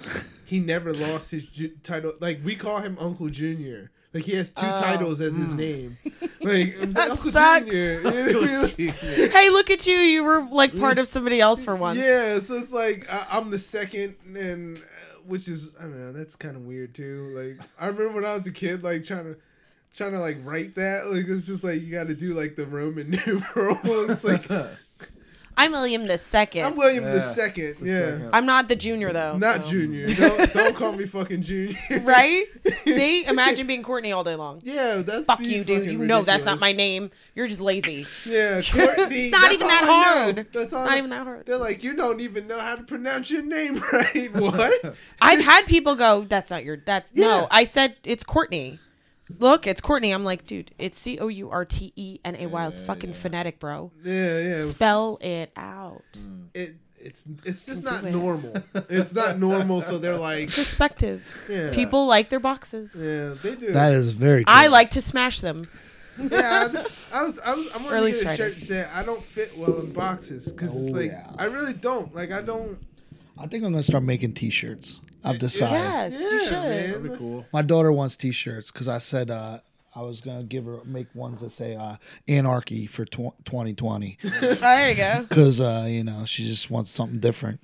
he never lost his ju- title. Like we call him Uncle Junior. Like he has two Oh. titles as his name. Like I'm That Uncle sucks. Junior. You know what I mean? Hey, look at you! You were like part of somebody else for once. Yeah, so it's like I, I'm the second, and uh, which is I don't know. That's kind of weird too. Like I remember when I was a kid, like trying to trying to like write that. Like it's just like you got to do like the Roman numeral. It's like I'm William the second. I'm William the Yeah, second. the yeah, second. I'm not the junior though. not so- junior. Don't, don't call me fucking junior. Right? See, imagine being Courtney all day long. Yeah, that's Fuck you, dude. fucking You know that's not my name. You're just lazy. Yeah, Courtney. It's not even that I know. hard. That's all not I- even that hard. They're like, you don't even know how to pronounce your name right. What? I've had people go, "That's not your. That's Yeah. no." I said it's Courtney. Look, it's Courtney. I'm like, dude, it's C O U R T E N A Y. It's fucking phonetic, bro. Yeah, yeah. Spell it out. Mm. it it's it's just Don't it. normal. It's not normal. So they're like, Perspective. yeah, People like their boxes. yeah, they do. That is very. True. I like to smash them. yeah, I, I was I was I'm Or gonna get a try to. shirt that said I don't fit well in boxes because it's Oh, like yeah. I really don't. Like I don't. I think I'm gonna start making T-shirts. I've decided. Yes, you should. man. That'd be cool. My daughter wants T-shirts because I said uh, I was gonna give her make ones that say uh, "Anarchy" for tw- 2020 Oh, there you go. because uh, you know she just wants something different.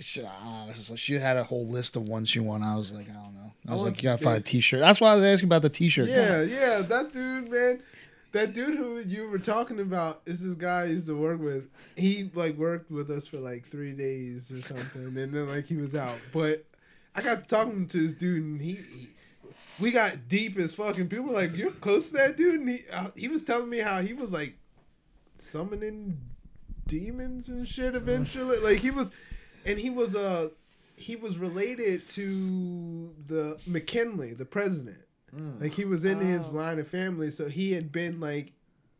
She, uh, so she had a whole list of ones she wanted. I was like, I don't know. I was want- like, you gotta find a T-shirt. That's why I was asking about the T-shirt. Yeah, yeah, that dude, man. That dude who you were talking about is this guy I used to work with. He like worked with us for like three days or something, and then like he was out. But I got to talking to this dude, and he, he we got deep as fucking. People were like, "You're close to that dude," and he uh, he was telling me how he was like summoning demons and shit eventually. like he was, and he was uh he was related to the McKinley, the president. Like he was in his Oh. line of family, so he had been like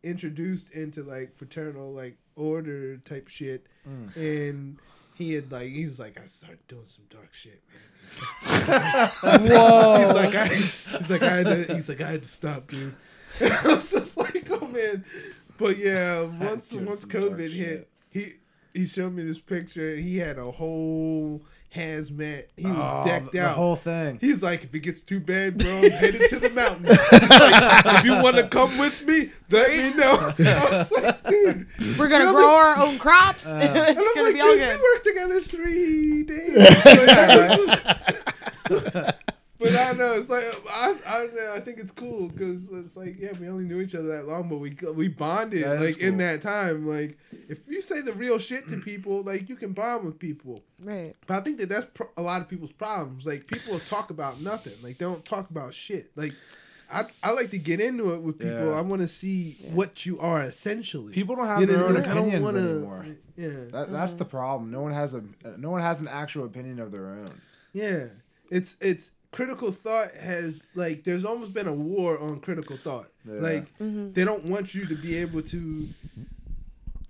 introduced into like fraternal like order type shit, and he had like he was like I started doing some dark shit, man. Whoa. He's like I, he's like I had to, he's like I had to stop, dude. I was just like, oh man, but yeah, once once COVID hit, shit. he he showed me this picture. And he had a whole hazmat. He was Oh, decked the, out. The whole thing. He's like, if it gets too bad, bro, I'm headed to the mountains. He's like, if you want to come with me, let me know. I was like, dude. We're gonna really? grow our own crops. Uh. And it's I'm gonna like, be all dude, good. we worked together three days. Like, but I know. It's like I, I don't know. I think it's cool because it's like yeah, we only knew each other that long, but we we bonded That is like in that time. Like if you say the real shit to people, like you can bond with people. Right. But I think that that's pro- a lot of people's problems. Like people talk about nothing. Like they don't talk about shit. Like I, I like to get into it with people. Yeah. I want to see what you are essentially. People don't have You know their what I own mean? I don't opinions wanna- anymore. Yeah, That, that's the problem. No one has a no one has an actual opinion of their own. yeah. It's it's critical thought has like there's almost been a war on critical thought. Yeah. Like mm-hmm. they don't want you to be able to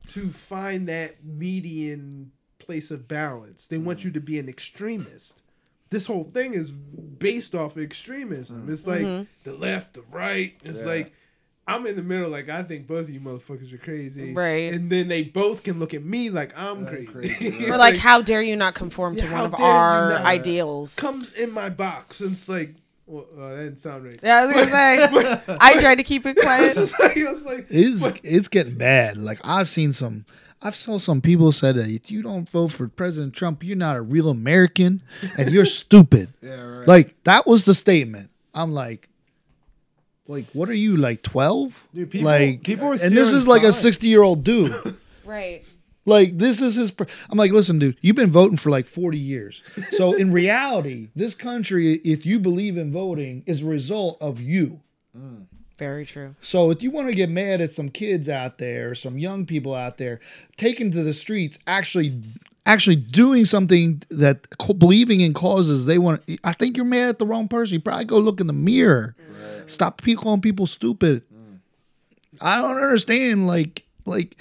to find that median place of balance. They want you mm. to be an extremist. This whole thing is based off of extremism. It's like mm-hmm. the left, the right. It's Yeah. like I'm in the middle. Like I think both of you motherfuckers are crazy, Right. And then they both can look at me like I'm I'm crazy. crazy, Or like, how dare you not conform to Yeah, one of our ideals? comes in my box and it's like, well, uh, that didn't sound right. yeah, I was gonna say. I tried to keep it It's quiet. just like, I was like, It's but- it's getting bad. Like I've seen some. I've saw some people said that if you don't vote for President Trump, you're not a real American and you're stupid. Yeah, right. Like that was the statement. I'm like, like what are you like twelve? Dude, people- like people are and this is like a sixty year old dude. right. Like this is his. pr- I'm like, listen, dude, you've been voting for like 40 years. So in reality, this country, if you believe in voting, is a result of you. Mm, very true. So if you want to get mad at some kids out there, some young people out there, taking to the streets, actually, actually doing something that co- believing in causes they want. I think you're mad at the wrong person. You probably go look in the mirror. Mm. Stop pe- calling people stupid. I don't understand. Like, like.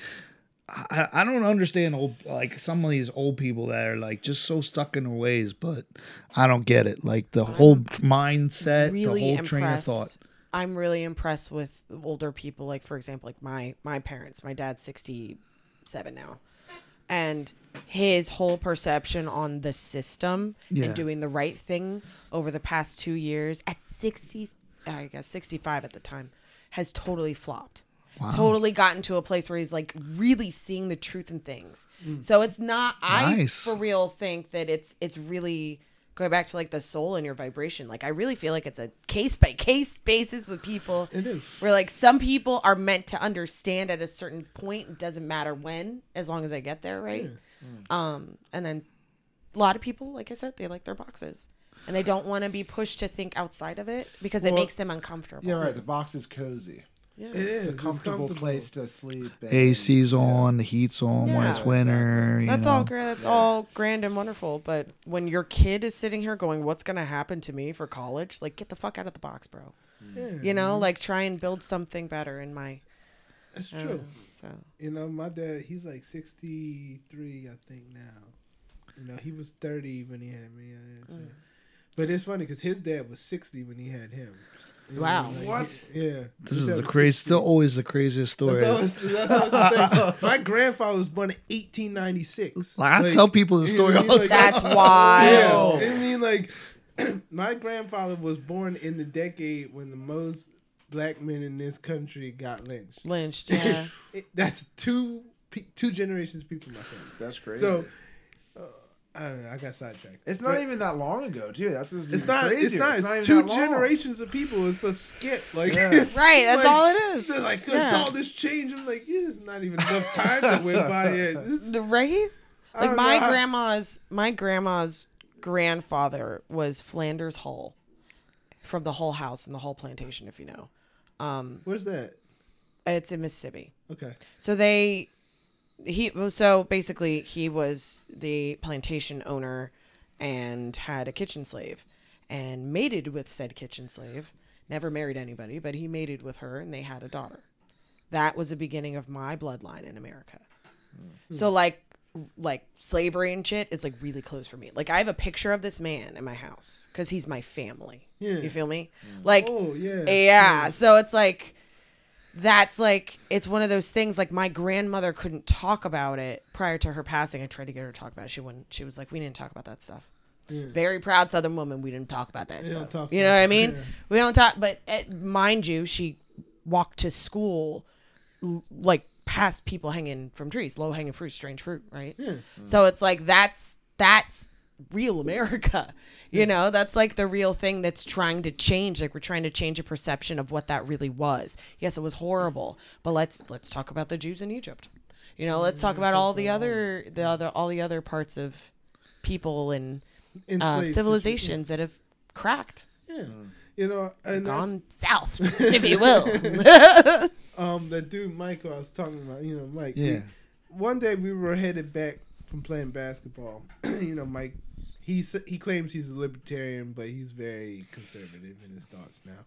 I, I don't understand old like some of these old people that are like just so stuck in their ways, but I don't get it. Like the whole mindset, really the whole impressed. train of thought. I'm really impressed with older people. Like for example, like my my parents. My dad's 67 now, and his whole perception on the system Yeah. and doing the right thing over the past two years at 60, I guess 65 at the time, has totally flopped. Totally gotten to a place where he's like really seeing the truth in things. So it's not. I for real think that it's it's really going back to like the soul and your vibration. Like I really feel like it's a case by case basis with people. It is. Where like some people are meant to understand at a certain point. It doesn't matter when, as long as I get there, right? Um, and then a lot of people, like I said, they like their boxes. And they don't want to be pushed to think outside of it because it Well, makes them uncomfortable. yeah, right. The box is cozy. it is It's a comfortable, comfortable. place to sleep. and- AC's on, the heat's on when it's winter. You That's know. all great. That's all grand and wonderful. But when your kid is sitting here going, "What's gonna happen to me for college?" Like, get the fuck out of the box, bro. Yeah, You know, like try and build something better in my. that's uh, true. so You know, my dad, he's like 63, I think now. You know, he was 30 when he had me. I had to- But it's funny because his dad was 60 when he had him. It was Wow. What? yeah. This is dad the crazy, 60. still always the craziest story. That's always, that's always. My grandfather was born in 1896. Like, I tell people the you story know, all the like- time. that's wild. Yeah, I mean, like, my grandfather was born in the decade when the most black men in this country got lynched. Lynched, yeah. It- that's two two generations of people in my family. That's crazy. So, I don't know. I got sidetracked. it's not But even that long ago, too. That's what's It's even not. crazier. It's not. It's, even two generations of people. It's a skit. Like Yeah. Right, that's like, all it is. they're Like Yeah. there's all this change. I'm like, yeah, it's not even enough time that went by yet. This, The- right? I Like my know how- grandma's my grandma's grandfather was Flanders Hull from the Hull House and the Hull Plantation, if you know. Um, Where's that? it's in Mississippi. Okay. So they he so basically he was the plantation owner and had a kitchen slave and mated with said kitchen slave. Never married anybody, but he mated with her and they had a daughter. That was the beginning of my bloodline in America. Hmm. So like like slavery and shit is like really close for me. Like I have a picture of this man in my house cuz he's my family. Yeah. You feel me? Hmm. Like Oh yeah. yeah. So it's like that's like it's one of those things like my grandmother couldn't talk about it prior to her passing. I tried to get her to talk about it. She wouldn't she was like, We didn't talk about that stuff. Yeah. Very proud southern woman, we didn't talk about that stuff. talk you know what I mean? yeah. We don't talk but uh mind you, she walked to school like past people hanging from trees, low hanging fruit, strange fruit, right? Yeah. So it's like that's that's real America. You know, that's like the real thing that's trying to change. Like we're trying to change a perception of what that really was. Yes, it was horrible, but let's let's talk about the Jews in Egypt. You know, let's talk about all the other the other all the other parts of people and uh, civilizations that have cracked. Yeah. You know, and Gone south, if you will. um that dude Michael I was talking about. You know, Mike. Yeah. one day we were headed back from playing basketball. you know, Mike, he's he claims he's a libertarian, but he's very conservative in his thoughts now.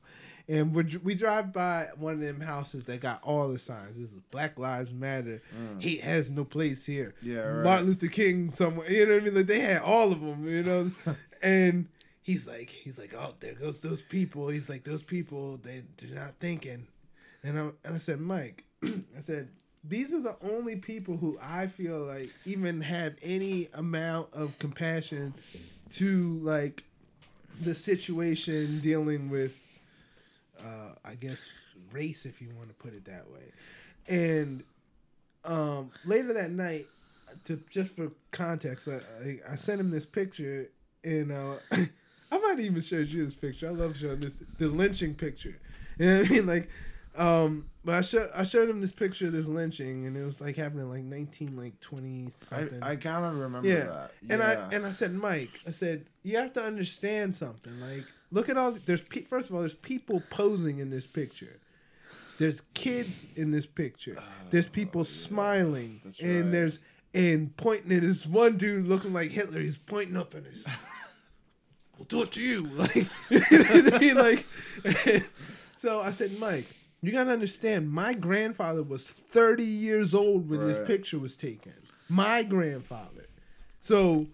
And we we drive by one of them houses that got all the signs. This is Black Lives Matter. Mm. Hate has no place here. Yeah, right. Martin Luther King somewhere. You know what I mean? Like they had all of them. You know, and. He's like, he's like, oh, there goes those people. He's like, those people, they they're not thinking. And I and I said, Mike, I said, these are the only people who I feel like even have any amount of compassion to like the situation dealing with uh I guess race if you want to put it that way. And um later that night to just for context, I, I, sent him this picture and uh I might even show you this picture. I love showing this the lynching picture. You know what I mean? Like um, but I showed I showed him this picture of this lynching, and it was like happening like nineteen like twenty something. I, I kind of remember yeah. that. and I and I said, Mike, I said you have to understand something. Like, look at all there's pe- first of all there's people posing in this picture. There's kids in this picture. There's people smiling, That's and right. there's and pointing at this one dude looking like Hitler. He's pointing up at he's, "We'll do it to you." Like, you know what I mean? Like, so I said, Mike, you gotta understand. My grandfather was 30 years old when this picture was taken. My grandfather. So,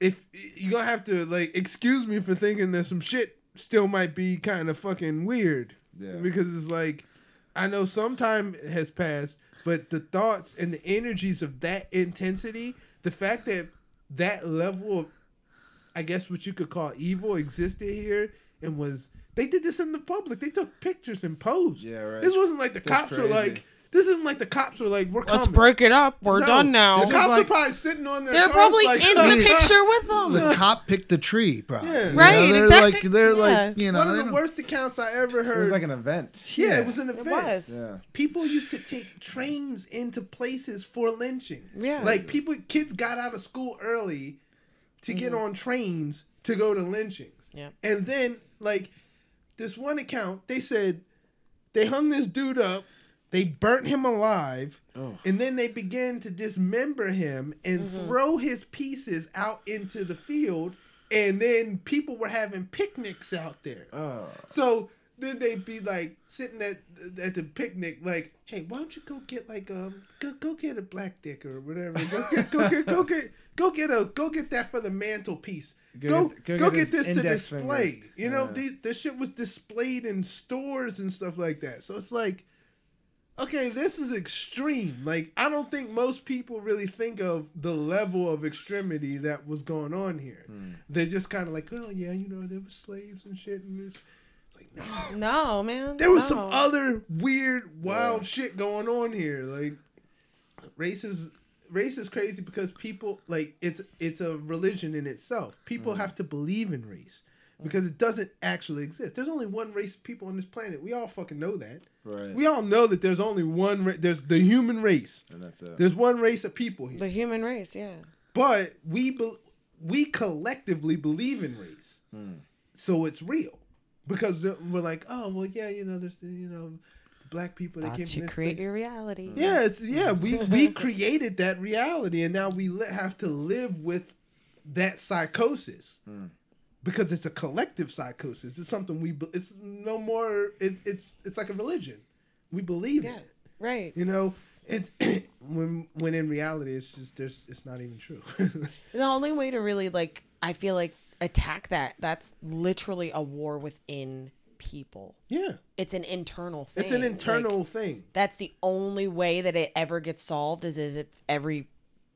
if you're gonna have to like excuse me for thinking that some shit still might be kind of fucking weird. Yeah. Because it's like, I know some time has passed, but the thoughts and the energies of that intensity, the fact that that level of, I guess what you could call evil existed here and was, they did this in the public. They took pictures and posed. Yeah, right. This wasn't like the That's cops were like, this isn't like the cops were like, we're Let's coming. break it up. We're No, done now. The cops like- are probably sitting on their They're cars probably like, in the picture with them. The cop picked the tree, probably. Yeah. You know, Right, They're exactly. like they're Yeah. like you know. One they of the don't- worst accounts I ever heard. it was like an event. yeah, it was an event. was. Yeah. People used to take trains into places for lynching. Yeah. Like people kids got out of school early to get mm-hmm. on trains to go to lynchings. Yeah. And then like this one account, they said they hung this dude up, they burnt him alive, Oh. and then they began to dismember him and throw his pieces out into the field. And then people were having picnics out there. Oh. So then they'd be like sitting at at the picnic, like, "Hey, why don't you go get like um go go get a black dick or whatever? Go get go get go get go get a go get that for the mantelpiece. Go Go get- go, go get, get his this to display. finger. You know, Yeah. these this shit was displayed in stores and stuff like that. So it's like, okay, this is extreme. Like I don't think most people really think of the level of extremity that was going on here. Hmm. They're just kind of like, oh yeah, you know, there were slaves and shit, and it's, it's like, no, No, man. there was some other weird, wild Yeah. shit going on here. Like race is race is crazy because people like it's it's a religion in itself. People mm. have to believe in race mm. because it doesn't actually exist. There's only one race of people on this planet. We all fucking know that. Right. We all know that there's only one. Ra- there's the human race. and that's it. There's one race of people here. The human race, yeah. But we be- we collectively believe in race, hmm. so it's real because we're like, oh well, yeah, you know, there's you know, black people that came Thoughts from you create place. your reality. Yeah, it's yeah. We we created that reality, and now we li- have to live with that psychosis hmm. because it's a collective psychosis. It's something we. be- It's no more. It's it's it's like a religion. We believe Yeah. it. Right. You know, it's when when in reality, it's just there's it's not even true. The only way to really like I feel like attack that that's literally a war within people. yeah, It's an internal thing. it's an Like, internal thing. that's the only way that it ever gets solved is, is if every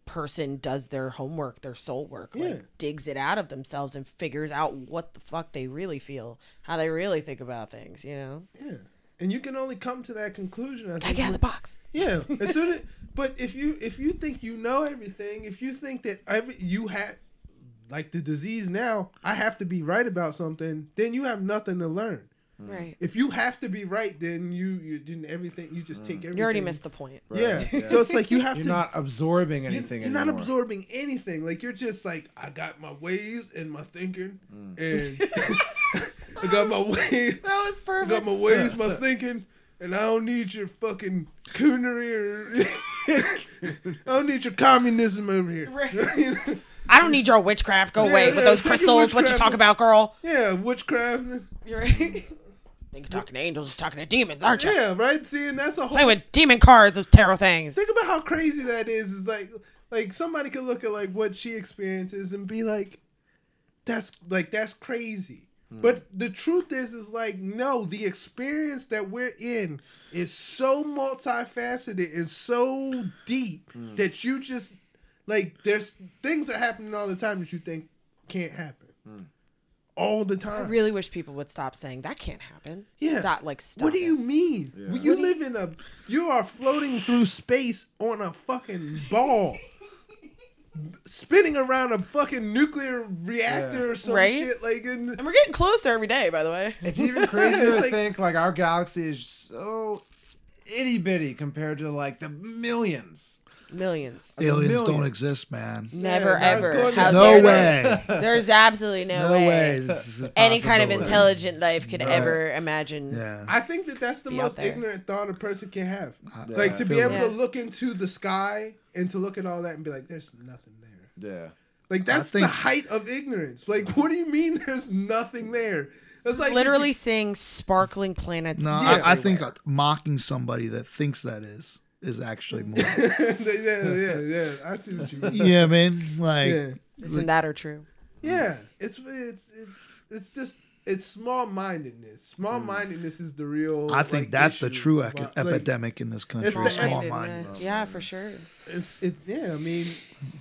person does their homework, their soul work, Yeah. like digs it out of themselves and figures out what the fuck they really feel, how they really think about things, you know? Yeah, and you can only come to that conclusion. I think, get out of the box. Yeah, as soon as, but if you if you think you know everything, if you think that every you have like the disease now, I have to be right about something, then you have nothing to learn. Right. If you have to be right, then you you didn't everything. You just take everything. You already missed the point. Yeah. Right, yeah. so it's like you have You're to. not absorbing you're- anything you're, not absorbing anything. Like you're just like I got my ways and my thinking, Mm. and I got my ways. That was I perfect. got my ways, my thinking, and I don't need your fucking coonery or I don't need your communism over here. Right. I don't need your witchcraft. Go Yeah, away with those crystals. What you witchcraft. talk about, girl? yeah, witchcraft. You're right. Think you're talking to angels, you're talking to demons, aren't you? Yeah, right. See, and that's a whole Play with demon cards of tarot things. think about how crazy that is. Is like, like somebody could look at like what she experiences and be like, that's like that's crazy. Hmm. But the truth is, is like no, the experience that we're in is so multifaceted, is so deep hmm. that you just like there's things are happening all the time that you think can't happen. Hmm. All the time. I really wish people would stop saying that can't happen. Yeah. Stop like stop. What do you mean? Well, You live in a. You are floating through space on a fucking ball, spinning around a fucking nuclear reactor or some Right? shit. Like, in, And we're getting closer every day, by the way. It's even crazier to like- think like our galaxy is so itty bitty compared to like the millions. Millions. Aliens don't exist, man. Never not ever. good. How No dare they? way. There's absolutely no, No way. way. This is Any kind of possibility. intelligent life could ever imagine. Yeah. I think that that's the Be out most there. ignorant thought a person can have. Yeah, like to be feel able that. to look into the sky and to look at all that and be like, "There's nothing there." Yeah. Like that's the think- height of ignorance. Like, what do you mean? There's nothing there? It's like Literally seeing sparkling planets. No, I, I think mocking somebody that thinks that is is actually more. yeah, yeah, yeah. I see what you mean. yeah, man. Like, Yeah. Isn't that or true? Yeah, it's it's it's it's just it's small mindedness. Small mindedness is the real. I think like, that's the true about- ec- like, epidemic in this country. It's the- Small Mindedness. mindedness. Yeah, for sure. It's, it, yeah, I mean,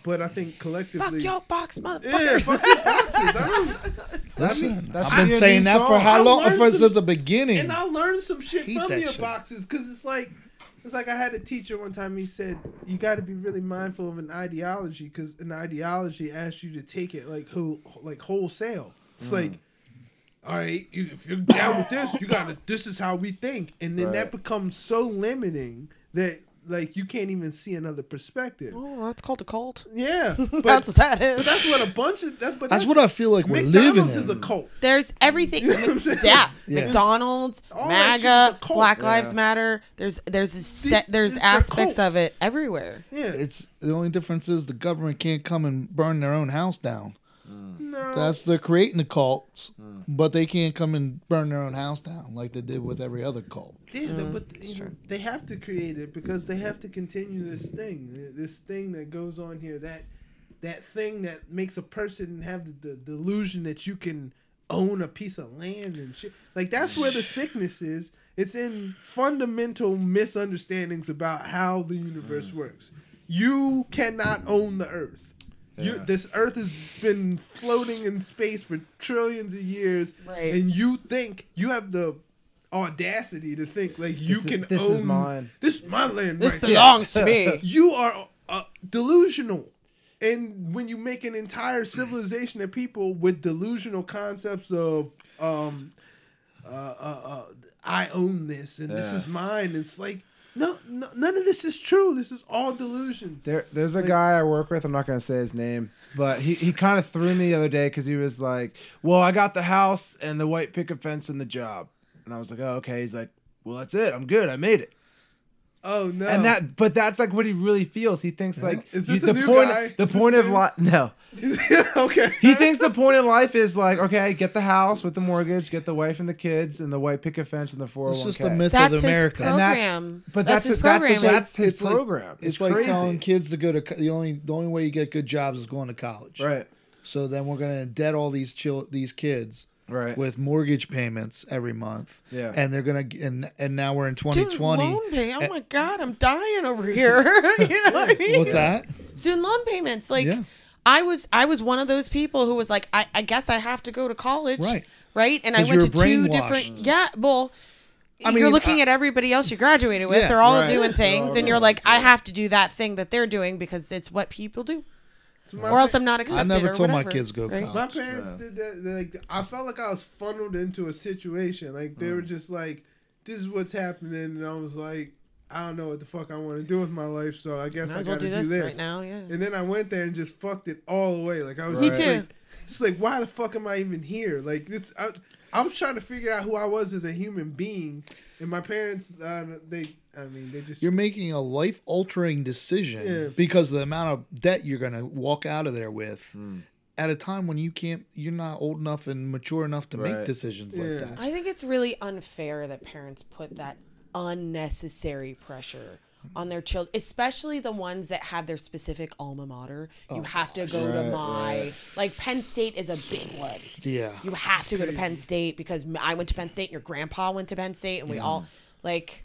but I think collectively. Fuck your box, motherfucker. Yeah, fuck your boxes. I don't, Listen, that's I've been saying new that for how long? learned For some- since the beginning. and I learned some shit Hate from your shit. boxes because it's like. It's like I had a teacher one time. He said you got to be really mindful of an ideology because an ideology asks you to take it like who like wholesale. It's mm. like, all right, you, if you're down with this, you gotta. This is how we think, and then that becomes so limiting that like you can't even see another perspective. Oh, that's called a cult. Yeah, but that's what that but that's what a bunch of that. But that's what I feel like we're living McDonald's is a cult. There's everything. You know what I'm yeah. Yeah. McDonald's, All that shit is MAGA, a cult. Black Lives Matter. There's there's a set, there's these- they're aspects of it everywhere. Yeah, It's the only difference is the government can't come and burn their own house down. No, That's they're creating the cults, hmm. but they can't come and burn their own house down like they did with every other cult. Yeah, they- but you know, they have to create it because they have to continue this thing, this thing that goes on here, that that thing that makes a person have the, the delusion that you can own a piece of land and shit. Like that's where the sickness is. It's in fundamental misunderstandings about how the universe works. You cannot own the earth. You, this earth has been floating in space for trillions of years, Right. and you think you have the audacity to think like you This is- can this own is mine. This is my land. This right here. belongs to me. You are uh, delusional, and when you make an entire civilization of people with delusional concepts of um, uh, uh, uh, I own this and this is mine, it's like no, no, none of this is true. This is all delusion. There, there's a Like- guy I work with. I'm not gonna say his name, but he, he kind of threw me the other day because he was like, "Well, I got the house and the white picket fence and the job," and I was like, "Oh, okay." He's like, "Well, that's it. I'm good. I made it." Oh no! And that, but that's like what he really feels. He thinks like Is this you- a the new point, guy? the Is point of life. No, okay. he thinks the point in life is like, okay, get the house with the mortgage, get the wife and the kids, and the white picket fence and the 401k. It's just a oh myth That's of his America. And that's- program. but that's, that's his program. the, that's his It's like- program. It's, It's, like crazy. telling kids to go to the only the only way you get good jobs is going to college. right, So then we're gonna debt all these chil- these kids right, with mortgage payments every month. Yeah. And they're gonna and and now we're in Student 2020. loan pay. Oh my god, I'm dying over here. you know what I mean? What's that? Student loan payments. Like Yeah. I was I was one of those people who was like, I, I guess I have to go to college. Right. Right? And I went to two different Yeah, well I mean, you're looking I- at everybody else you graduated with. Yeah, they're all right. doing things, all and you're like, I have to do that thing that they're doing because it's what people do, So my or else I'm not accepted. I never or told my kids go right? college. My parents did that. Like I felt like I was funneled into a situation. Like they were Mm. just like, "This is what's happening," and I was like, "I don't know what the fuck I want to do with my life." So I guess Might I got to do do this, this. right now. Yeah. And then I went there and just fucked it all away. Like I was Me just like, it's like why the fuck am I even here? Like this, I, I was trying to figure out who I was as a human being, and my parents, uh, they, I mean, they just You're making a life altering decision Yeah. because of the amount of debt you're going to walk out of there with Hmm. at a time when you can't, you're not old enough and mature enough to make decisions Yeah. like that. I think it's really unfair that parents put that unnecessary pressure on their children, especially the ones that have their specific alma mater. You have to go to Right, my like Penn State is a big one. Yeah. You have to go to Penn State because I went to Penn State and your grandpa went to Penn State and we all like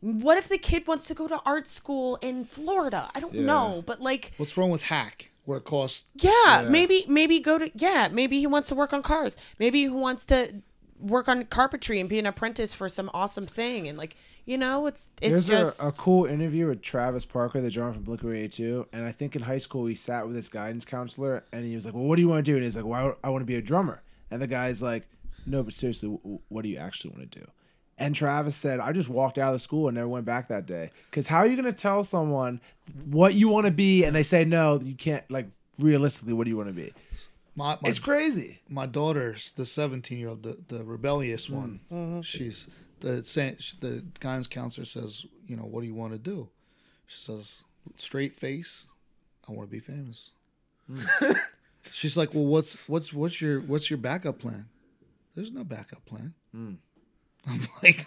what if the kid wants to go to art school in Florida? I don't Yeah. know, but like What's wrong with hack where it costs? yeah, maybe maybe go to yeah, maybe he wants to work on cars. Maybe he wants to work on carpentry and be an apprentice for some awesome thing and like you know, it's it's There's just a, a cool interview with Travis Barker, the drummer from Blink 182, and I think in high school he sat with his guidance counselor, and he was like, "Well, what do you want to do?" And he's like, "Well, I want to be a drummer." And the guy's like, "No, but seriously, what do you actually want to do?" And Travis said, "I just walked out of the school and never went back that day." Because how are you going to tell someone what you want to be, and they say no, you can't. Like realistically, what do you want to be? My, my, It's crazy. my daughter's the 17 year old, the, the rebellious mm. one. Mm-hmm. She's the sa- the guidance counselor says, you know, what do you want to do? She says, straight face, I want to be famous. Mm. She's like, well, what's what's what's your what's your backup plan? There's no backup plan. Mm. I'm like,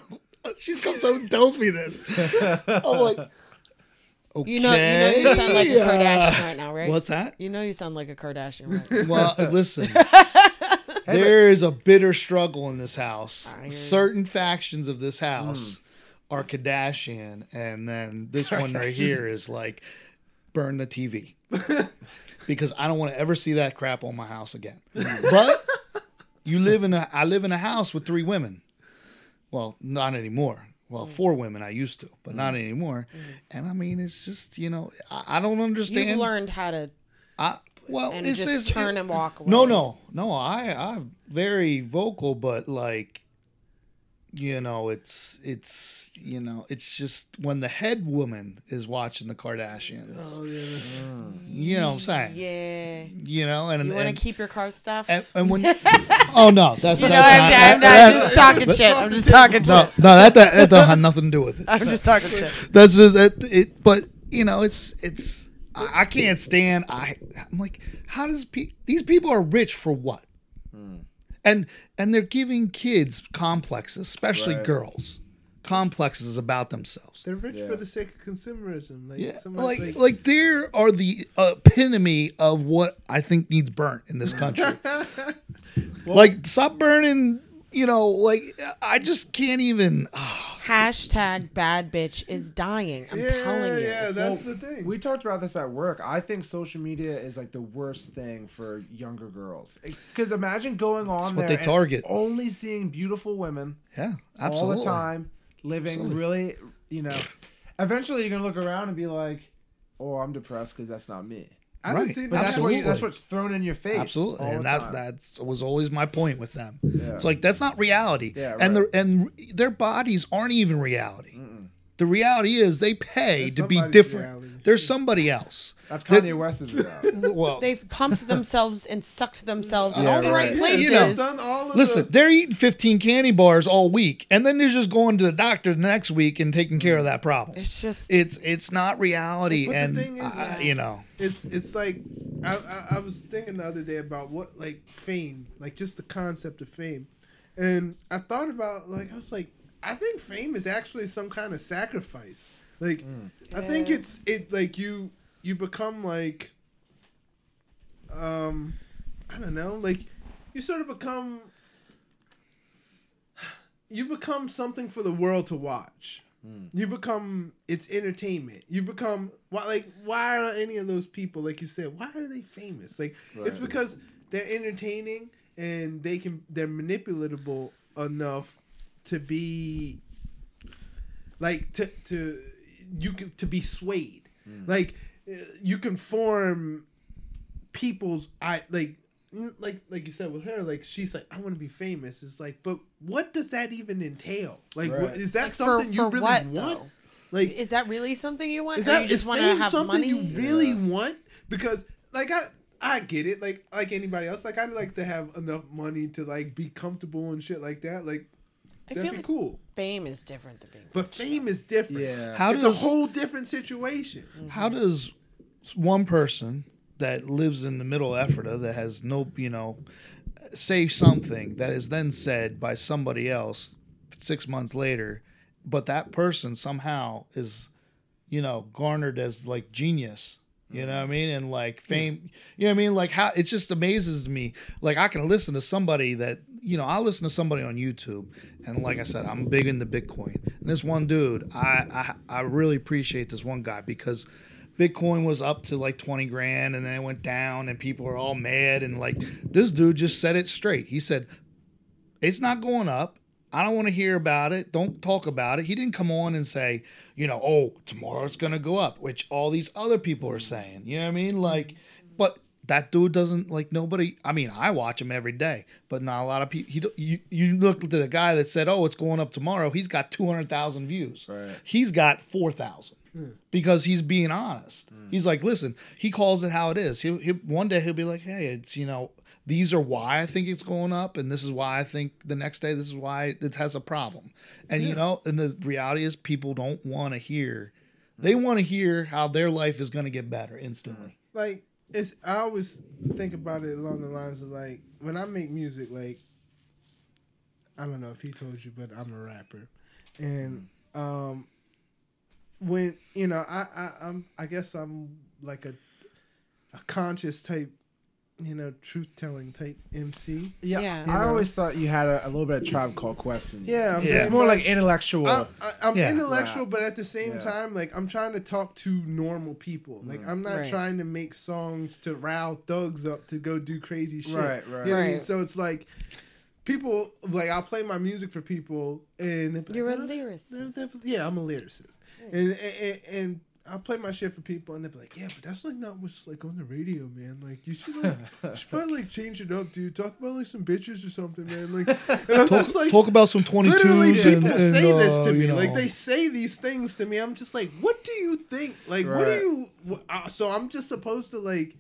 she comes over and tells me this. I'm like, okay. you know you know you sound like a. Kardashian right now, right? What's that? You know you sound like a Kardashian right now. Well, uh, listen. there is a bitter struggle in this house. I hear you. Certain factions of this hmm. house are Kardashian, and then this one right here is like burn the TV because I don't want to ever see that crap on my house again. but you live in a I live in a house with three women. Well, not anymore. Well, mm. four women I used to, but not mm. anymore. Mm. And I mean, it's just you know I, I don't understand. You've learned how to I, well, and it's, just it's- turn it- and walk away. no, no, no. I I'm very vocal, but like, you know, it's it's you know, it's just when the head woman is watching the Kardashians. Oh yeah. Mm. You know what I'm saying? Yeah. You know, and You want to keep your car stuff? and, and when oh no, that's you know, that's I'm, not, I'm, that- I'm just talking shit. I'm just talking no, shit. no, that, that that don't have nothing to do with it. I'm just talking shit. That's just, that it. But you know, it's it's. I, I can't stand. I I'm like, how does pe- these people are rich for what? Hmm. And and they're giving kids complexes, especially Right. girls, complexes about themselves. They're rich Yeah. for the sake of consumerism. Like, Yeah, somebody's like like there are the epitome of what I think needs burnt in this country. like stop burning. You know, like I just can't even. ah, Hashtag bad bitch is dying. I'm yeah, telling you. yeah, that's Well, the thing. We talked about this at work. I think social media is like the worst thing for younger girls. Because imagine going on what there they and target. only seeing beautiful women yeah, absolutely. all the time, living Absolutely. really, you know. Eventually, you're gonna look around and be like, "Oh, I'm depressed because that's not me." I Right. don't see that. that's what you, that's what's thrown in your face. Absolutely, and the that's time. that's was always my point with them. Yeah. It's like that's not reality, Yeah, and the and their bodies aren't even reality. The reality is they pay to be different. Reality. There's somebody else. That's They're- Kanye West's reality. Well, They've pumped themselves and sucked themselves in all the right right. places. You know. They've done all of listen, the, they're eating 15 candy bars all week, and then they're just going to the doctor the next week and taking care of that problem. It's just It's it's not reality, But the and thing is, I- you know, it's it's like I, I I was thinking the other day about what like fame, like just the concept of fame, and I thought about like I was like I think fame is actually some kind of sacrifice. Like I think it's it like you you become like um I don't know like you sort of become you become something for the world to watch. You become it's entertainment. You become why like why are any of those people like you said why are they famous? Like it's because they're entertaining and they can they're manipulatable enough to be like to to you can to be swayed. Like uh, you can form people's I like mm, like like you said with her like she's like I want to be famous. It's like but what does that even entail? Like Right. is that Like, for- something you for really what, want? though? Like is that really something you want? is or that you just is fame have something money? you really want? Because like I I get it. Like like anybody else, like I'd like to have enough money to like be comfortable and shit like that. Like I that'd feel be like cool. fame is different than being. But fame is different. Yeah. How it's does a whole different situation. Mm-hmm. how does one person that lives in the middle of Ephrata that has no, you know, say something that is then said by somebody else six months later, but that person somehow is, you know, garnered as like genius. You know mm. what I mean? And like fame, you know what I mean? Like how it just amazes me. Like I can listen to somebody that, you know, I listen to somebody on YouTube and like I said, I'm big into Bitcoin. And this one dude, I I, I really appreciate this one guy because Bitcoin was up to like 20 grand and then it went down and people are all mad and like this dude just said it straight. He said, It's not going up. I don't want to hear about it. Don't talk about it. He didn't come on and say, you know, oh, tomorrow it's going to go up, which all these other people are saying. You know what I mean? Like, but that dude doesn't like nobody. I mean, I watch him every day, but not a lot of people. He, don't- you, you look at the guy that said, oh, it's going up tomorrow. He's got 200,000 views. Right. He's got 4,000 hmm. because he's being honest. Hmm. He's like, listen, he calls it how it is. He'll, he'll one day he'll be like, hey, it's you know, these are why I think it's going up, and this is why I think the next day this is why it has a problem. And you know, and the reality is people don't want to hear. They want to hear how their life is going to get better instantly. Like it's I always think about it along the lines of like when I make music, like I don't know if he told you, but I'm a rapper. And um when you know, I, I I'm I guess I'm like a a conscious type, you know, truth telling type MC. Yeah, Yeah. I know? always thought you had a, a little bit of tribe called Quest. in. Yeah, I'm Yeah. it's more like intellectual. I'm, I, I'm Yeah. intellectual, Right. but at the same Yeah. time, like I'm trying to talk to normal people. Mm. Like I'm not Right. trying to make songs to rile thugs up to go do crazy shit. Right, right. You know what I mean? Right. So it's like people like I'll play my music for people, and You're a like, "Oh, lyricist." Yeah, I'm a lyricist, and, and and and I'll play my shit for people, and they'll be like, "Yeah, but that's like not what's like on the radio, man. Like you should like you should probably like change it up, dude. Talk about like some bitches or something, man. Like, and I'm Talk, just like." talk about some 22s Literally, people and, say this uh, to me. you know, Like they say these things to me. I'm just like, what do you think? Like, what do you? wh- Uh, so I'm just supposed to like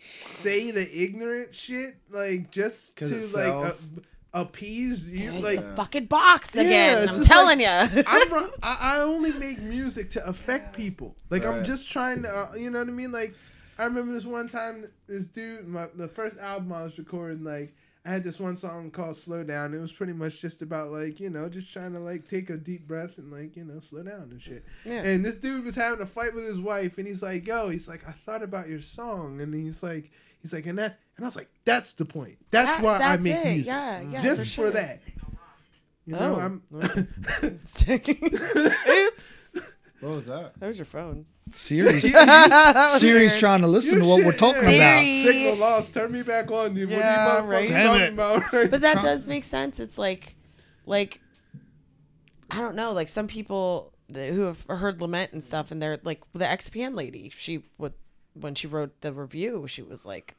say the ignorant shit, like just to like uh, sells? Appease you. There's Like the fucking box again. it's I'm telling like- you. I'm, ru- I, I only make music to affect people. Like I'm just trying to, uh, you know what I mean? Like I remember this one time, this dude, my the first album I was recording, like I had this one song called "Slow Down." It was pretty much just about like you know just trying to like take a deep breath and like you know slow down and shit. Yeah. And this dude was having a fight with his wife, and he's like, "Yo," he's like, "I thought about your song," and he's like, he's like, and that, and I was like, "That's the point. That's That- why that's I make it. music. Yeah, yeah, just for for, that." You know, Oh. I'm. Oops. what was that? That was your phone. Siri's, That was Siri's trying to listen Your to what we're talking yeah. about. Siri. Signal lost. Turn me back on, dude. Yeah, what are you right. Damn talking it. about? Right? But that does make sense. It's like, like, I don't know. Like some people who have heard lament and stuff, and they're like the XPN lady. She would when she wrote the review, she was like,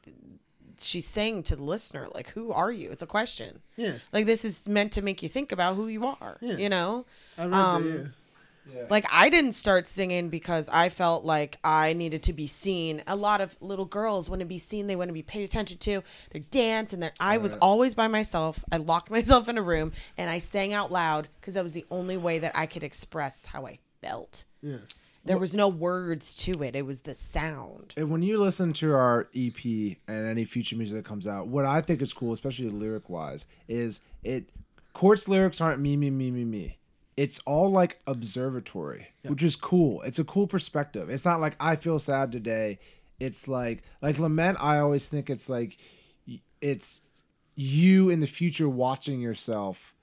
she's saying to the listener, like, "Who are you?" It's a question. yeah, Like this is meant to make you think about who you are. Yeah. You know. I read Um, that. Yeah. Like I didn't start singing because I felt like I needed to be seen. A lot of little girls want to be seen. They want to be paid attention to. They dance and they I was always by myself. I locked myself in a room and I sang out loud because that was the only way that I could express how I felt. Yeah. There was no words to it. It was the sound. And when you listen to our EP and any future music that comes out, what I think is cool, especially lyric wise, is it Court's lyrics aren't me, me, me, me, me. It's all like observatory, which is cool. It's a cool perspective. It's not like I feel sad today. It's like like lament. I always think it's like it's you in the future watching yourself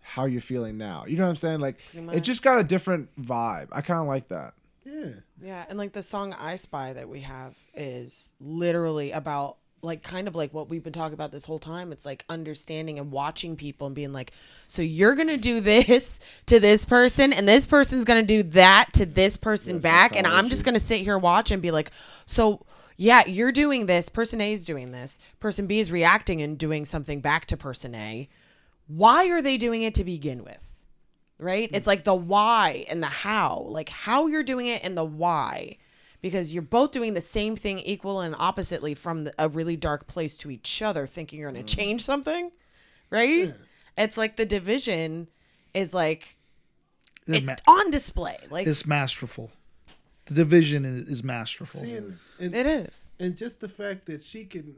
how you're feeling now. You know what I'm saying? Like it just got a different vibe. I kind of like that. Yeah. Yeah, and like the song I Spy that we have is literally about like kind of like what we've been talking about this whole time. It's like understanding and watching people and being like, so you're going to do this to this person and this person's going to do that to this person back and I'm just going to sit here watch and be like, so yeah, you're doing this, person A is doing this, person B is reacting and doing something back to person A. Why are they doing it to begin with? Right? Hmm. It's like the why and the how, like how you're doing it and the why. because you're both doing the same thing equal and oppositely from the, a really dark place to each other thinking you're going to hmm. change something right it's like the division is like It's, it's ma- on display like it's masterful. The division is, is masterful. See, and, and, it is and just the fact that she can,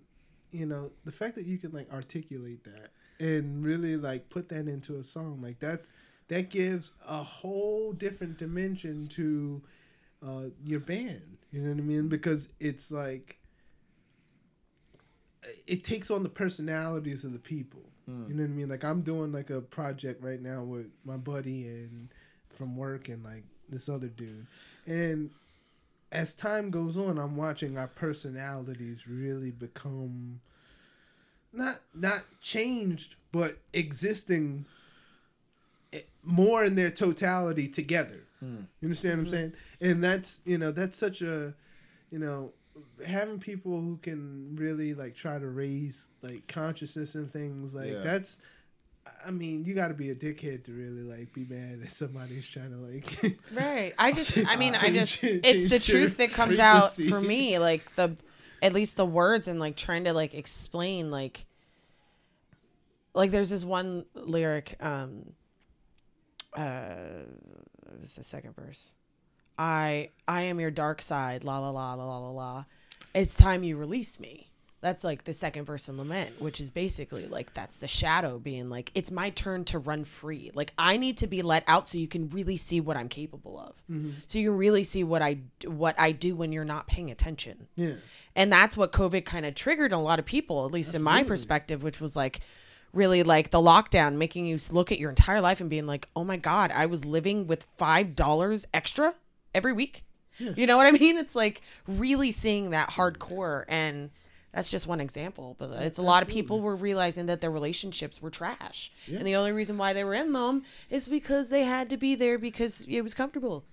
you know, the fact that you can like articulate that and really like put that into a song, like that's that gives a whole different dimension to uh, your band. You know what I mean? Because it's like it takes on the personalities of the people. You know what I mean? Like I'm doing like a project right now with my buddy and from work and like this other dude, and as time goes on, I'm watching our personalities really become not not changed, but existing Eh, more in their totality together. Hmm. You understand what I'm mm-hmm. saying? And that's you know that's such a you know having people who can really like try to raise like consciousness and things like Yeah. that's. I mean, you got to be a dickhead to really like be mad at somebody's trying to like Right. I just, I mean, I just, it's the truth that comes out for me. Like the, at least the words and like trying to like explain like, like there's this one lyric, um, uh, it was the second verse. I, I am your dark side. La la la la la la la. It's time you release me. That's like the second verse in Lament, which is basically like that's the shadow being like, it's my turn to run free. Like I need to be let out so you can really see what I'm capable of. So you can really see what I what I do when you're not paying attention. yeah. And that's what COVID kind of triggered a lot of people, at least in my perspective, which was like really like the lockdown making you look at your entire life and being like, "Oh my god, I was living with $5 extra every week." You know what I mean? It's like really seeing that hardcore and that's just one example, but it's a lot of people were realizing that their relationships were trash. And the only reason why they were in them is because they had to be there because it was comfortable.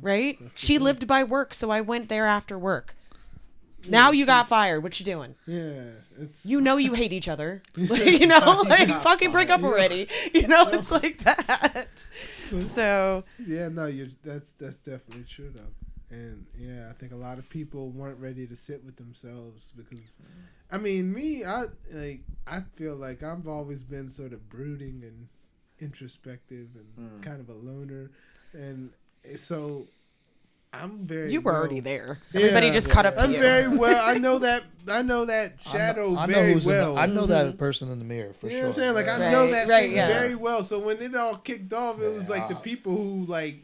Right? She lived by work, so I went there after work. Now you got fired. What you doing? Yeah, it's You know you hate each other. Like, you know, like fucking break up already. You know, it's like that. So yeah, no, you that's that's definitely true though, and yeah, I think a lot of people weren't ready to sit with themselves because, I mean, me, I like I feel like I've always been sort of brooding and introspective and hmm. kind of a loner, and eh, so I'm very you were well- already there. Everybody Yeah. just caught up to I'm you. very well. I know that. I know that I know- shadow I know very the- well. I know that mm-hmm. person in the mirror for You know sure. what I'm saying? Like I know that right, thing yeah. very well. So when it all kicked off, it was like the people who like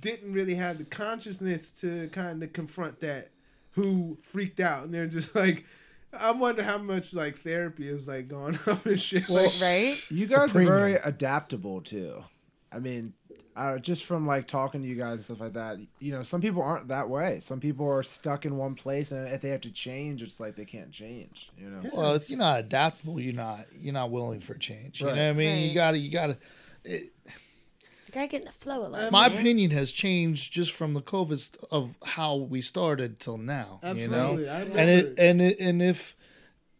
didn't really have the consciousness to kind of confront that, who freaked out, and they're just like, I wonder how much like therapy is like going up and shit. like, right? You guys are very adaptable too. I mean, uh, just from like talking to you guys and stuff like that, you know, some people aren't that way. Some people are stuck in one place, and if they have to change, it's like they can't change. You know. Well, if you're not adaptable, you're not you're not willing for change. You Right. know what I mean? You gotta you gotta. You gotta get in the flow a little. My bit. opinion has changed just from the COVID st- of how we started till now. Absolutely. You know, I and it and it, and if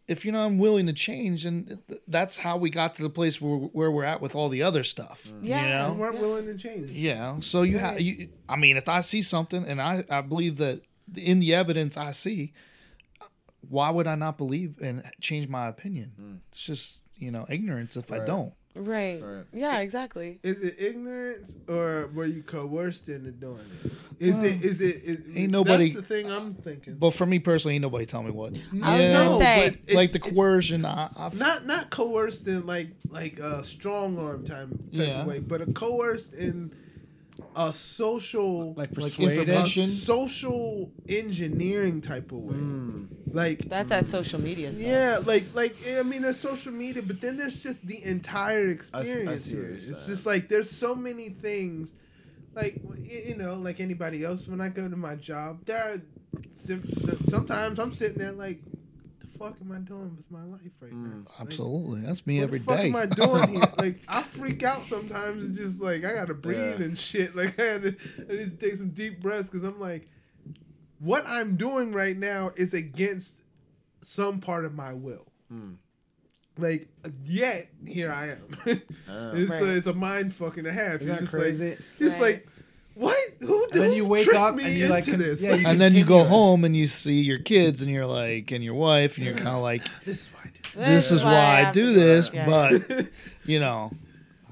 if you know I'm willing to change, and that's how we got to the place where where we're at with all the other stuff. Mm. Yeah. You they know. weren't willing to change. Yeah. So you have you. I mean, if I see something and I I believe that in the evidence I see, why would I not believe and change my opinion? Mm. It's just you know ignorance if I don't. Right. Right. Yeah, exactly. Is it ignorance or were you coerced into doing it? Is it? Is it? Is, Ain't nobody- That's the thing I'm thinking. But for me personally, ain't nobody tell me what. I was gonna No, say- like the coercion. I, I not not coerced in like like a strong arm type, type Yeah. of way, but a coerced in a social Like like persuaded. a social engineering type of way. Mm. Like That's that social media stuff. yeah, like like I mean, there's social media, but then there's just the entire experience see what here. It's saying. just like there's so many things. Like you know, like anybody else, when I go to my job, there are sim- sim- sometimes I'm sitting there like, the fuck am I doing with my life right now? Like, Absolutely, that's me every day. what the fuck am I doing here? Like I freak out sometimes. It's just like I gotta breathe Yeah. and shit. Like I, had to, I need to take some deep breaths because I'm like, what I'm doing right now is against some part of my will. Hmm. Like yet here I am. it's, Right. a, it's a mind fucking to have. Isn't You're that just crazy? like, it's Right. like, what? Who And then you wake up me and you like, into con- this? yeah, you and then you go continue it. home and you see your kids and you're like, and your wife, and you're kind of like, This is why I do. this is why I have do this, Yeah. but you know,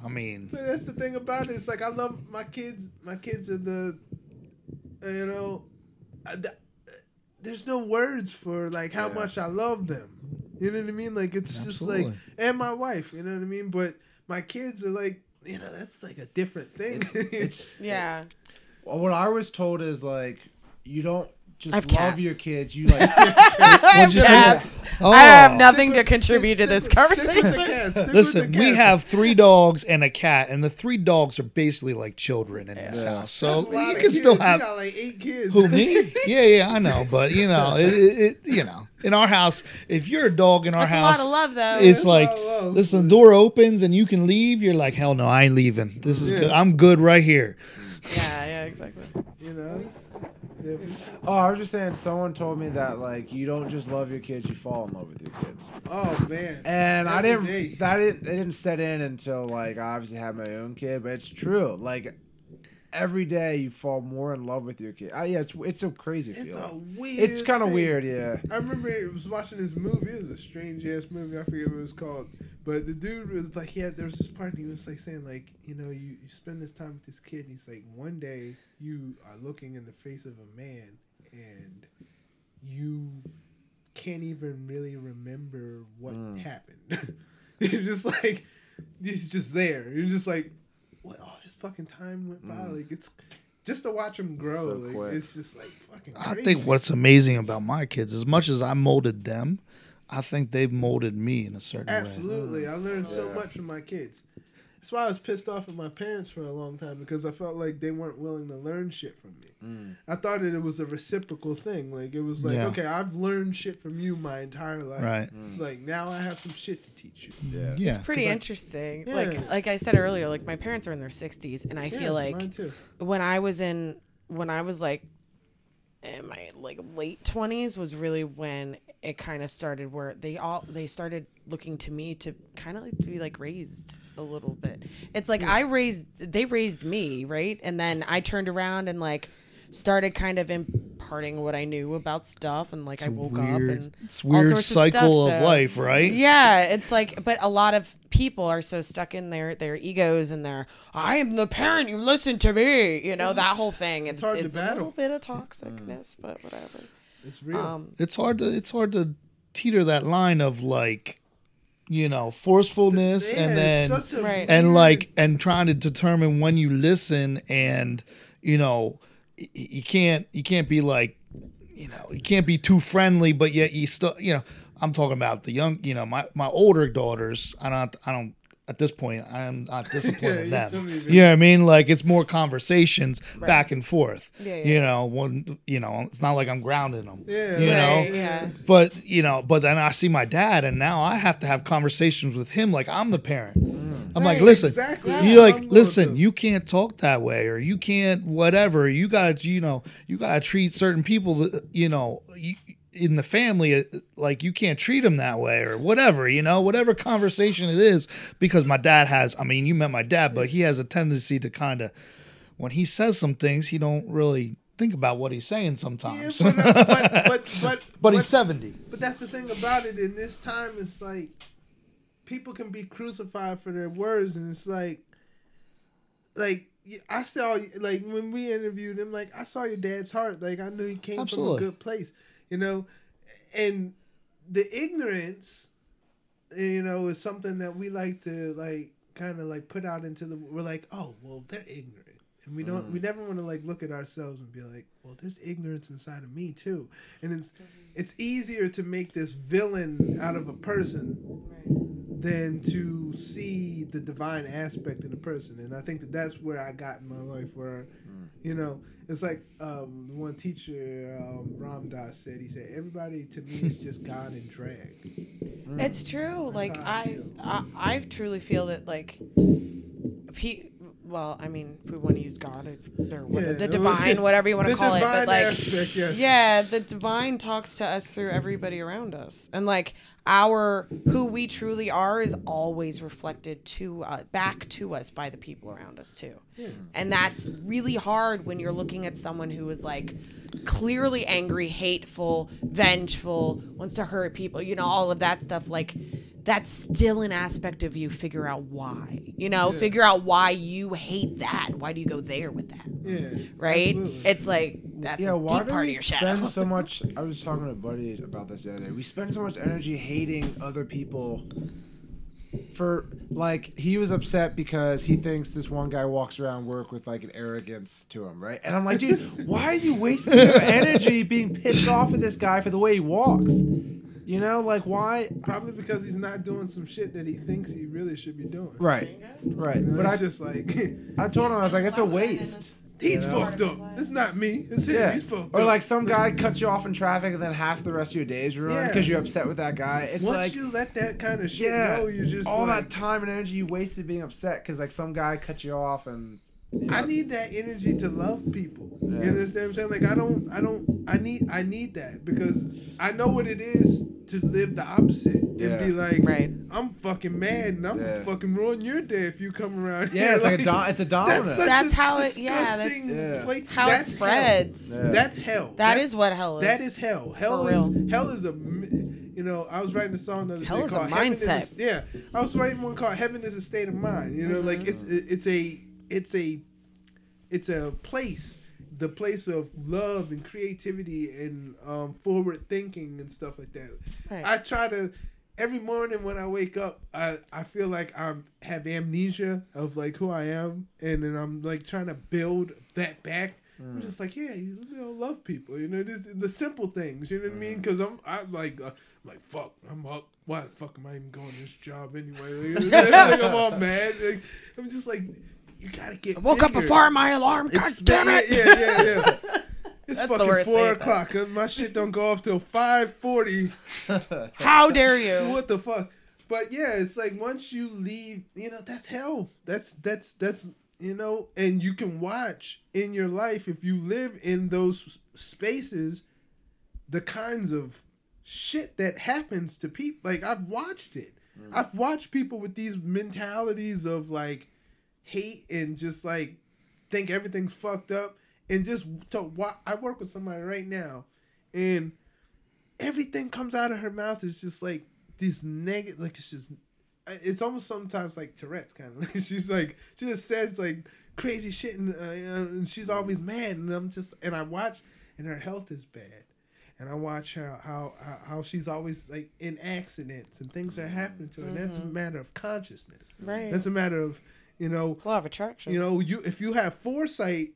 I mean, But that's the thing about it. It's like I love my kids. My kids are the, you know, uh, I, th- uh, there's no words for like how Yeah. much I love them. You know what I mean? Like it's just like, and my wife. You know what I mean? But my kids are like, you know, that's like a different thing. It's, it's yeah. well, what I was told is like you don't just love cats. your kids. You like what'd you say? Cats. Oh, I have nothing to contribute to this Stick with the conversation. cats. Stick with Listen, the we have three dogs and a cat, and the three dogs are basically like children in this Yeah. house. So That's a lot you of can still kids. You have got like eight kids. Who me? Yeah, yeah, I know, but you know, it, it, it you know, in our house, if you're a dog in our That's a house, lot of love, though. it's like, love, listen, the door opens and you can leave. You're like, hell no, I ain't leaving. This is Yeah. good. I'm good right here. yeah, yeah, exactly. You know. Yeah. oh, I was just saying. Someone told me that like you don't just love your kids, you fall in love with your kids. Oh man. And I Every didn't. day. That didn't. It didn't set in until like I obviously had my own kid, but it's true. Like every day you fall more in love with your kid. Uh, yeah, it's it's a crazy It's a weird. It's kind of weird, yeah. I remember I was watching this movie. It was a strange ass movie. I forget what it was called. But the dude was like, yeah, there was this part. And he was like saying like, you know, you, you spend this time with this kid. And he's like, one day you are looking in the face of a man, and you can't even really remember what Mm. happened. You're just like, he's just there. You're just like, what? All this fucking time went by. Mm. Like it's just to watch them grow. So like, it's just like fucking. I think what's amazing about my kids, as much as I molded them, I think they've molded me in a certain way. Absolutely. I learned so Yeah. much from my kids. That's why I was pissed off at my parents for a long time because I felt like they weren't willing to learn shit from me. Mm. I thought that it was a reciprocal thing. Like it was like, Yeah. okay, I've learned shit from you my entire life. Right. It's like now I have some shit to teach you. Yeah. Yeah. It's pretty 'Cause I- interesting. Yeah. Like like I said earlier, like my parents are in their sixties, and I Yeah, feel like when I was in when I was like in my like late twenties was really when it kind of started where they all they started looking to me to kind of like be like raised a little bit. It's like I raised they raised me right, and then I turned around and like started kind of imparting what I knew about stuff, and like I woke up and it's weird sorts of cycle stuff, of so- life, right? yeah, it's like, but a lot of people are so stuck in their their egos and their "I am the parent, you listen to me," you know that whole thing. It's it's hard to it's a little bit of toxicness, but whatever. It's real. Um, It's hard to it's hard to teeter that line of like, you know, forcefulness Yeah, and then a Right. and weird- like and trying to determine when you listen and you know y- y- you can't you can't be like you know you can't be too friendly but yet you still you know i'm talking about the young you know my my older daughters i don't i don't at this point i'm not disciplining Yeah, them don't you know what i mean like it's more conversations back and forth Yeah, yeah. you know one you know it's not like i'm grounding them Yeah, you know yeah. but you know, but then I see my dad, and now I have to have conversations with him like I'm the parent. I'm like, listen, exactly. you like, listen, you can't talk that way, or you can't whatever. You gotta, you know, you gotta treat certain people, you know, you, in the family, uh, like you can't treat him that way, or whatever, you know, whatever conversation it is. Because my dad has, I mean, you met my dad, but he has a tendency to kind of, when he says some things, he don't really think about what he's saying yeah, sometimes. but, uh, but, but, but, but he's 70. But that's the thing about it. In this time, it's like people can be crucified for their words, and it's like, like I saw, like when we interviewed him, like I saw your dad's heart. Like I knew he came Absolutely. from a good place, you know, and the ignorance, you know, is something that we like to like kind of like put out into the. We're like, oh well, they're ignorant. And we don't. We mm. never want to like look at ourselves and be like, "Well, there's ignorance inside of me too." And it's it's easier to make this villain out of a person than to see the divine aspect in a person. And I think that that's where I got in my life, where you know, it's like um, one teacher, um, Ram Dass said. He said, "Everybody to me is just God in drag." It's true. like I I. I, I truly feel that like, pe- well, I mean, if we want to use God, or Yeah, the divine, whatever you want to call it, but like, aspect, yes. yeah, the divine talks to us through everybody around us, and like our who we truly are is always reflected to uh, back to us by the people around us too, and that's really hard when you're looking at someone who is like clearly angry, hateful, vengeful, wants to hurt people, you know, all of that stuff, like. That's still an aspect of you. Figure out why. You know, figure out why you hate that. Why do you go there with that? Yeah. Right? absolutely. It's like that's yeah, a why deep do part we of your spend shadow. so much? I was talking to a buddy about this the other day. We spend so much energy hating other people. For like, he was upset because he thinks this one guy walks around work with like an arrogance to him, right? And I'm like, dude, why are you wasting your energy being pissed off at this guy for the way he walks? You know, like why? Probably because he's not doing some shit that he thinks he really should be doing. Right, right. You know, But it's I, just like I told him I was like, it's a waste. he's You know? fucked up. It's not me. It's him. Yeah. He's fucked Or up. Or like some guy cuts you off in traffic and then half the rest of your day is ruined Yeah. because you're upset with that guy. It's Once like you let that kind of shit yeah, go, you just all like, that time and energy you wasted being upset because like some guy cut you off and. You know. I need that energy to love people. Yeah. You understand what I'm saying? Like I don't, I don't, I need, I need that because I know what it is to live the opposite and Yeah. be like, Right. I'm fucking mad and I'm Yeah. gonna fucking ruin your day if you come around. Yeah, here. it's like, a do- it's a domino. That's, such That's a how it- yeah, that's- disgusting Yeah. place- How it that's hell. spreads. Yeah. That's hell. That That's- is what hell is. That is hell. Hell For is real. hell is a. You know, I was writing a song the other Hell day is a called Heaven mindset. Is a, yeah, I was writing one called "Heaven Is a State of Mind." You know, like it's Mm-hmm. it's a it's a it's a place, the place of love and creativity and um, forward thinking and stuff like that. Right. I try to every morning when I wake up, I, I feel like I have amnesia of like who I am, and then I'm like trying to build that back. I'm just like, yeah, you know, love people, you know, this, the simple things, you know what I mean? Because I'm, I like, uh, like, fuck, I'm up. Why the fuck am I even going this job anyway? Like, like, I'm all mad. Like, I'm just like, you gotta get. I woke up before my alarm. God It's damn it! Yeah, yeah, yeah. It's That's fucking four o'clock. and My shit don't go off till five forty. How dare you? What the fuck? But yeah, it's like once you leave, you know, that's hell. That's that's that's you know, and you can watch in your life if you live in those spaces, the kinds of shit that happens to people. Like I've watched it. I've watched people with these mentalities of like hate and just like think everything's fucked up and just to I work with somebody right now and everything comes out of her mouth is just like this negative like it's just it's almost sometimes like Tourette's kind of like she's like she just says like crazy shit and, uh, and she's always mad and I'm just and I watch and her health is bad. And I watch how how how- how she's always like in accidents and things are happening to her. And that's a matter of consciousness. Right. that's a matter of you know It's law of attraction. you know you if you have foresight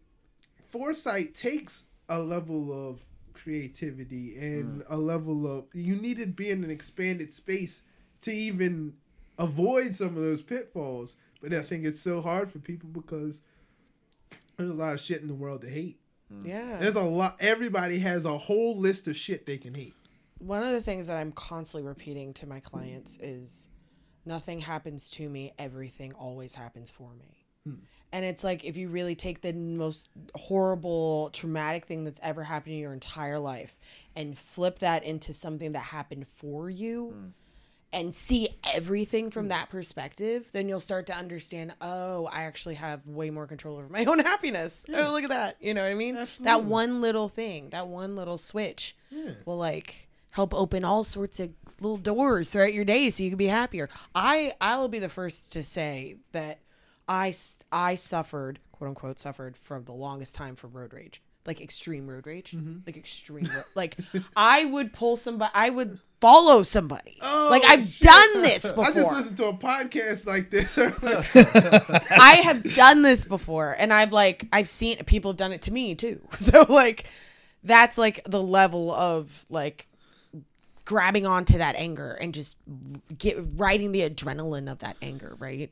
foresight takes a level of creativity and mm. a level of you need to be in an expanded space to even avoid some of those pitfalls. But i think it's so hard for people because there's a lot of shit in the world to hate. Mm. Yeah. there's a lot everybody has a whole list of shit they can hate. One of the things that I'm constantly repeating to my clients is nothing happens to me, everything always happens for me. Hmm. And it's like if you really take the most horrible, traumatic thing that's ever happened in your entire life and flip that into something that happened for you hmm. and see everything from hmm. that perspective, then you'll start to understand, oh, I actually have way more control over my own happiness. Oh, look at that. You know what I mean? That one little thing, that one little switch Yeah. will like help open all sorts of little doors throughout your day so you can be happier. I I will be the first to say that I I suffered quote unquote suffered from the longest time from road rage. Like extreme road rage, mm-hmm. like extreme, ro- like I would pull somebody, I would follow somebody. Oh, like I've Oh, shit. done this before. i just listened to a podcast like this I have done this before, and I've like I've seen people have done it to me too. So like that's like the level of like grabbing onto that anger and just get riding the adrenaline of that anger, right?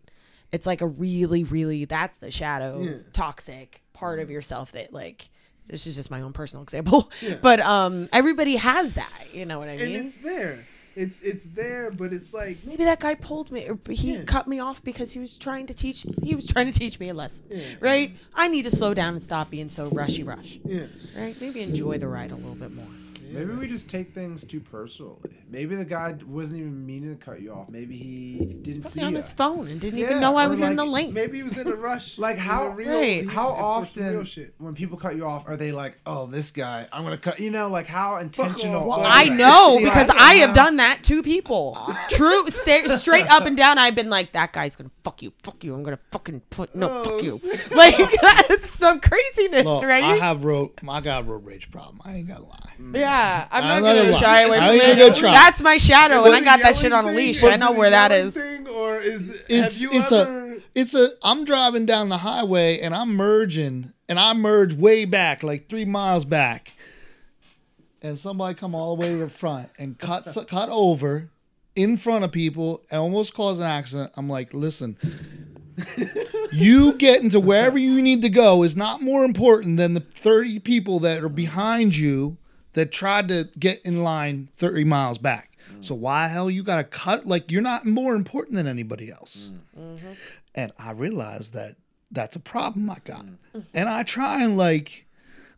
It's like a really, really that's the shadow Yeah. toxic part of yourself that like this is just my own personal example. But um everybody has that, you know what I and mean? it's there It's it's there, but it's like Maybe that guy pulled me, or he Yeah. cut me off because he was trying to teach. He was trying to teach me a lesson, Yeah. right? I need to slow down and stop being so rushy, rush, yeah. right? Maybe enjoy the ride a little bit more. Maybe we just take things too personally. Maybe the guy wasn't even meaning to cut you off. Maybe he didn't see Probably on you. his phone and didn't Yeah, even know I or was in the lane. Maybe he was in a rush. Like how real, Right. how for real often shit. when people cut you off are they like, oh, this guy, I'm gonna cut. You know, like how intentional. off. Well, I know See, because don't I have know. done that to people. True, sta- straight up and down. I've been like, that guy's gonna fuck you, fuck you. I'm gonna fucking put no, Oh, fuck you. Like that's some craziness, Look, right? I have road. I got a road rage problem. I ain't gonna lie. yeah, I'm I'm not not gonna gonna shy away from ain't it. gonna try. That's my shadow, and I got that shit on a leash. I know where that is. yelling is. Thing, or is It's have you it's ever? a it's a. I'm driving down the highway and I'm merging and I merge way back, like three miles back, and somebody come all the way to the front and cut cut over in front of people and almost cause an accident. I'm like, listen. you getting to wherever you need to go is not more important than the 30 people that are behind you that tried to get in line 30 miles back. So why hell you got to cut like you're not more important than anybody else. Mm-hmm. And I realized that that's a problem I got. And I try and like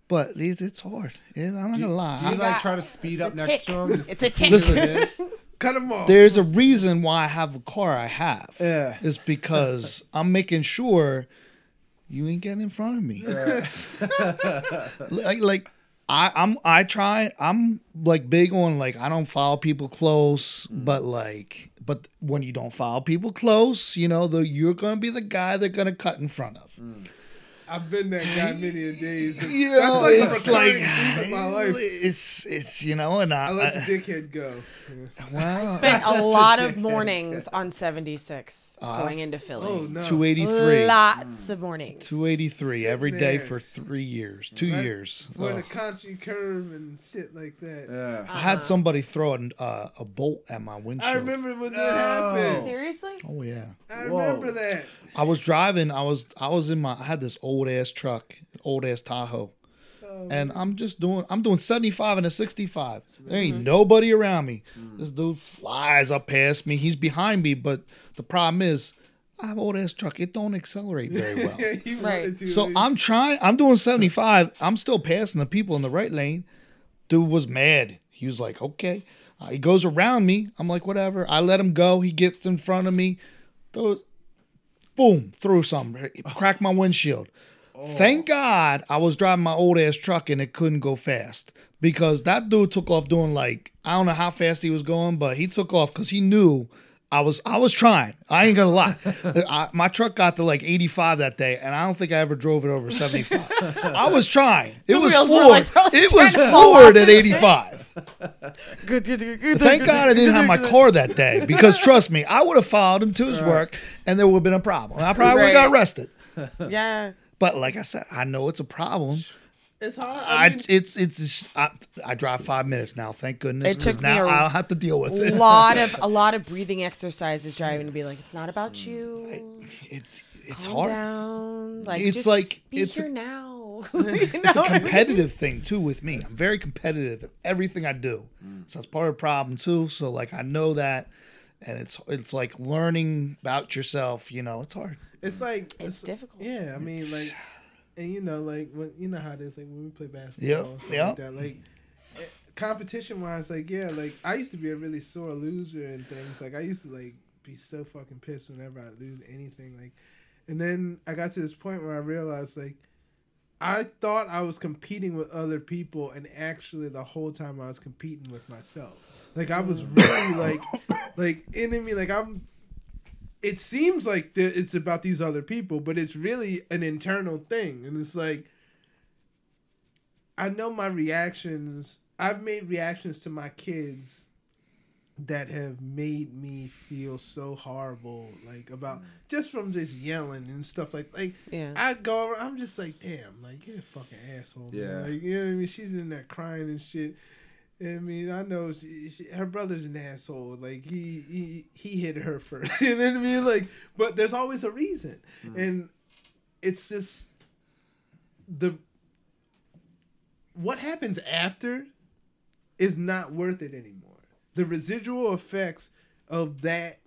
but it, it's hard. It- I'm not gonna lie. Do you I- like try to speed up It's a next to him? It's a tick. Listen, Cut him off. there's a reason why I have a car I have. Yeah. It's because I'm making sure you ain't getting in front of me. like like I, I'm I try I'm like big on like I don't follow people close, mm. but like but when you don't follow people close, you know, the you're gonna be the guy they're gonna cut in front of. Mm. I've been that guy many a days. You That's know, like it's like recurring theme in my life. it's it's you know, and I, I let the dickhead go. Yeah. well, Spent a lot of mornings on 76 Uh, going into Philly. Oh no. 283. Lots of mornings. 283 every day there. for three years, two Right. years. For the Ugh. country curve and shit like that. Yeah. I had somebody throw an, uh, a bolt at my windshield. I remember when that No. happened. Seriously? Oh yeah. I Whoa. remember that. I was driving. I was I was in my. I had this old ass truck, old ass Tahoe, Oh, and I'm just doing. I'm doing 75 and a 65. There ain't nobody around me. This dude flies up past me. He's behind me, but the problem is, I have old ass truck. It don't accelerate very well. yeah, Right. So I'm trying. I'm doing 75. I'm still passing the people in the right lane. Dude was mad. He was like, "Okay." Uh, he goes around me. I'm like, "Whatever." I let him go. He gets in front of me. Throws, boom, threw something. Cracked my windshield. Thank oh. God I was driving my old ass truck and it couldn't go fast because that dude took off doing like I don't know how fast he was going, but he took off because he knew I was I was trying. I ain't gonna lie. I, my truck got to like 85 that day, and I don't think I ever drove it over 75. I was trying. It was wheels were, Ford. like, it was trying to fall Ford at 85. Good, good, good, good. Thank God I didn't have my car that day because trust me, I would have followed him to his work, and there would have been a problem. I probably would have got arrested. Yeah. But like I said, I know it's a problem. It's hard. I, I, it's it's I, I drive five minutes now. Thank goodness. It took 'cause me now a I don't have to deal with A it. lot of a lot of breathing exercises driving to be like, it's not about mm. you. It, it's Calm hard. down. Like It's just like- be it's a- here now. It's a competitive thing too with me. I'm very competitive at everything I do. Mm. So that's part of the problem too. So like I know that, and it's it's like learning about yourself. You know, it's hard. it's like It's difficult. Yeah, I mean, like, and you know, like when you know how it is, like when we play basketball, Yep, stuff yep. like that, like. eh, Competition wise, like yeah, like I used to be a really sore loser and things. Like I used to like be so fucking pissed whenever I lose anything. Like, and then I got to this point where I realized like I thought I was competing with other people, and actually the whole time I was competing with myself. Like I was really like, like enemy. Like I'm. It seems like that it's about these other people, but it's really an internal thing, and it's like. I know my reactions. I've made reactions to my kids that have made me feel so horrible, like about mm. just from just yelling and stuff like like Yeah. I go, around, I'm just like, damn, like you're a fucking asshole. Yeah. man. like you know what I mean. She's in there crying and shit. I mean, I know she, she, her brother's an asshole. Like he, he he hit her first. you know what I mean? Like, but there's always a reason, and it's just the what happens after is not worth it anymore. the residual effects of that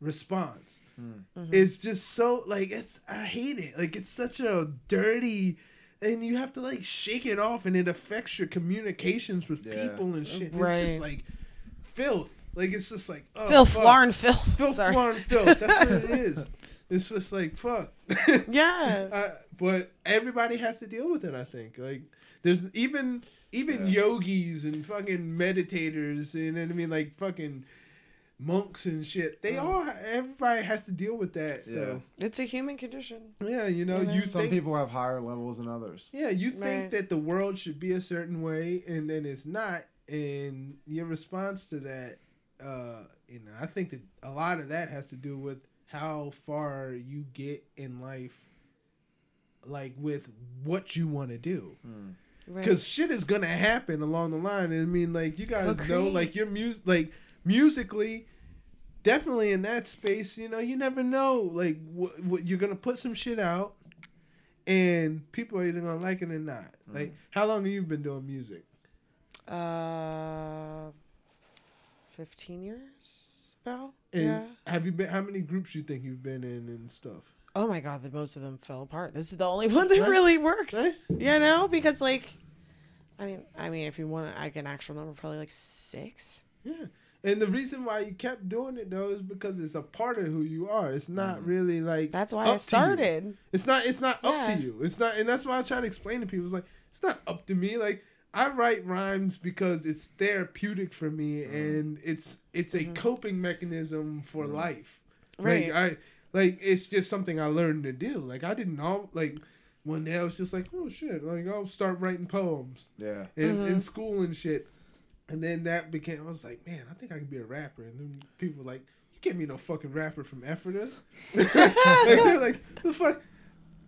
response Mm-hmm. is just so like it's I hate it. Like it's such a dirty and you have to like shake it off and it affects your communications with Yeah. people and shit. It's just like filth. Like it's just like oh, Phil fuck. Flarn filth. Filth, Sorry. flarn, filth. That's what it is. It's just like fuck. Yeah. Uh, but everybody has to deal with it. I think like there's even even yogis and fucking meditators. You know what I mean? Like fucking monks and shit. They all everybody has to deal with that. Yeah. Though. It's a human condition. Yeah, you know, You know? you Some think people have higher levels than others. yeah, you think Right. that the world should be a certain way, and then it's not, and your response to that, uh, you know, I think that a lot of that has to do with how far you get in life, like with what you want to do, Right. because shit is gonna happen along the line. I mean, like you guys know, like your music, like musically. Definitely in that space, you know, you never know. Like, what, what you're gonna put some shit out, and people are either gonna like it or not. Like, how long have you been doing music? uh, fifteen years about. And yeah. have you been? How many groups you think you've been in and stuff? Oh my god, the most of them fell apart. This is the only one that Right. really works. Right? You know, because like, I mean, I mean, if you want like an actual number, probably like six. Yeah. And the reason why you kept doing it though is because it's a part of who you are. It's not mm. really like That's why up I started. It's not. It's not up to you. It's not. And that's why I try to explain to people. It's like it's not up to me. Like I write rhymes because it's therapeutic for me, mm. and it's it's a mm-hmm. coping mechanism for mm. life. Right. Like I like it's just something I learned to do. Like I didn't know. Like one day I was just like, oh shit. Like I'll start writing poems Yeah. in, in mm-hmm. school and shit. And then that became, I was like, man, I think I could be a rapper. And then people were like, you can't be no fucking rapper from Ephrata. like, they're like, the fuck?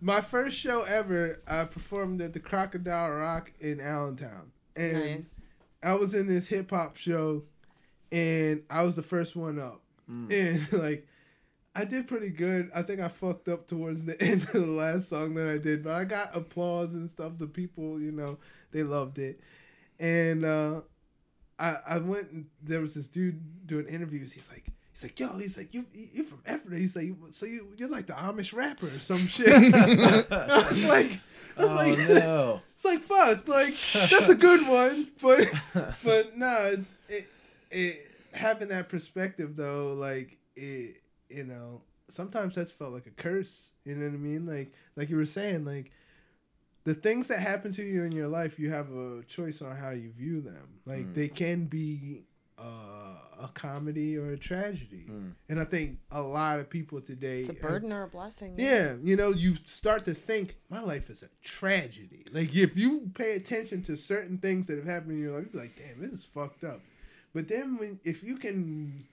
My first show ever, I performed at the Crocodile Rock in Allentown. And Nice. I was in this hip hop show and I was the first one up. And like, I did pretty good. I think I fucked up towards the end of the last song that I did, but I got applause and stuff. The people, you know, they loved it. And uh, I I went. And there was this dude doing interviews. He's like, he's like, yo, he's like, you you're from Ephrata. He's like, so you you're like the Amish rapper or some shit. I was like, I was Oh like, no. it's like fuck, like that's a good one, but but no, it's it, it having that perspective though, like it, you know, sometimes that's felt like a curse. You know what I mean? Like like you were saying, like the things that happen to you in your life, you have a choice on how you view them. Like they mm. can be uh, a comedy or a tragedy, mm. and I think a lot of people today It's a have- burden or a blessing. yeah, you know, you start to think my life is a tragedy. Like if you pay attention to certain things that have happened in your life, you're like, damn, this is fucked up. But then when if you can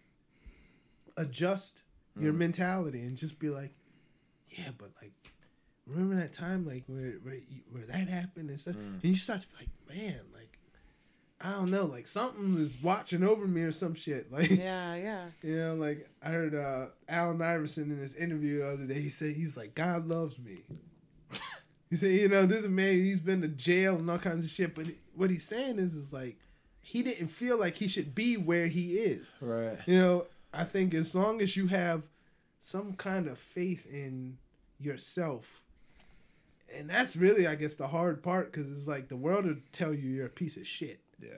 adjust your mm. mentality and just be like, yeah, but like, remember that time like where where, where that happened and stuff, and you start to be like, man, like, I don't know, like something is watching over me or some shit, like. Yeah, yeah. You know, like I heard uh, Allen Iverson in this interview the other day. He said he was like, "God loves me." he said, "You know, this man, he's been to jail and all kinds of shit, but what he's saying is, is like, he didn't feel like he should be where he is. Right. You know, I think as long as you have some kind of faith in yourself, and that's really, I guess, the hard part because it's like the world will tell you you're a piece of shit. Yeah.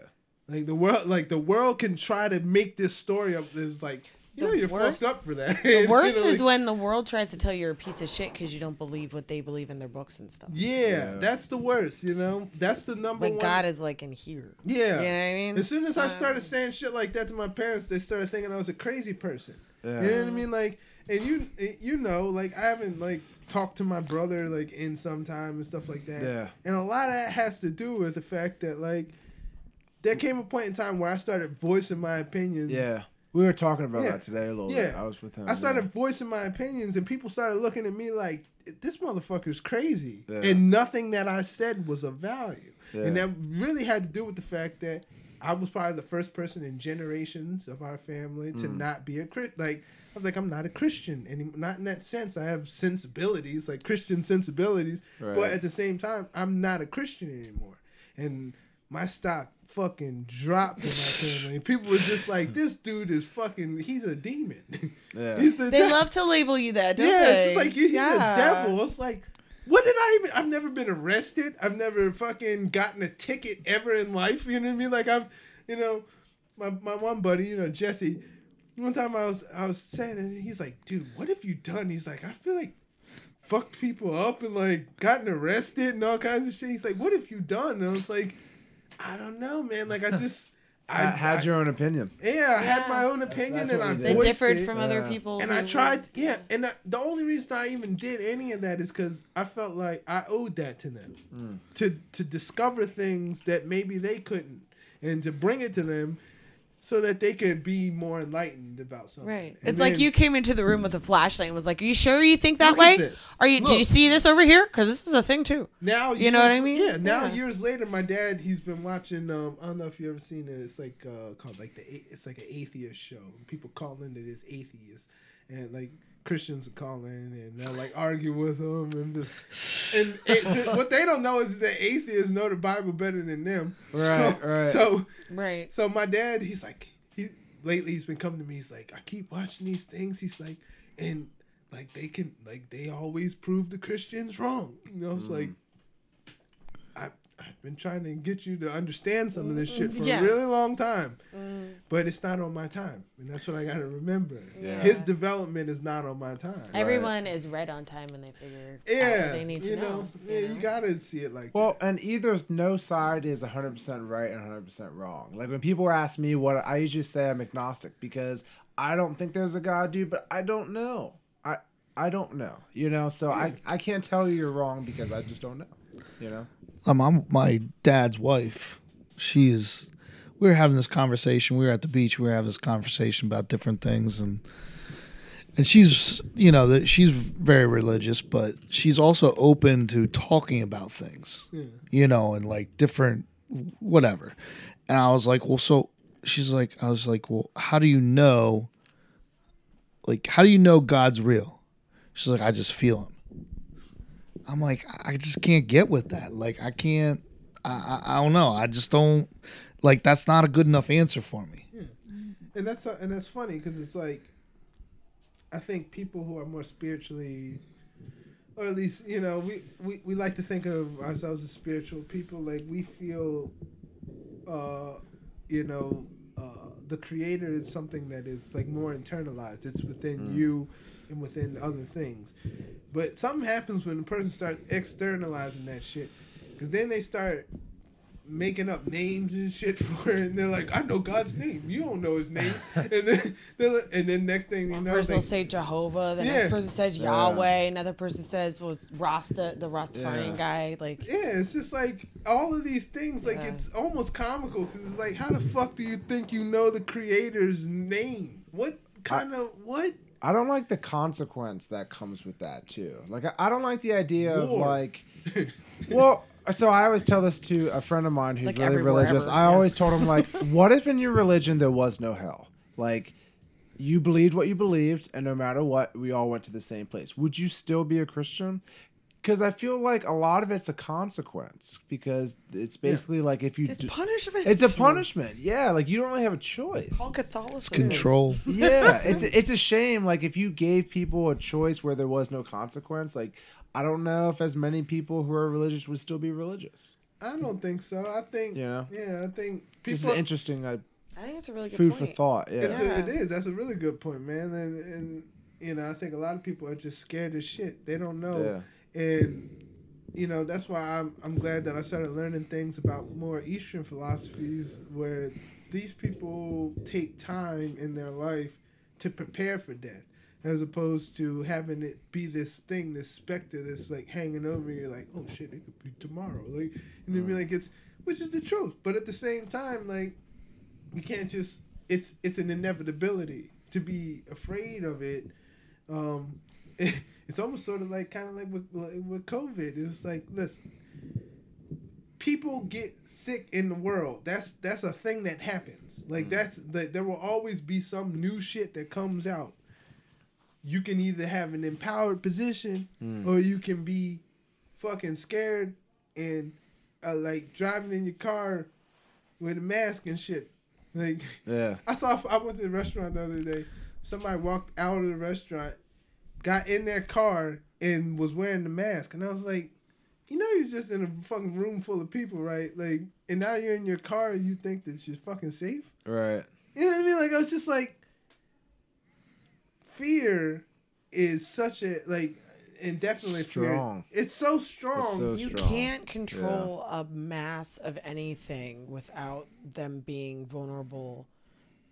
Like the world, like the world can try to make this story up. There's like, you The know, you're worst- fucked up for that. The worst You know, is when the world tries to tell you you're a piece of shit because you don't believe what they believe in their books and stuff. yeah, Yeah. that's the worst. You know, that's the number But one. God is like in here. yeah. You know what I mean? As soon as I started Um, saying shit like that to my parents, they started thinking I was a crazy person. Yeah. You know what I mean? Like, and you, you know, like I haven't like talked to my brother like in some time and stuff like that. Yeah. And a lot of that has to do with the fact that like there came a point in time where I started voicing my opinions. Yeah. We were talking about Yeah. that today a little Yeah. bit. I was with him. I started voicing my opinions, and people started looking at me like, "This motherfucker's crazy," Yeah. and nothing that I said was of value. And that really had to do with the fact that I was probably the first person in generations of our family to Mm. not be a Christian. Like I was like, I'm not a Christian, and not in that sense. I have sensibilities, like Christian sensibilities, but at the same time, I'm not a Christian anymore. And my stock fucking dropped in my family. People were just like, "This dude is fucking. He's a demon. Yeah. he's the They de- love to label you that, don't yeah, they? it's just like you, he's Yeah. a devil. It's like, what did I even? I've never been arrested. I've never fucking gotten a ticket ever in life. You know what I mean? Like I've, you know, my my one buddy, you know, Jesse. One time I was I was saying, and he's like, dude, what have you done? He's like, I feel like fucked people up and like gotten arrested and all kinds of shit. He's like, what have you done? And I was like, I don't know, man. Like I just. I had your own opinion. yeah, I had my own opinion and I we did. They differed it from other Yeah. people. and I who- tried, yeah. And I, the only reason I even did any of that is because I felt like I owed that to them, Mm. to to discover things that maybe they couldn't, and to bring it to them, so that they could be more enlightened about something. Right. And It's like you came into the room with a flashlight and was like, "Are you sure you think that Look at way? this. Are you? Did you see this over here? Because this is a thing too." Now You know what I mean? Yeah. Now Yeah. years later, my dad he's been watching. Um, I don't know if you ever seen it. It's like uh, called like the it's like an atheist show. People call in that it's atheist, and like Christians call in and they'll like argue with them and the, and it, what they don't know is that atheists know the Bible better than them. Right, so, right. So Right. so my dad, he's like, he lately he's been coming to me. He's like, I keep watching these things. He's like, and like they can, like they always prove the Christians wrong. You know, it's mm-hmm. like, I I've been trying to get you to understand some of this shit for Yeah. a really long time, mm. but it's not on my time, and that's what I got to remember. Yeah. His development is not on my time. Everyone is right on time when they figure out yeah, what they need to you know. know, yeah, you gotta see it like Well, and either no side is 100% right and 100% wrong. Like when people ask me what I usually say I'm agnostic because I don't think there's a God, dude, but I don't know. I I don't know. You know, so I I can't tell you you're wrong because I just don't know. You know? Um, I'm my dad's wife. She is. We were having this conversation. We were at the beach. We were having this conversation about different things, and and she's you know that she's very religious, but she's also open to talking about things. Yeah. You know, and like different whatever. And I was like, well, so she's like, I was like, well, how do you know? Like, how do you know God's real? She's like, I just feel him. I'm like, I just can't get with that. Like, I can't. I, I, I don't know. I just don't. Like, that's not a good enough answer for me. and that's and that's funny because it's like I think people who are more spiritually, or at least you know, we, we we like to think of ourselves as spiritual people. Like we feel, uh, you know, uh, the creator is something that is like more internalized. It's within you and within other things. But something happens when a person starts externalizing that shit, because then they start making up names and shit for it, and they're like, "I know God's name. You don't know His name." and then, like- and then next thing you One know, person they, will say Jehovah. The Yeah. next person says Yeah. Yahweh. Another person says was Rasta, the Rastafarian Yeah. guy. Like, yeah, it's just like all of these things. Like Yeah. it's almost comical because it's like, how the fuck do you think you know the creator's name? What kind of what? I don't like the consequence that comes with that too. Like I, I don't like the idea of like well so I always tell this to a friend of mine who's Like really religious. ever, I yeah. always told him like what if in your religion there was no hell? Like you believed what you believed and no matter what we all went to the same place. Would you still be a Christian? Cuz I feel like a lot of it's a consequence because it's basically like if you it's do- punishment. it's a punishment. Yeah, like you don't really have a choice. All Catholicism. Control. Yeah, it's it's a shame. Like if you gave people a choice where there was no consequence, like I don't know if as many people who are religious would still be religious. I don't think so. I think Yeah. yeah, I think Just people. an interesting uh, I think it's a really good food point. for thought. It's Yeah. a- it is. That's a really good point, man. And and you know, I think a lot of people are just scared as shit. They don't know. And you know that's why I'm I'm glad that I started learning things about more Eastern philosophies where these people take time in their life to prepare for death, as opposed to having it be this thing, this specter that's like hanging over you, like oh shit, it could be tomorrow, like and then be like it's which is the truth, but at the same time, like you can't just it's it's an inevitability to be afraid of it um it's almost sort of like kind of like with with covid it's like listen people get sick in the world that's that's a thing that happens like that's that there will always be some new shit that comes out you can either have an empowered position or you can be fucking scared and uh, like driving in your car with a mask and shit. Like Yeah. I saw I went to the restaurant the other day. Somebody walked out of the restaurant, got in their car and was wearing the mask, and I was like, you know, you're just in a fucking room full of people, right? Like, and now you're in your car and you think that you're fucking safe. Right. You know what I mean? Like I was just like, fear is such a like, and definitely Strong. Fear, it's so strong. so You strong. can't control a mass of anything without them being vulnerable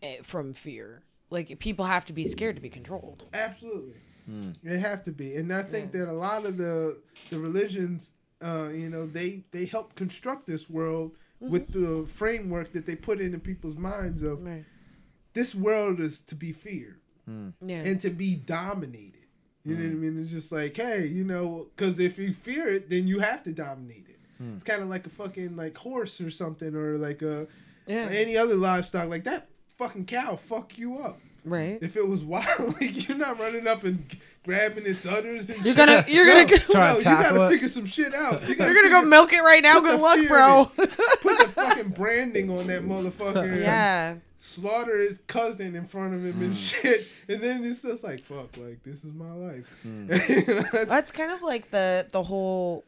eh, from fear. Like people have to be scared to be controlled. Absolutely, Hmm. it have to be, and I think that a lot of the the religions, uh, you know, they they help construct this world with mm-hmm. the framework that they put into people's minds of Right. this world is to be feared hmm. Yeah. and to be dominated. You know what I hmm. mean? It's just like, hey, you know, because if you fear it, then you have to dominate it. It's kind of like a fucking like horse or something, or like a Yeah. or any other livestock. Like that fucking cow fuck you up. Right. If it was wild, like you're not running up and grabbing its udders. And You're shit. gonna you're gonna No, go, no, to you gotta it. figure some shit out. You you're gonna go milk it right now. put Good the luck, fear bro. in Put the fucking branding on that motherfucker. yeah. slaughter his cousin in front of him Hmm. and shit, and then it's just like fuck, like this is my life. Hmm. That's- That's kind of like the the whole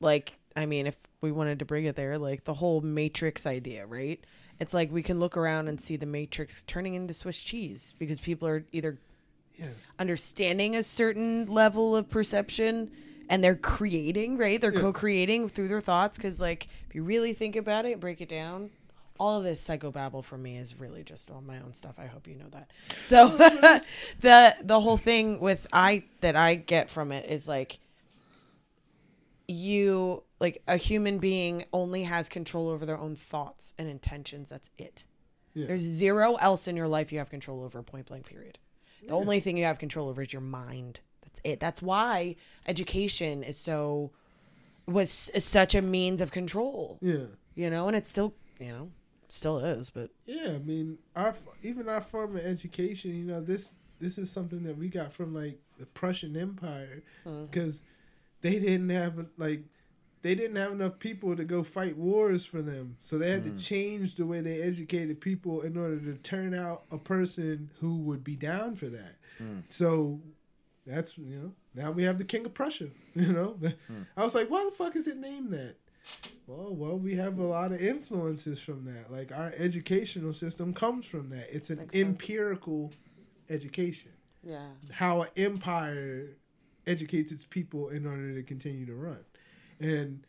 like I mean if we wanted to bring it there like the whole matrix idea, right? It's like we can look around and see the matrix turning into Swiss cheese because people are either yeah. understanding a certain level of perception and they're creating, right? They're Yeah. co-creating through their thoughts cuz like if you really think about it and break it down, all of this psychobabble for me is really just all my own stuff. I hope you know that. So the the whole thing with I that I get from it is like you like a human being only has control over their own thoughts and intentions. That's it. Yeah. There's zero else in your life you have control over. Point blank. Period. The only thing you have control over is your mind. That's it. That's why education is so was is such a means of control. yeah, You know, and it's still you know still is, but yeah. I mean, our even our form of education, you know, this this is something that we got from like the Prussian Empire Mm-hmm. Because they didn't have like they didn't have enough people to go fight wars for them, so they had to mm. change the way they educated people in order to turn out a person who would be down for that. Mm. So that's you know now we have the king of Prussia. You know, mm. I was like, why the fuck is it named that? Well, well, we have a lot of influences from that. Like our educational system comes from that. It's an Makes sense. empirical education. yeah. How an empire educates its people in order to continue to run, and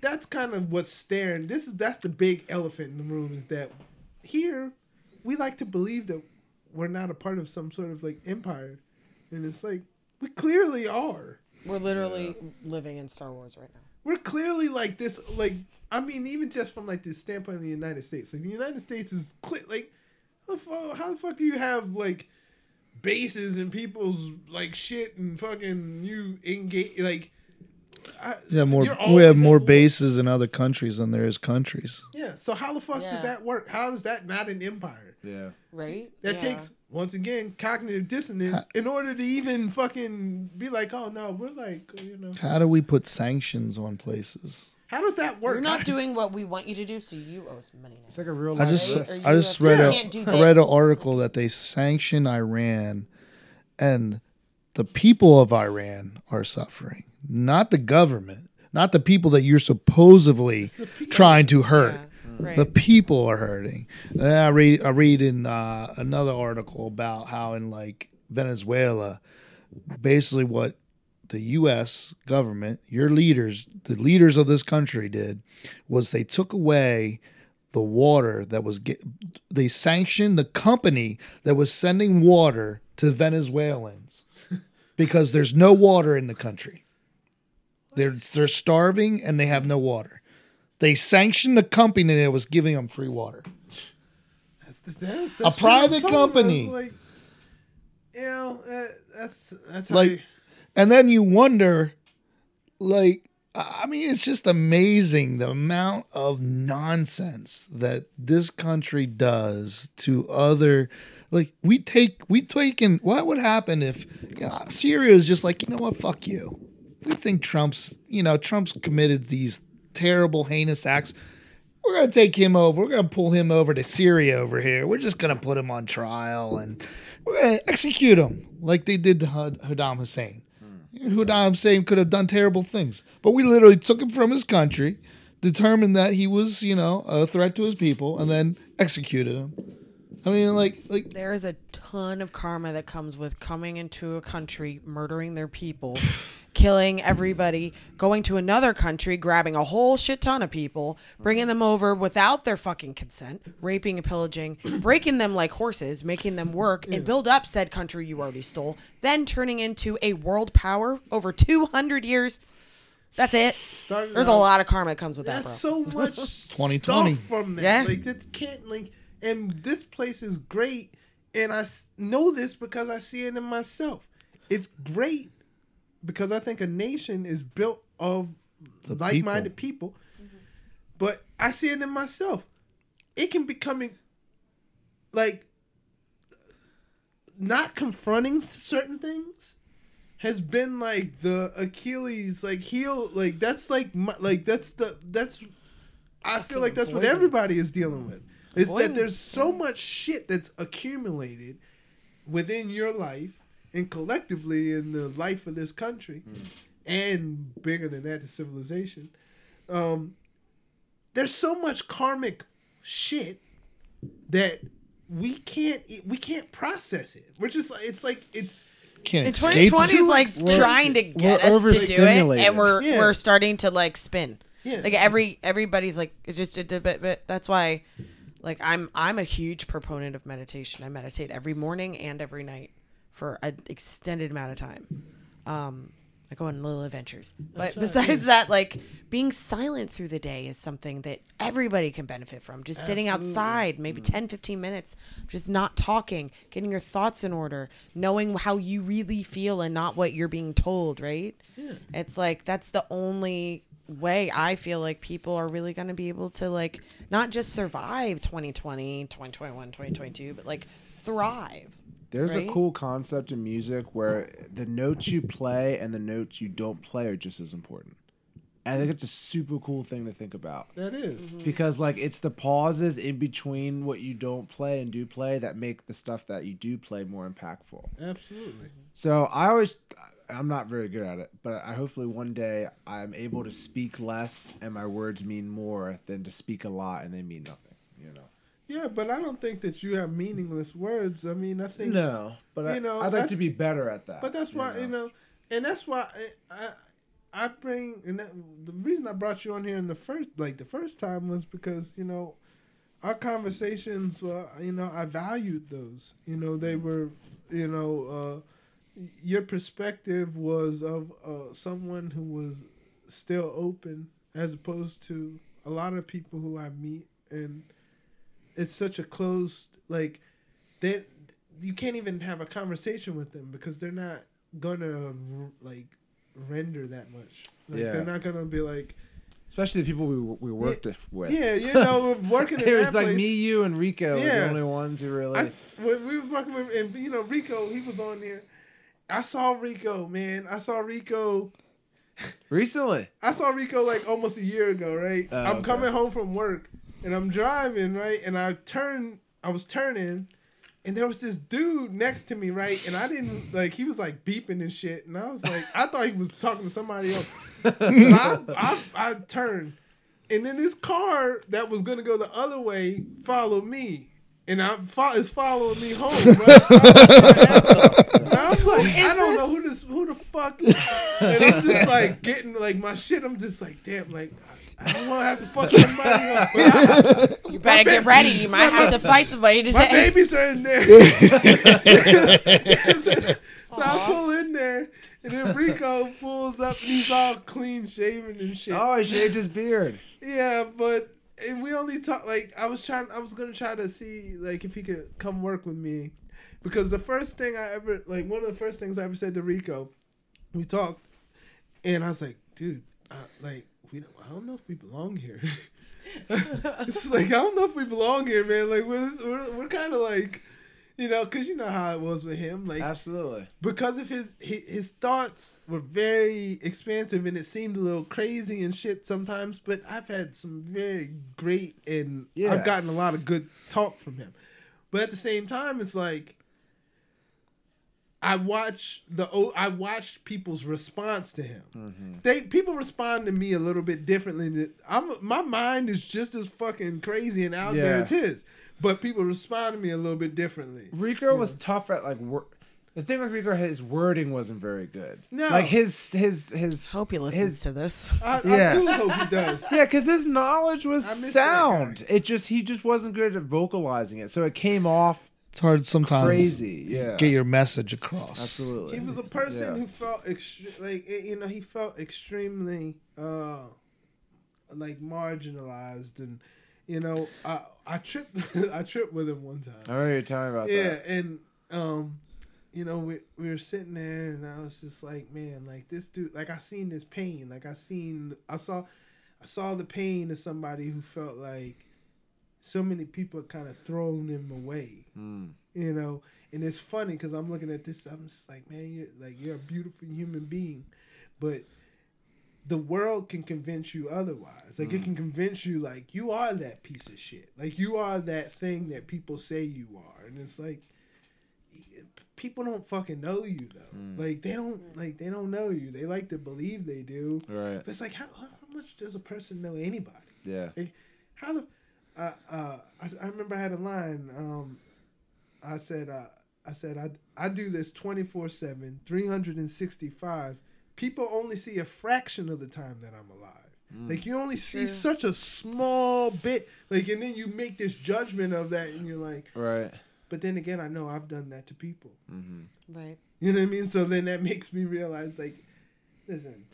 that's kind of what's staring. This is that's the big elephant in the room is that here we like to believe that we're not a part of some sort of like empire, and it's like we clearly are. We're literally living in Star Wars right now. we're clearly like this like i mean even just from like the standpoint of the united states like the united states is clear like how the, fuck, how the fuck do you have like bases and people's like shit and fucking you engage like I, Yeah, more. We have more bases in other countries than there is countries. yeah so how the fuck Yeah. does that work how is that not an empire Yeah. Right? that Yeah. takes once again cognitive dissonance in order to even fucking be like oh no we're like you know How do we put sanctions on places? How does that work You're not How- doing what we want you to do, so you owe us money now. It's like a real I just Right? I just have to- read you a can't do I read an article that they sanction Iran, and the people of Iran are suffering, not the government, not the people that you're supposedly trying to hurt. Yeah. Right. The people are hurting. Then I read I read in uh, another article about how in like Venezuela, basically what the U.S. government, your leaders, the leaders of this country did, was they took away the water that was get. They sanctioned the company that was sending water to Venezuelans because there's no water in the country. They're they're starving and they have no water. They sanctioned the company that was giving them free water. That's, that's, A private shit I'm talking about. company. Like, you know, that, that's that's Like- you, And then you wonder, like, I mean, it's just amazing the amount of nonsense that this country does to other. Like we take, we taken. What would happen if you know, Syria is just like, you know what, fuck you. We think Trump's, you know, Trump's committed these terrible, heinous acts. we're gonna take him over. We're gonna pull him over to Syria over here. We're just gonna put him on trial and we're gonna execute him like they did to Saddam Hussein. Saddam Hussein could have done terrible things, but we literally took him from his country, determined that he was, you know, a threat to his people, and then executed him. I mean, like, like There is a ton of karma that comes with coming into a country, murdering their people, killing everybody, going to another country, grabbing a whole shit ton of people, bringing them over without their fucking consent, raping and pillaging, breaking them like horses, making them work and build up said country you already stole, then turning into a world power over 200 years. That's it. Started There's a lot of karma that comes with that, That's bro. so much 2020. stuff from that. Yeah. Like this can't like, and this place is great, and I know this because I see it in myself. It's great because I think a nation is built of the like-minded people. But I see it in myself. It can becoming like not confronting certain things has been like the Achilles like heel like that's like my, like that's the that's I feel like that's what everybody is dealing with. Is that there's so much shit that's accumulated within your life and collectively in the life of this country and bigger than that the civilization. Um there's so much karmic shit that we can't we can't process it. We're just like it's like it's can't And escape. 2020 is like We're- trying to get us to do it, and we're Yeah. we're starting to like spin. Yeah. Like every everybody's like it's just a bit, but that's why, like I'm I'm a huge proponent of meditation. I meditate every morning and every night for an extended amount of time. Um, I go on little adventures. But besides that, like being silent through the day is something that everybody can benefit from. Just sitting outside, maybe 10, 15 minutes, just not talking, getting your thoughts in order, knowing how you really feel and not what you're being told, right? Yeah. It's like that's the only way I feel like people are really going to be able to like not just survive 2020, 2021, 2022, but like thrive. There's Right? a cool concept in music where the notes you play and the notes you don't play are just as important. And I think it's a super cool thing to think about. that is. Mm-hmm. Because like it's the pauses in between what you don't play and do play that make the stuff that you do play more impactful. Absolutely. So I always I'm not very good at it, but I hopefully one day I'm able to speak less and my words mean more than to speak a lot and they mean nothing, you know. Yeah, but I don't think that you have meaningless words. I mean, I think No, but I, You know, I'd like to be better at that. But that's why you know, and that's why I, I, I bring and that, the reason I brought you on here in the first, like the first time, was because you know, our conversations. Well, you know, I valued those. You know, they were, you know, uh, your perspective was of uh, someone who was still open, as opposed to a lot of people who I meet, and it's such a closed like they you can't even have a conversation with them because they're not gonna like render that much. Like Yeah. they're not gonna be like, especially the people we we worked with. yeah, you know, working in it was like place. me, you, and Rico were Yeah. the only ones who really. I, when we were working with, and you know, Rico, he was on there. I saw Rico, man. I saw Rico. recently. I saw Rico like almost a year ago, right? Oh, I'm okay. coming home from work and I'm driving, right? And I turned, I was turning, and there was this dude next to me, right? And I didn't like, he was like beeping and shit, and I was like, I thought he was talking to somebody else. I, I, I turned, and then this car that was gonna go the other way followed me. And I fo- is following me home, right? And I'm like, I don't know who this, who the fuck, and I'm just like getting like my shit. I'm just like, damn, like I don't want to have to fuck somebody up. I, You better get ready. You might have to fight somebody my today. babies are in there. so, so I pull in there, and then Rico pulls up, and he's all clean shaven and shit. Oh, he shaved his beard. Yeah, but and we only talk like I was trying. I was gonna try to see like if he could come work with me, because the first thing I ever like one of the first things I ever said to Rico, we talked, and I was like, dude, uh, like we don't, I don't know if we belong here. it's like I don't know if we belong here, man. Like we're we're, we're kind of like. You know, because you know how it was with him. Like Absolutely. because of his, his his thoughts were very expansive and it seemed a little crazy and shit sometimes. But I've had some very great and Yeah. I've gotten a lot of good talk from him. But at the same time, it's like I watch the I watched people's response to him. Mm-hmm. They people respond to me a little bit differently. I'm my mind is just as fucking crazy and out there as his, but people respond to me a little bit differently. Rico was tough at like wor- the thing with Rico, his wording wasn't very good. No. like his his his. Hope he listens His- to this. I, Yeah. I do hope he does. Yeah, because his knowledge was I miss that sound. It just he just wasn't good at vocalizing it, so it came off It's hard sometimes crazy. Yeah, get your message across. absolutely. He was a person Yeah. who felt extre- like you know he felt extremely uh like marginalized and you know I I tripped I tripped with him one time. I remember you telling me about yeah, that. and um, you know, we we were sitting there, and I was just like, man, like this dude, like I seen this pain, like I seen, I saw, I saw the pain of somebody who felt like so many people kind of thrown him away, Mm. you know. And it's funny because I'm looking at this, I'm just like, man, you're like you're a beautiful human being, but the world can convince you otherwise. Like it can convince you like you are that piece of shit. Like you are that thing that people say you are. And it's like people don't fucking know you though. Like they don't like they don't know you. They like to believe they do. Right. But it's like how, how much does a person know anybody? Yeah. Like how the uh, uh, I, I remember I had a line. Um, I said, uh, I said, I, I do this 24 7, 365. People only see a fraction of the time that I'm alive. Like, you only see True. such a small bit. Like, and then you make this judgment of that, and you're like, Right. but then again, I know I've done that to people. Mm-hmm. Right. You know what I mean? So then that makes me realize, like, listen,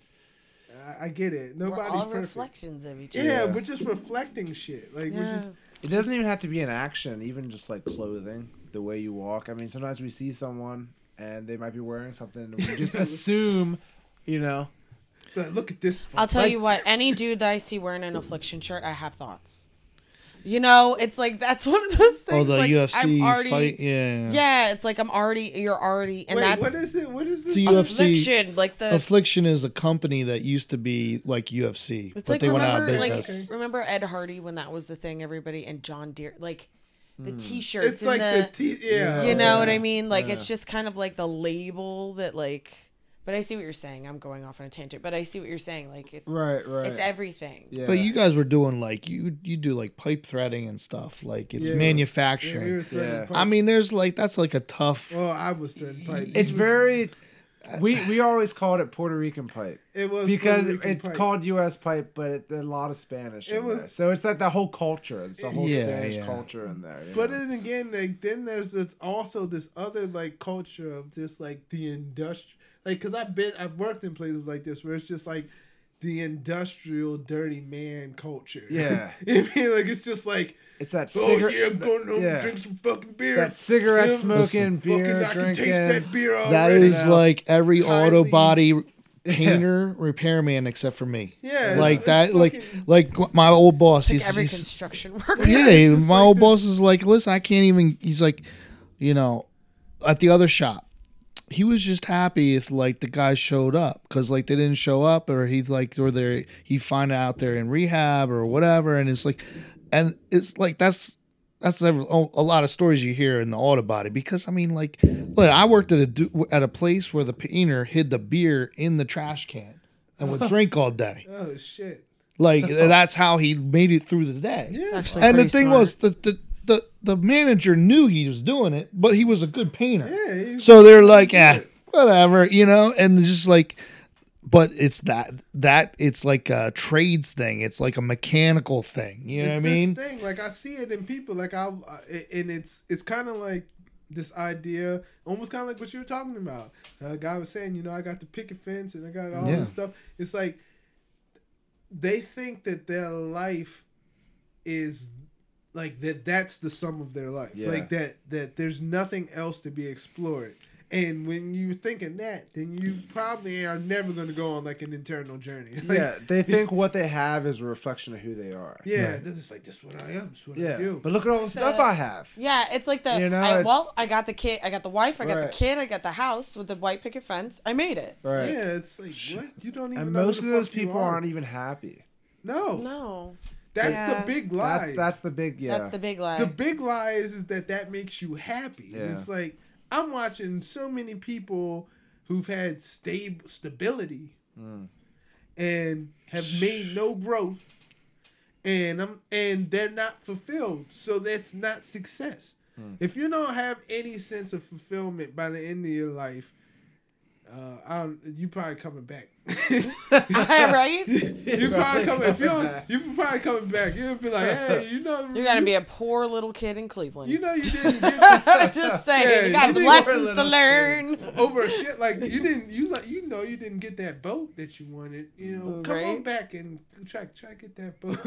I, I get it. We're Nobody's all perfect. reflections of each other. Yeah, Yeah. we're just reflecting shit. Like, we're just. It doesn't even have to be an action, even just like clothing, the way you walk. I mean, sometimes we see someone and they might be wearing something and we just assume, you know. But look at this. I'll tell Like- you what, any dude that I see wearing an affliction shirt, I have thoughts. You know, it's like that's one of those things. Oh, the like, UFC I'm already, fight. Yeah. Yeah, it's like I'm already. You're already, and Wait, that's what is it? What is this? UFC affliction. Like the. Affliction is a company that used to be like UFC, it's but like they went out of remember, like business. remember Ed Hardy when that was the thing. Everybody and John Deere, like the Hmm. T-shirts. It's and like the, the, t- yeah. you know what I mean? Like it's just kind of like the label that like. But I see what you're saying. I'm going off on a tangent, but I see what you're saying. Like it, Right, right. it's everything. yeah. But you guys were doing like you you do like pipe threading and stuff. Like it's Yeah. manufacturing. Yeah, we were threading Yeah. pipe. I mean, there's like that's like a tough. well, I was threading pipe. it's He was- very. Uh, we we always called it Puerto Rican pipe It was because it's pipe. called U.S. pipe, but it, a lot of Spanish. It in was- there. so it's that the whole culture. It's the whole Yeah, Spanish yeah. culture in there. But know? then again, like then there's this also this other like culture of just like the industry, like because I've been I've worked in places like this where it's just like the industrial dirty man culture. Yeah. I mean, like it's just like it's that oh cigarette. yeah, I'm going home yeah. drink some fucking beer. that cigarette Yeah, smoking, beer fucking, I can drinking. taste that beer already. That is now. like every auto body painter repairman except for me. Yeah, like it's- that. it's Like fucking- like my old boss. Like He's, every he's construction worker. yeah. it's my like old this- boss is like, listen, I can't even. He's like, you know, at the other shop. He was just happy if like the guys showed up because like they didn't show up or he's like or they he find out they're in rehab or whatever and it's like and it's like that's that's a, lot of stories you hear in the auto body because I mean like look I worked at a at a place where the painter hid the beer in the trash can and would drink all day oh shit. like that's how he made it through the day Yeah. and the thing smart. was the, the the the manager knew he was doing it but he was a good painter Yeah. so they're like, eh, whatever, you know, and just like, but it's that that it's like a trades thing. It's like a mechanical thing. You know what I mean? This thing, like I see it in people, like I, and it's it's kind of like this idea, almost kind of like what you were talking about. A guy was saying, you know, I got the picket fence and I got all Yeah. this stuff. It's like they think that their life is like that. That's the sum of their life. Yeah. Like that. That there's nothing else to be explored. And when you're thinking that, then you probably are never going to go on like an internal journey. Like, yeah, they think what they have is a reflection of who they are. yeah. They're just like, this is what I am. This is what I Yeah, do. but look at all the stuff I have. Yeah, it's like the You know, I, it's- well, I got the kid, I got the wife, I got Right. the kid, I got the house with the white picket fence. I made it. Right. yeah, it's like what you don't even. And know most who of those fuck people are. aren't even happy. No, No, that's Yeah. the big lie. That's that's the big yeah. that's the big lie. The big lie is, is that that makes you happy. And it's like I'm watching so many people who've had stable stability Mm. and have made no growth, and I'm and they're not fulfilled. So that's not success. Hmm. If you don't have any sense of fulfillment by the end of your life, uh, I you probably coming back. right? you probably coming. If you don't, you probably coming back. You'll be like, hey, you know, You're gonna be a poor little kid in Cleveland. You know, you didn't get Just saying, Yeah, you got you some lessons to learn. over shit like you didn't. You like you know you didn't get that boat that you wanted. You know, come on back and try try get that boat.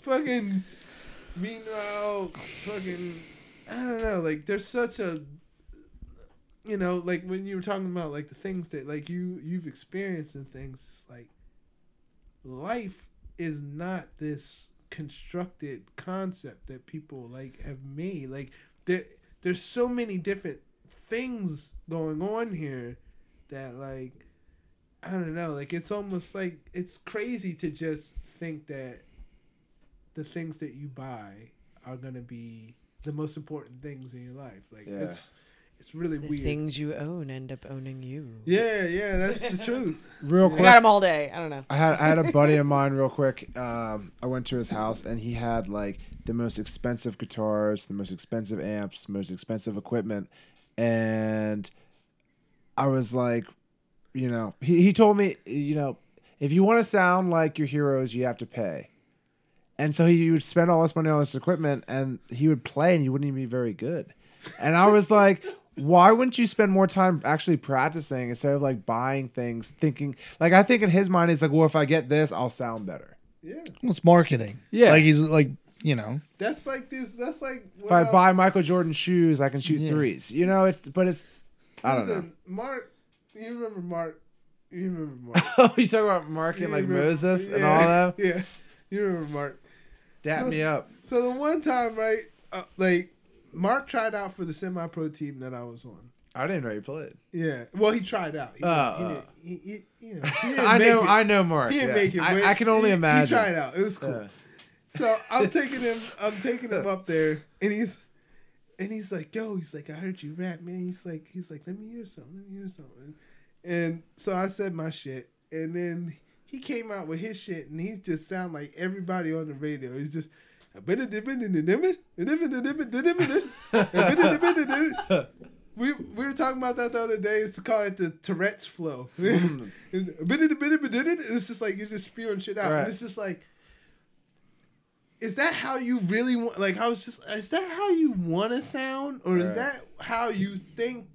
Fucking. Meanwhile, fucking. I don't know. Like there's such a. You know, like when you were talking about like the things that like you you've experienced and things. It's like life is not this constructed concept that people like have made. Like there there's so many different things going on here that like I don't know, like it's almost like it's crazy to just think that the things that you buy are gonna be the most important things in your life. Like Yeah. it's it's really The weird. things you own end up owning you. Yeah, yeah, that's the truth. Real quick, I quick, got them all day. I don't know. I had I had a buddy of mine real quick. Um, I went to his house and he had like the most expensive guitars, the most expensive amps, most expensive equipment, and I was like, you know, he he told me, you know, if you want to sound like your heroes, you have to pay. And so he would spend all this money on this equipment, and he would play, and he wouldn't even be very good. And I was like, why wouldn't you spend more time actually practicing instead of like buying things, thinking like I think in his mind it's like, well, if I get this, I'll sound better. Yeah, Well, it's marketing. Yeah. Like he's like, you know, that's like this. That's like If I buy Michael Jordan shoes, I can shoot Yeah. threes. You know, it's but it's I don't know. Mark. You remember Mark? You remember Mark? Oh, you talk about marking You like remember- Moses and all that. Yeah, you remember Mark? Dap me up. So the one time, right? Uh, like Mark tried out for the semi-pro team that I was on. I didn't know you played. Yeah. Well, he tried out. He, Uh, didn't, uh. he, he, he, you know, I know. it. I know Mark. He didn't yeah. make it. I, I can only he, imagine. He tried out. It was cool. So I'm taking him. I'm taking him up there, and he's and he's like, "Yo," he's like, "I heard you rap, man." He's like, "He's like, let me hear something. Let me hear something." And so I said my shit, and then he came out with his shit, and he just sound like everybody on the radio. He's just. We, we were talking about that the other day. It's called it the Tourette's flow. it's just like you're just spewing shit out. Right. And it's just like, is that how you really want? Like, I was just, is that how you want to sound, or is that how you think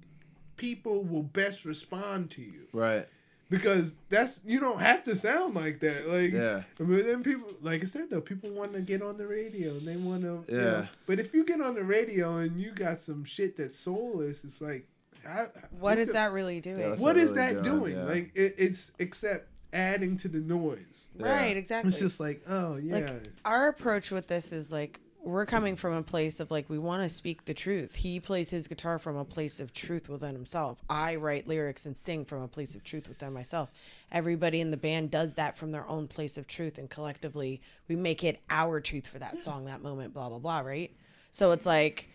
people will best respond to you? Right. Because that's you don't have to sound like that. Like, Yeah. but then people, like I said though, people want to get on the radio and they want to. Yeah. Yeah. But if you get on the radio and you got some shit that's soulless, it's like, I, What is the- that really doing? Yeah, that's What not is really that doing, doing? yeah. Like it, it's except adding to the noise. Right, exactly. It's just like, oh yeah, Like our approach with this is like we're coming from a place of like we want to speak the truth. He plays his guitar from a place of truth within himself. I write lyrics and sing from a place of truth within myself. Everybody in the band does that from their own place of truth and collectively we make it our truth for that song, that moment, blah blah blah, right? So it's like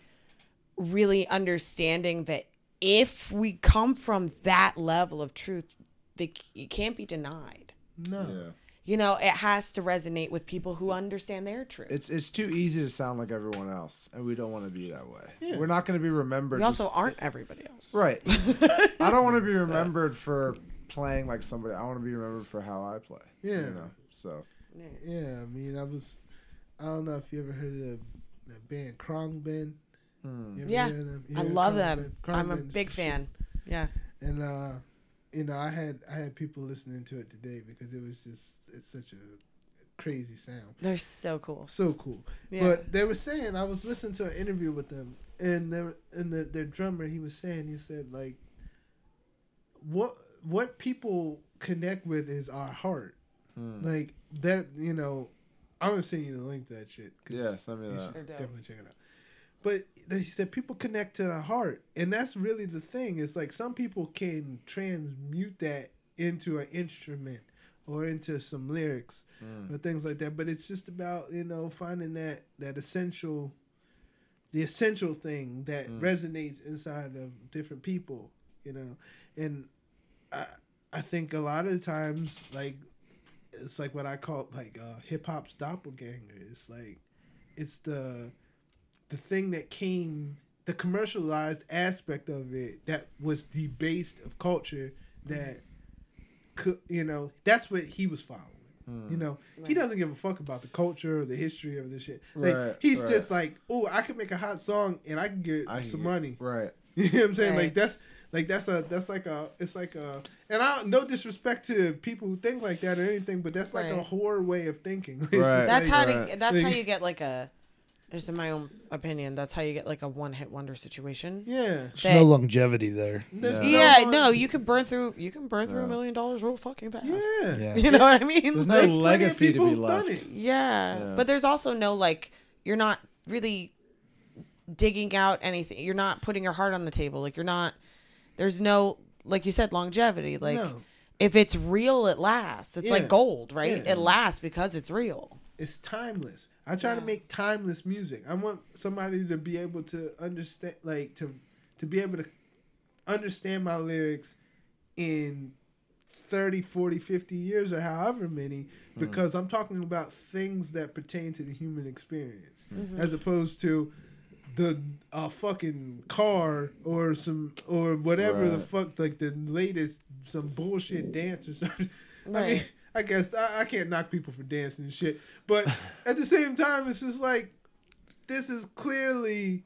really understanding that if we come from that level of truth, they, it can't be denied. no. Yeah. You know, it has to resonate with people who understand their truth. It's it's too easy to sound like everyone else, and we don't want to be that way. Yeah. We're not going to be remembered. we also just- aren't everybody else. right. I don't want to be remembered for playing like somebody. I want to be remembered for how I play. Yeah. You know. So. Yeah, I mean, I was, I don't know if you ever heard of the, the band Khruangbin. hmm. Yeah, them? I love Krong them. Ben? I'm a big the shit. fan. Yeah. And uh, you know, I had I had people listening to it today because it was just it's such a crazy sound. They're so cool. So cool. Yeah. But they were saying I was listening to an interview with them, and they, and the, their drummer he was saying he said like, what what people connect with is our heart, Hmm. like that you know. I'm gonna send you the link to that shit. 'cause Yeah, send me you that. should They're dope. Definitely check it out. But they said people connect to the heart, and that's really the thing. It's like some people can transmute that into an instrument or into some lyrics Mm. or things like that. But it's just about you know finding that that essential, the essential thing that Mm. resonates inside of different people. You know, and I I think a lot of the times like it's like what I call like uh, hip hop's doppelganger. It's like it's the the thing that came the commercialized aspect of it that was debased of culture that could you know that's what he was following. Hmm. You know, he doesn't give a fuck about the culture or the history of this shit. Like Right, he's right. just like, oh, I can make a hot song and I can get I some get- money. Right. You know what I'm saying? Right. Like that's like that's a that's like a it's like a and I no disrespect to people who think like that or anything, but that's like a Right. horror way of thinking. Right. That's like- how right. to. That's how you get like a. Just in my own opinion, that's how you get like a one-hit wonder situation. Yeah. There's no longevity there. There's Yeah. Yeah, no, no, you can burn through. You can burn through a million dollars real fucking fast. Yeah. Yeah. You know what I mean? There's Like- no Plenty legacy to be who've done left. it. Yeah. Yeah. But there's also no like you're not really digging out anything. You're not putting your heart on the table. Like you're not there's no like you said longevity. Like No. if it's real it lasts. It's Yeah. like gold, right? Yeah. It lasts because it's real. It's timeless. I try to make timeless music. I want somebody to be able to understand like to to be able to understand my lyrics in 30, 40, 50 years or however many because I'm talking about things that pertain to the human experience as opposed to the uh, fucking car or some or whatever the fuck like the latest some bullshit dance or something. I mean, Right. I guess I, I can't knock people for dancing and shit, but at the same time, it's just like this is clearly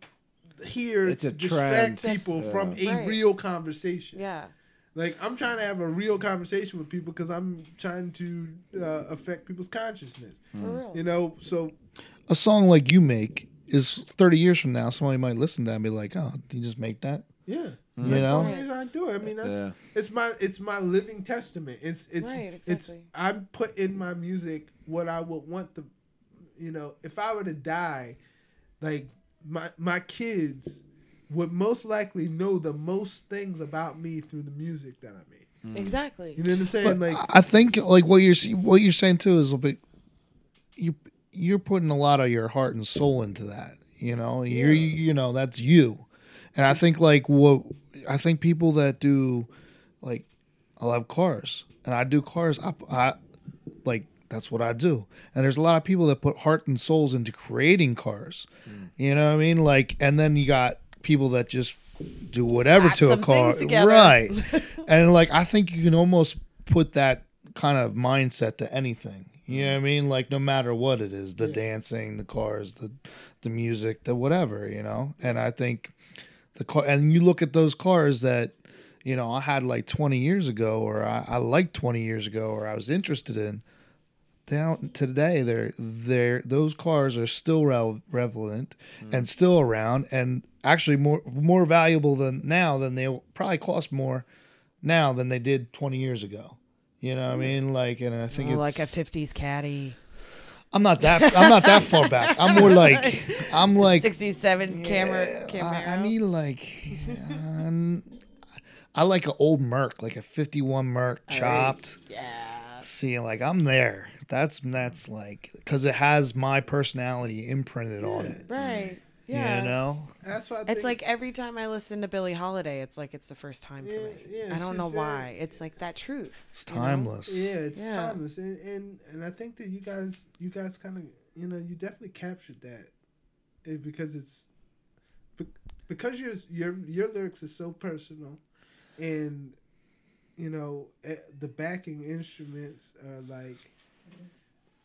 here It's to a distract trend. people Yeah. from a Right. real conversation. Yeah. Like I'm trying to have a real conversation with people because I'm trying to uh, affect people's consciousness. For real. You know, so A song like you make is 30 years from now, somebody might listen to that and be like, oh, you just make that? yeah, Mm-hmm. You that's the know? only reason I do it. I mean, that's Yeah. it's my it's my living testament. It's it's Right, it's. I'm put in my music what I would want the, you know, if I were to die, like my my kids would most likely know the most things about me through the music that I made. Hmm. Exactly. You know what I'm saying? But like I think like what you're what you're saying too is a bit you you're putting a lot of your heart and soul into that. You know, you're you know that's you, and I think like what I think people that do like I love cars and I do cars. I, I like that's what I do. And there's a lot of people that put heart and souls into creating cars. Mm. You know what I mean? Like, and then you got people that just do whatever Slap to a car, right? and like, I think you can almost put that kind of mindset to anything. You know what I mm. mean? Like, no matter what it is, the dancing, the cars, the the music, the whatever. You know, and I think the car, and you look at those cars that you know I had like 20 years ago, or I, I liked 20 years ago, or I was interested in. Down today, they're they're those cars are still rel- relevant mm-hmm. and still around, and actually more more valuable than now than they probably cost more now than they did 20 years ago. You know what I mean? Like, and I think Oh, it's like a 50s caddy, I'm not that I'm not that far back. I'm more like I'm like 67 Camaro, yeah, Camaro. I, I need like um, I like an old Merc, like a 51 Merc chopped. yeah. See, like I'm there. That's that's like because it has my personality imprinted on it. Right. Yeah. You know, that's why I It's think, like every time I listen to Billie Holiday, it's like it's the first time for me. yeah, I don't she's know very- why. It's like that truth. it's you know? timeless. yeah, it's Yeah. timeless, and, and and I think that you guys you guys kind of you know you definitely captured that, eh, because it's because your your your lyrics are so personal, and you know eh, the backing instruments are like,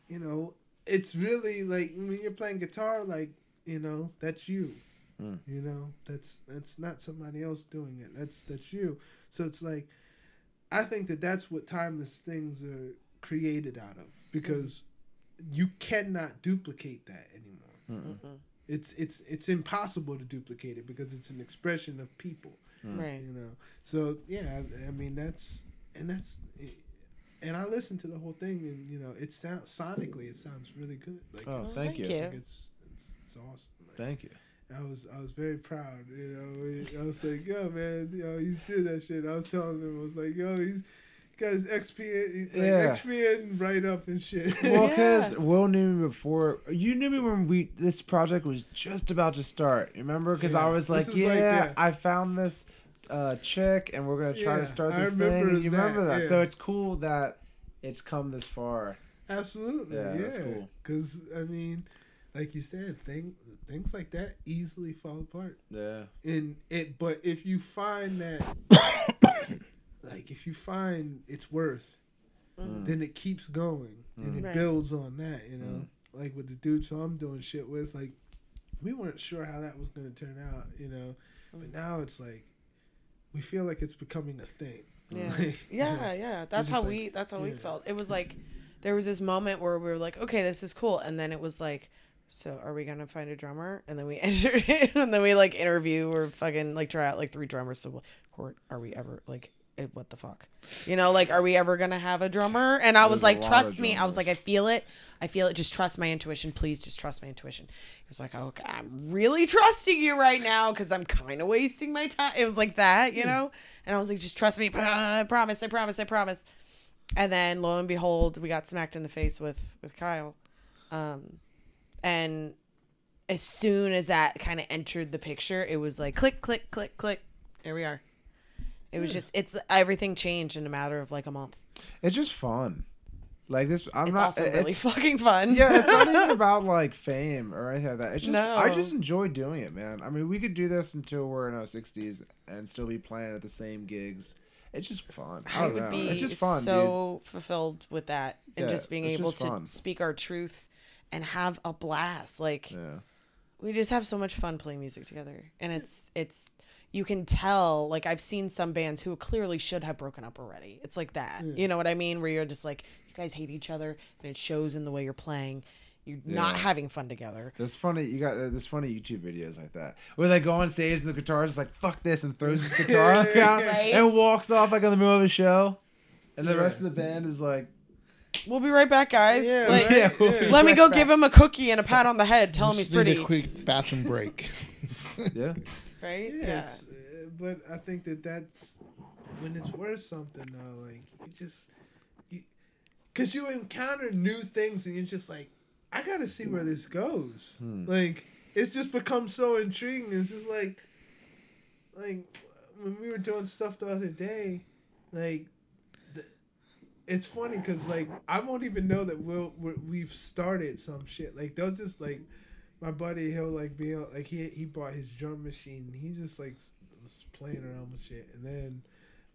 you know, it's really like when you're playing guitar, like you know that's you. Mm. You know, that's that's not somebody else doing it. That's that's you. So it's like I think that that's what timeless things are created out of because you cannot duplicate that anymore. It's it's it's impossible to duplicate it because it's an expression of people. Right. You know. So yeah, I, I mean that's and that's and I listened to the whole thing and you know it sounds sonically it sounds really good. Like Oh, thank thank you. you. like it's, it's it's awesome. Like, Thank you. I was I was very proud. You know, I was like, yo, man, you know, he's doing that shit. I was telling him, I was like, yo, he's got his XP, he's like Yeah. XP right up and shit. Well, because Yeah. Will knew me before. You knew me when we this project was just about to start. Remember? Because Yeah. I was like, yeah, like, yeah. I found this uh, chick, and we're gonna try Yeah, to start I this thing. remember And you remember that, that? yeah. So it's cool that it's come this far. Absolutely, Yeah, yeah. that's cool. Because I mean, like you said, thing things like that easily fall apart. Yeah. And it, but if you find that, like, if you find it's worth, mm. then it keeps going and it mm. Right. builds on that. You know, mm. like with the dudes who I'm doing shit with, like, we weren't sure how that was going to turn out. You know, but now it's like we feel like it's becoming a thing. Yeah. Like, Yeah, yeah. That's how like- we that's how we felt. It was like there was this moment where we were like, okay, this is cool. And then it was like, so are we gonna find a drummer? And then we entered it and then we like interview or fucking like try out like three drummers. So court, are we ever like eh, what the fuck? You know, like are we ever gonna have a drummer? And I was There's a like, trust me. I was like, I feel it. I feel it. Just trust my intuition. Please just trust my intuition. He was like, okay, I'm really trusting you right now because I'm kind of wasting my time. It was like that, you know? And I was like, just trust me. I promise. I promise. I promise. And then lo and behold, we got smacked in the face with, with Kyle. Um, and as soon as that kind of entered the picture, it was like click, click, click, click. Here we are. It was hmm. just, it's everything changed in a matter of like a month. It's just fun. Like this, I'm It's not. also it- really fucking fun. yeah, it's not even about like fame or anything like that. It's just I just enjoy doing it, man. I mean, we could do this until we're in our sixties and still be playing at the same gigs. It's just fun. I I would know. be It's just fun, dude. so fulfilled with that and Yeah, just being able just to speak our truth and have a blast. Like Yeah. we just have so much fun playing music together, and it's it's you can tell. Like I've seen some bands who clearly should have broken up already. It's like that. You know what I mean? Where you're just like you guys hate each other, and it shows in the way you're playing. You're not having fun together. There's funny. You got uh, there's funny YouTube videos like that where they go on stage and the guitarist is like "fuck this" and throws his guitar on Right. and walks off like in the middle of a show, and the Yeah. rest of the band is like, We'll be right back, guys. Yeah, Like, right? yeah, we'll yeah. Let me go back. give him a cookie and a pat on the head. Tell him he's Just need pretty. a quick bathroom break. yeah, right? Yes, uh, but I think that that's when it's worth something though. Like you just, you, cause you encounter new things and you're just like, I gotta see where this goes. Like it's just become so intriguing. It's just like, like when we were doing stuff the other day, like. The- It's funny because like I won't even know that we'll we're, we've started some shit. Like they'll just like my buddy he'll like be on- like he he bought his drum machine. He just like was playing around with shit, and then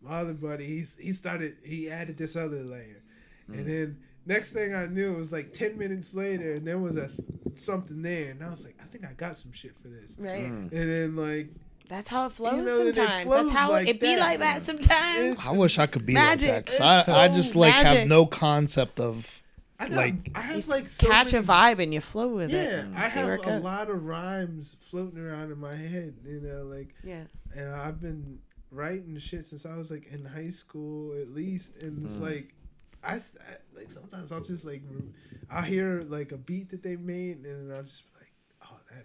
my other buddy he's he started he added this other layer, and then next thing I knew it was like ten minutes later, and there was a something there, and I was like I think I got some shit for this, Right. Mm. and then like That's how it flows You know, it sometimes. flows That's how like it be that. like that sometimes. It's- I wish I could be Magic. like that because It's I, I just like have no concept of I got, Like- I have like so catch many, a vibe and you flow with Yeah, it. I See where have it a lot of rhymes floating around in my head. You know, like Yeah. and I've been writing shit since I was like in high school at least, and it's mm. like I like sometimes I'll just like I'll hear like a beat that they made, and I'll just be like, oh, that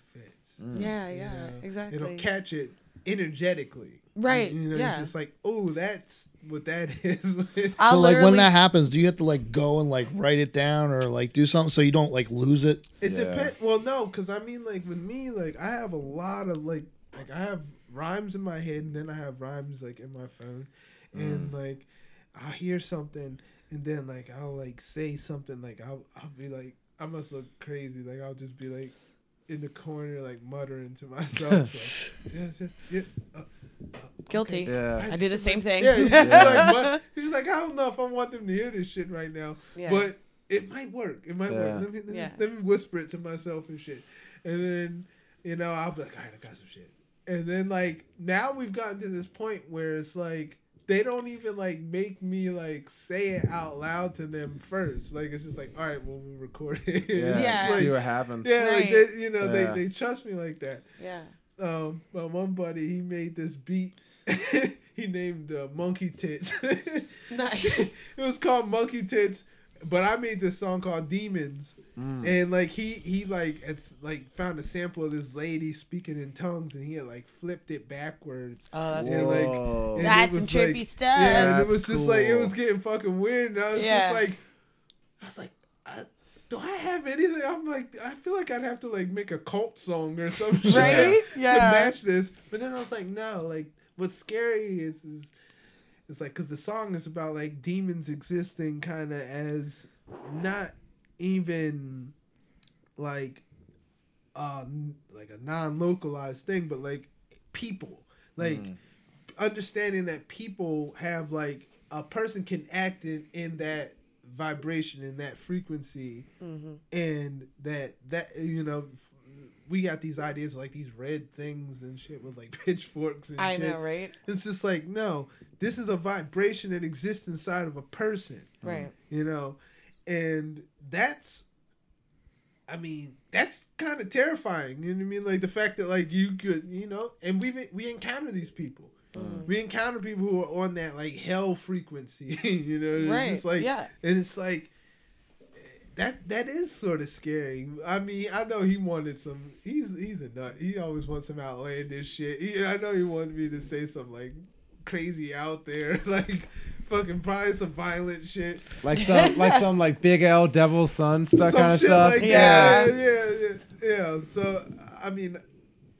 fits. Yeah, You yeah, know, exactly. It'll catch it energetically. Right, You know, yeah. it's just like, oh, that's what that is. I'll so like when that happens, do you have to like go and like write it down or like do something so you don't like lose it? It Yeah. depends. Well, no, because I mean, like with me, like I have a lot of like, like I have rhymes in my head, and then I have rhymes like in my phone, and mm. like I'll hear something, and then like I'll like say something, like I'll I'll be like I must look crazy, like I'll just be like in the corner, like muttering to myself, like, yeah, yeah, yeah, uh, uh, Guilty. okay. Yeah. I do the same thing. Yeah, he's just like, what? he's like, I don't know if I want them to hear this shit right now, Yeah. but it might work. It might Yeah. work. Let me let, Yeah. me let me whisper it to myself and shit, and then you know I'll be like, all right, I got some shit, and then like now we've gotten to this point where it's like they don't even like make me like say it out loud to them first. Like it's just like, all right, well we'll record it. Yeah. Yeah. It's like- See what happens. yeah, like they, you know, Yeah. they they trust me like that. Yeah. Um, but one buddy he made this beat. he named uh, Monkey Tits. Nice. it was called Monkey Tits, but I made this song called Demons. Mm. And like he he like it's like found a sample of this lady speaking in tongues, and he had like flipped it backwards. Oh, that's And, cool. like, and That's some trippy like- stuff. Yeah, and it That's was just like it was getting fucking weird, and I was Yeah. just like, I was like, I, do I have anything? I'm like, I feel like I'd have to like make a cult song or some shit Right? to Yeah. match this. But then I was like, no, like what's scary is is it's like because the song is about like demons existing kind of as not even like um like a non-localized thing but like people like Mm. understanding that people have like a person can act in, in that vibration in that frequency Mm-hmm. and that that you know we got these ideas of, like these red things and shit with like pitchforks and I shit. know, right? It's just like no, this is a vibration that exists inside of a person, Right. you know, and that's, I mean, that's kind of terrifying. You know what I mean? Like the fact that like you could, you know, and we we encounter these people. Mm. We encounter people who are on that like hell frequency, you know, it's Right. just like yeah. and it's like that that is sort of scary. I mean, I know he wanted some. He's he's a nut. He always wants some outlandish shit. He, I know he wanted me to say something like crazy out there, like fucking probably some violent shit, like some like some like Big L Devil Son stuff kind of stuff. like Yeah. that. Yeah, yeah, yeah. So I mean,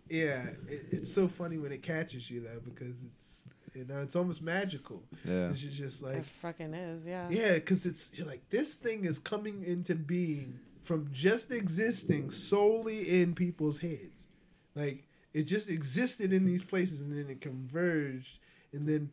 yeah, it, it's so funny when it catches you though because it's you know it's almost magical. yeah. It's just, just like It fucking is, yeah. Yeah, because it's you're like this thing is coming into being from just existing solely in people's heads. Like it just existed in these places and then it converged and then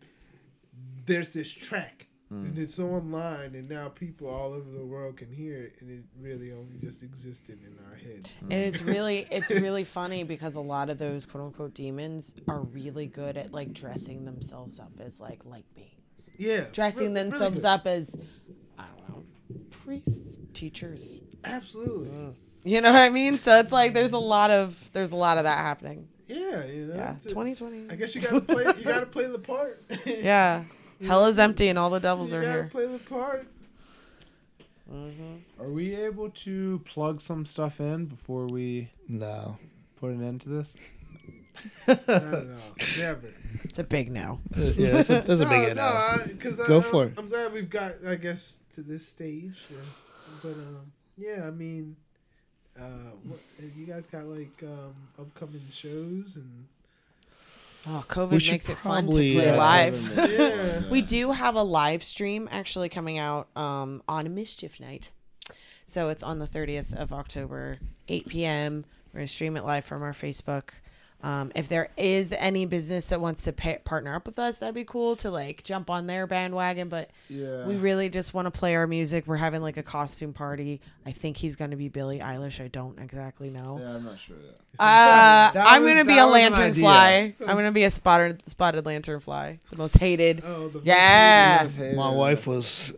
there's this track and hmm. it's online and now people all over the world can hear it and it really only just existed in our heads. Hmm. And it's really it's really funny because a lot of those quote unquote demons are really good at like dressing themselves up as like light beings. Yeah. Dressing re- really themselves good. up as I don't know, priests, teachers. Absolutely. Hmm. You know what I mean? So it's like there's a lot of there's a lot of that happening. Yeah, you know. Yeah. Twenty twenty. I guess you gotta play you gotta play the part. Yeah. Hell is empty and all the devils you are gotta here. play the part. Are we able to plug some stuff in before we No. put an end to this? I don't know. Never. It's a big no. Uh, Yeah, that's a, that's a big no, no. no, because Go I, for it. I'm glad we've got, I guess, to this stage. but um, yeah, I mean, uh, what, you guys got like um, upcoming shows and Oh, We COVID should makes it fun to play uh, live. yeah. We do have a live stream actually coming out um, on a mischief night. So it's on the 30th of October, 8 p.m. We're going to stream it live from our Facebook. Um, if there is any business that wants to pa partner up with us, that'd be cool to like jump on their bandwagon. But Yeah. we really just want to play our music. We're having like a costume party. I think he's going to be Billie Eilish. I don't exactly know. yeah, I'm not sure yet. Uh, I'm gonna be a lantern idea. fly. I'm gonna be a spotted spotted lantern fly, the most hated. Oh, the Yeah. My wife was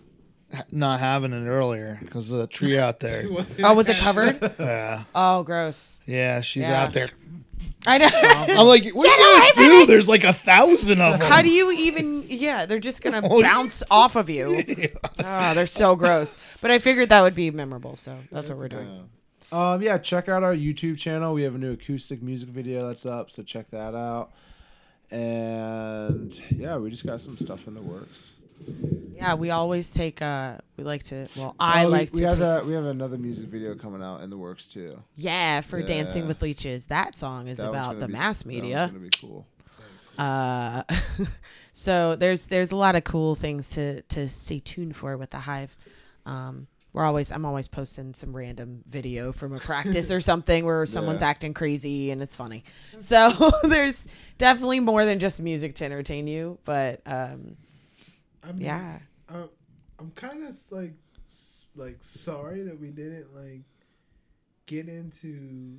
not having it earlier because of the tree out there. Oh, was it covered? Yeah, Oh, gross. yeah, she's Yeah. out there. I know. I'm like, what are you gonna do? There's like a thousand of them. How do you even? Yeah, they're just gonna Oh, yeah. bounce off of you. Oh, they're so gross. But I figured that would be memorable, so that's what we're doing. Um, yeah, check out our YouTube channel. We have a new acoustic music video that's up, so check that out. And yeah, we just got some stuff in the works. Yeah, we always take. uh We like to. Well, I Oh, we- like we, to. have take- a, we have another music video coming out in the works too. yeah, for Dancing Yeah. with Leeches. That song is That one's about gonna the be s- mass that one's media. gonna be cool. Uh, so there's there's a lot of cool things to to stay tuned for with the Hive. Um, we're always I'm always posting some random video from a practice or something where someone's Yeah. acting crazy and it's funny. So there's definitely more than just music to entertain you, but um, I mean, yeah, I'm, I'm kind of like like sorry that we didn't like get into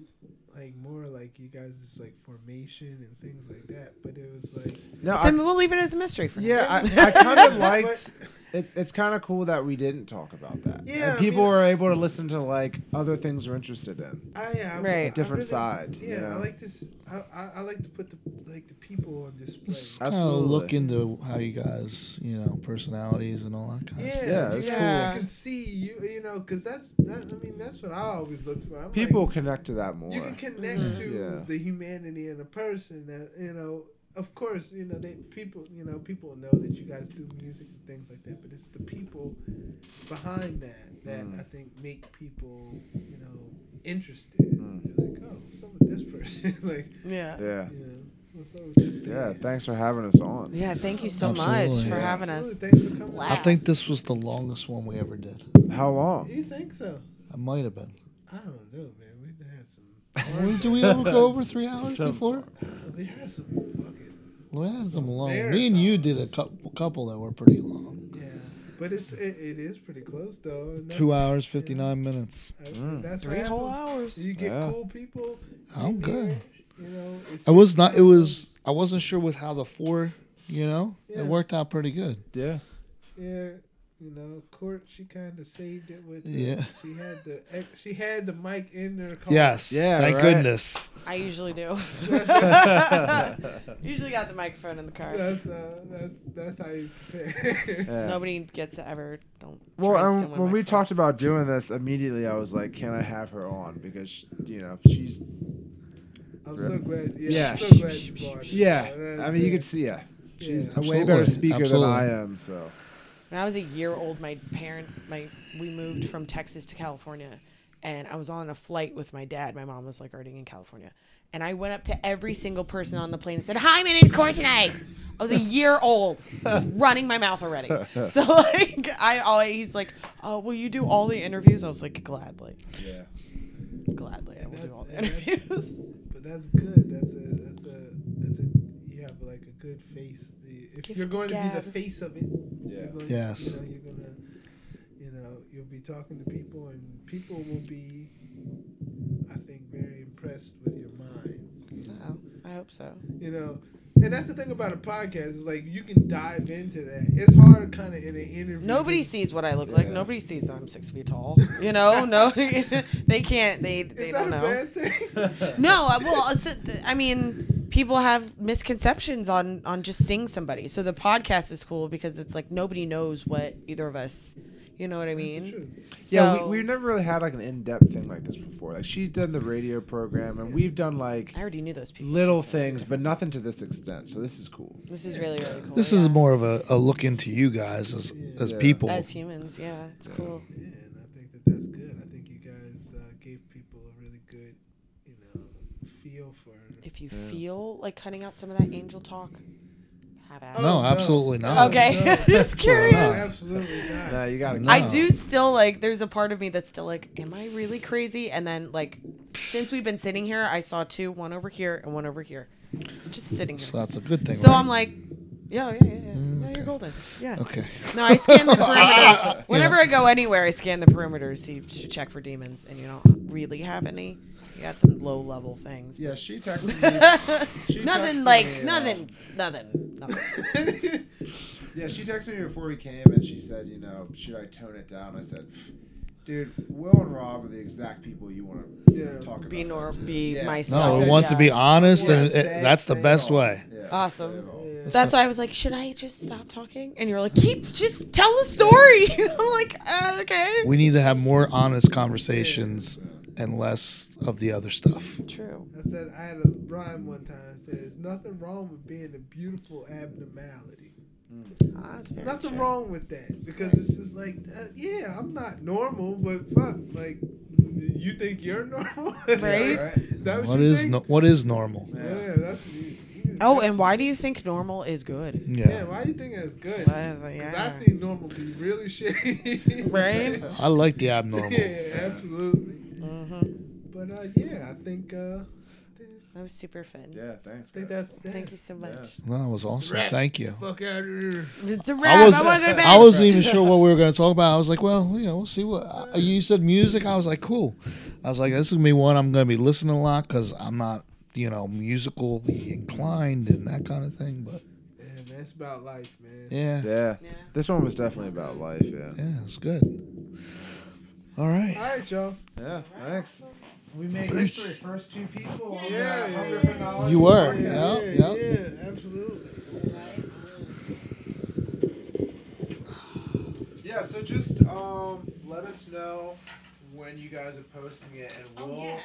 like more like you guys' like formation and things like that, but it was like No, So I, we'll leave it as a mystery for now. yeah, I, I kind of liked. It, it's kind of cool that we didn't talk about that. Yeah, and I people mean- were able to listen to like other things we're interested in. I, yeah, I- Right. I Different really- side, Yeah, you know? I like this. I, I, I like to put the like the people on display. Kind of Absolutely. look into how you guys, you know, personalities and all that kind of Yeah, stuff. Yeah, you it's guys cool. can see you. You know, because that's that. I mean, that's what I always look for. I'm People like, connect to that more. you can connect Mhm. to Yeah. the humanity in a person. That you know, of course, you know they people. You know, people know that you guys do music and things like that. But it's the people behind that that Mm. I think make people, you know, interested. Mm. Like, oh, what's up with this person? like, Yeah. yeah. you know, what's up with this? Yeah. Thanks for having us on. Yeah, thank you so much for Yeah. having us. Thanks for coming. I think this was the longest one we ever did. How long? You think so? I might have been. I don't know, man. We had some. We- Do we ever go over three hours Some- before? We had some fucking. We had some long. Me and you did a couple, couple that were pretty long. Yeah, but it's it, it is pretty close though. and Two hours fifty nine minutes. I- Mm. That's Three whole happens. hours. You get Yeah. cool people. I'm in good. there, You know, it's I was not. It was. I wasn't sure with how the four. You know, Yeah. it worked out pretty good. Yeah. Yeah, you know, Court. She kind of saved it with. The, Yeah. She had the ex- she had the mic in her car. Yes. Yeah, Thank right. goodness. I usually do. usually got the microphone in the car. That's uh, that's that's how you prepare. Yeah. Nobody gets to ever. Don't. Well, try and um, steal my when we talked about doing this, immediately I was like, "Can I have her on?" Because you know she's I'm so glad. Yeah, Yeah. I'm so glad you brought it. yeah. I mean, you yeah. could see yeah. She's Yeah. a way better speaker Absolutely. than I am. So When I was a year old, my parents, my we moved from Texas to California, and I was on a flight with my dad. My mom was like already in California, and I went up to every single person on the plane and said, "Hi, my name's Courtenay." I was a year old, just running my mouth already. So like, I always he's like, "Oh, will you do all the interviews?" I was like, "Gladly, yeah. gladly, I will do all the interviews." But that's good. That's a that's a that's a you have like a good face. If Gift you're going to be the face of it, Yeah. you're going, Yes. You know, you're gonna, you know, you'll be talking to people, and people will be, I think, very impressed with your mind. You know, Oh, I hope so. you know, and that's the thing about a podcast is like you can dive into that. It's hard, kind of in an interview. Nobody sees what I look like. Nobody sees I'm six feet tall. You know, no, they can't. They they Is don't a know. bad thing? No, well, I mean, people have misconceptions on on just seeing somebody. So the podcast is cool because it's like nobody knows what either of us. You know what I True. mean? yeah, So- we, we've never really had like an in-depth thing like this before. Like she's done the radio program, and we've done like I already knew those people. little too, so things, but nothing to this extent. So this is cool. This is really really cool. This yeah. is more of a, a look into you guys as as Yeah. people. as humans. Yeah, it's cool. Yeah, and I think that that's good. I think you guys uh, gave people a really good, you know, feel for. If you Yeah. feel like cutting out some of that angel talk, have at it. No, Oh, absolutely not. Okay, no. just curious. No, absolutely not. Nah, you gotta. No. I do still like. There's a part of me that's still like, am I really crazy? And then like, since we've been sitting here, I saw two, one over here and one over here, just sitting here. So that's a good thing. So right? I'm like, yeah, yeah, yeah, yeah. Mm, No, okay. you're golden. Yeah. okay. No, I scan the perimeter. Whenever I go anywhere, I scan the perimeter to see to check for demons, and you don't really have any. You got some low level things. Yeah, she texted me. She texted nothing like me, uh, nothing, nothing, nothing. Yeah, she texted me before we came, and she said, you know, should I tone it down? I said, dude, Will and Rob are the exact people you want to Yeah. talk about. Be nor to. be Yeah. myself. No, we Yeah. want to be honest, Yeah, and say it, it- that's the best all. way. Yeah, Awesome. say it all. Yeah. That's why I was like, should I just stop talking? And you're like, keep, just tell the story. I'm like, uh, okay. We need to have more honest conversations and less of the other stuff. True. I said I had a rhyme one time. It says nothing wrong with being a beautiful abnormality. That's Nothing true. wrong with that because it's just like, uh, yeah, I'm not normal, but fuck, like, you think you're normal, Right? Is that what, What you is think? no, what is normal? Yeah, that's. You, you Oh, and why do you think normal is good? Yeah, Yeah, why do you think that's good? Why is it- Because yeah. I've seen normal be really shitty. Right? I like the abnormal. yeah, absolutely. Hmm But uh, yeah, I think uh, That was super fun. Yeah, thanks. Think guys. that's Thank you so much. No, that was awesome. Wrap. Thank you. Fuck out of here. It's a I wrap. was I want to go to bed. I wasn't even sure what we were going to talk about. I was like, well, you know, we'll see what uh, you said. Music. I was like, cool. I was like, this is gonna be one I'm gonna be listening a lot because I'm not, you know, musically inclined and that kind of thing. But Yeah, man, it's about life, man. yeah, Yeah. Yeah. This one was definitely about life. Yeah. yeah, it's good. All right. All right, y'all. Yeah. Thanks. We made Peace. history. First two people. on Yeah, yeah, yeah. You were, Yeah, yeah, yeah, yeah. yeah, absolutely. Yeah. So just um, let us know when you guys are posting it, and we'll. yeah. we'll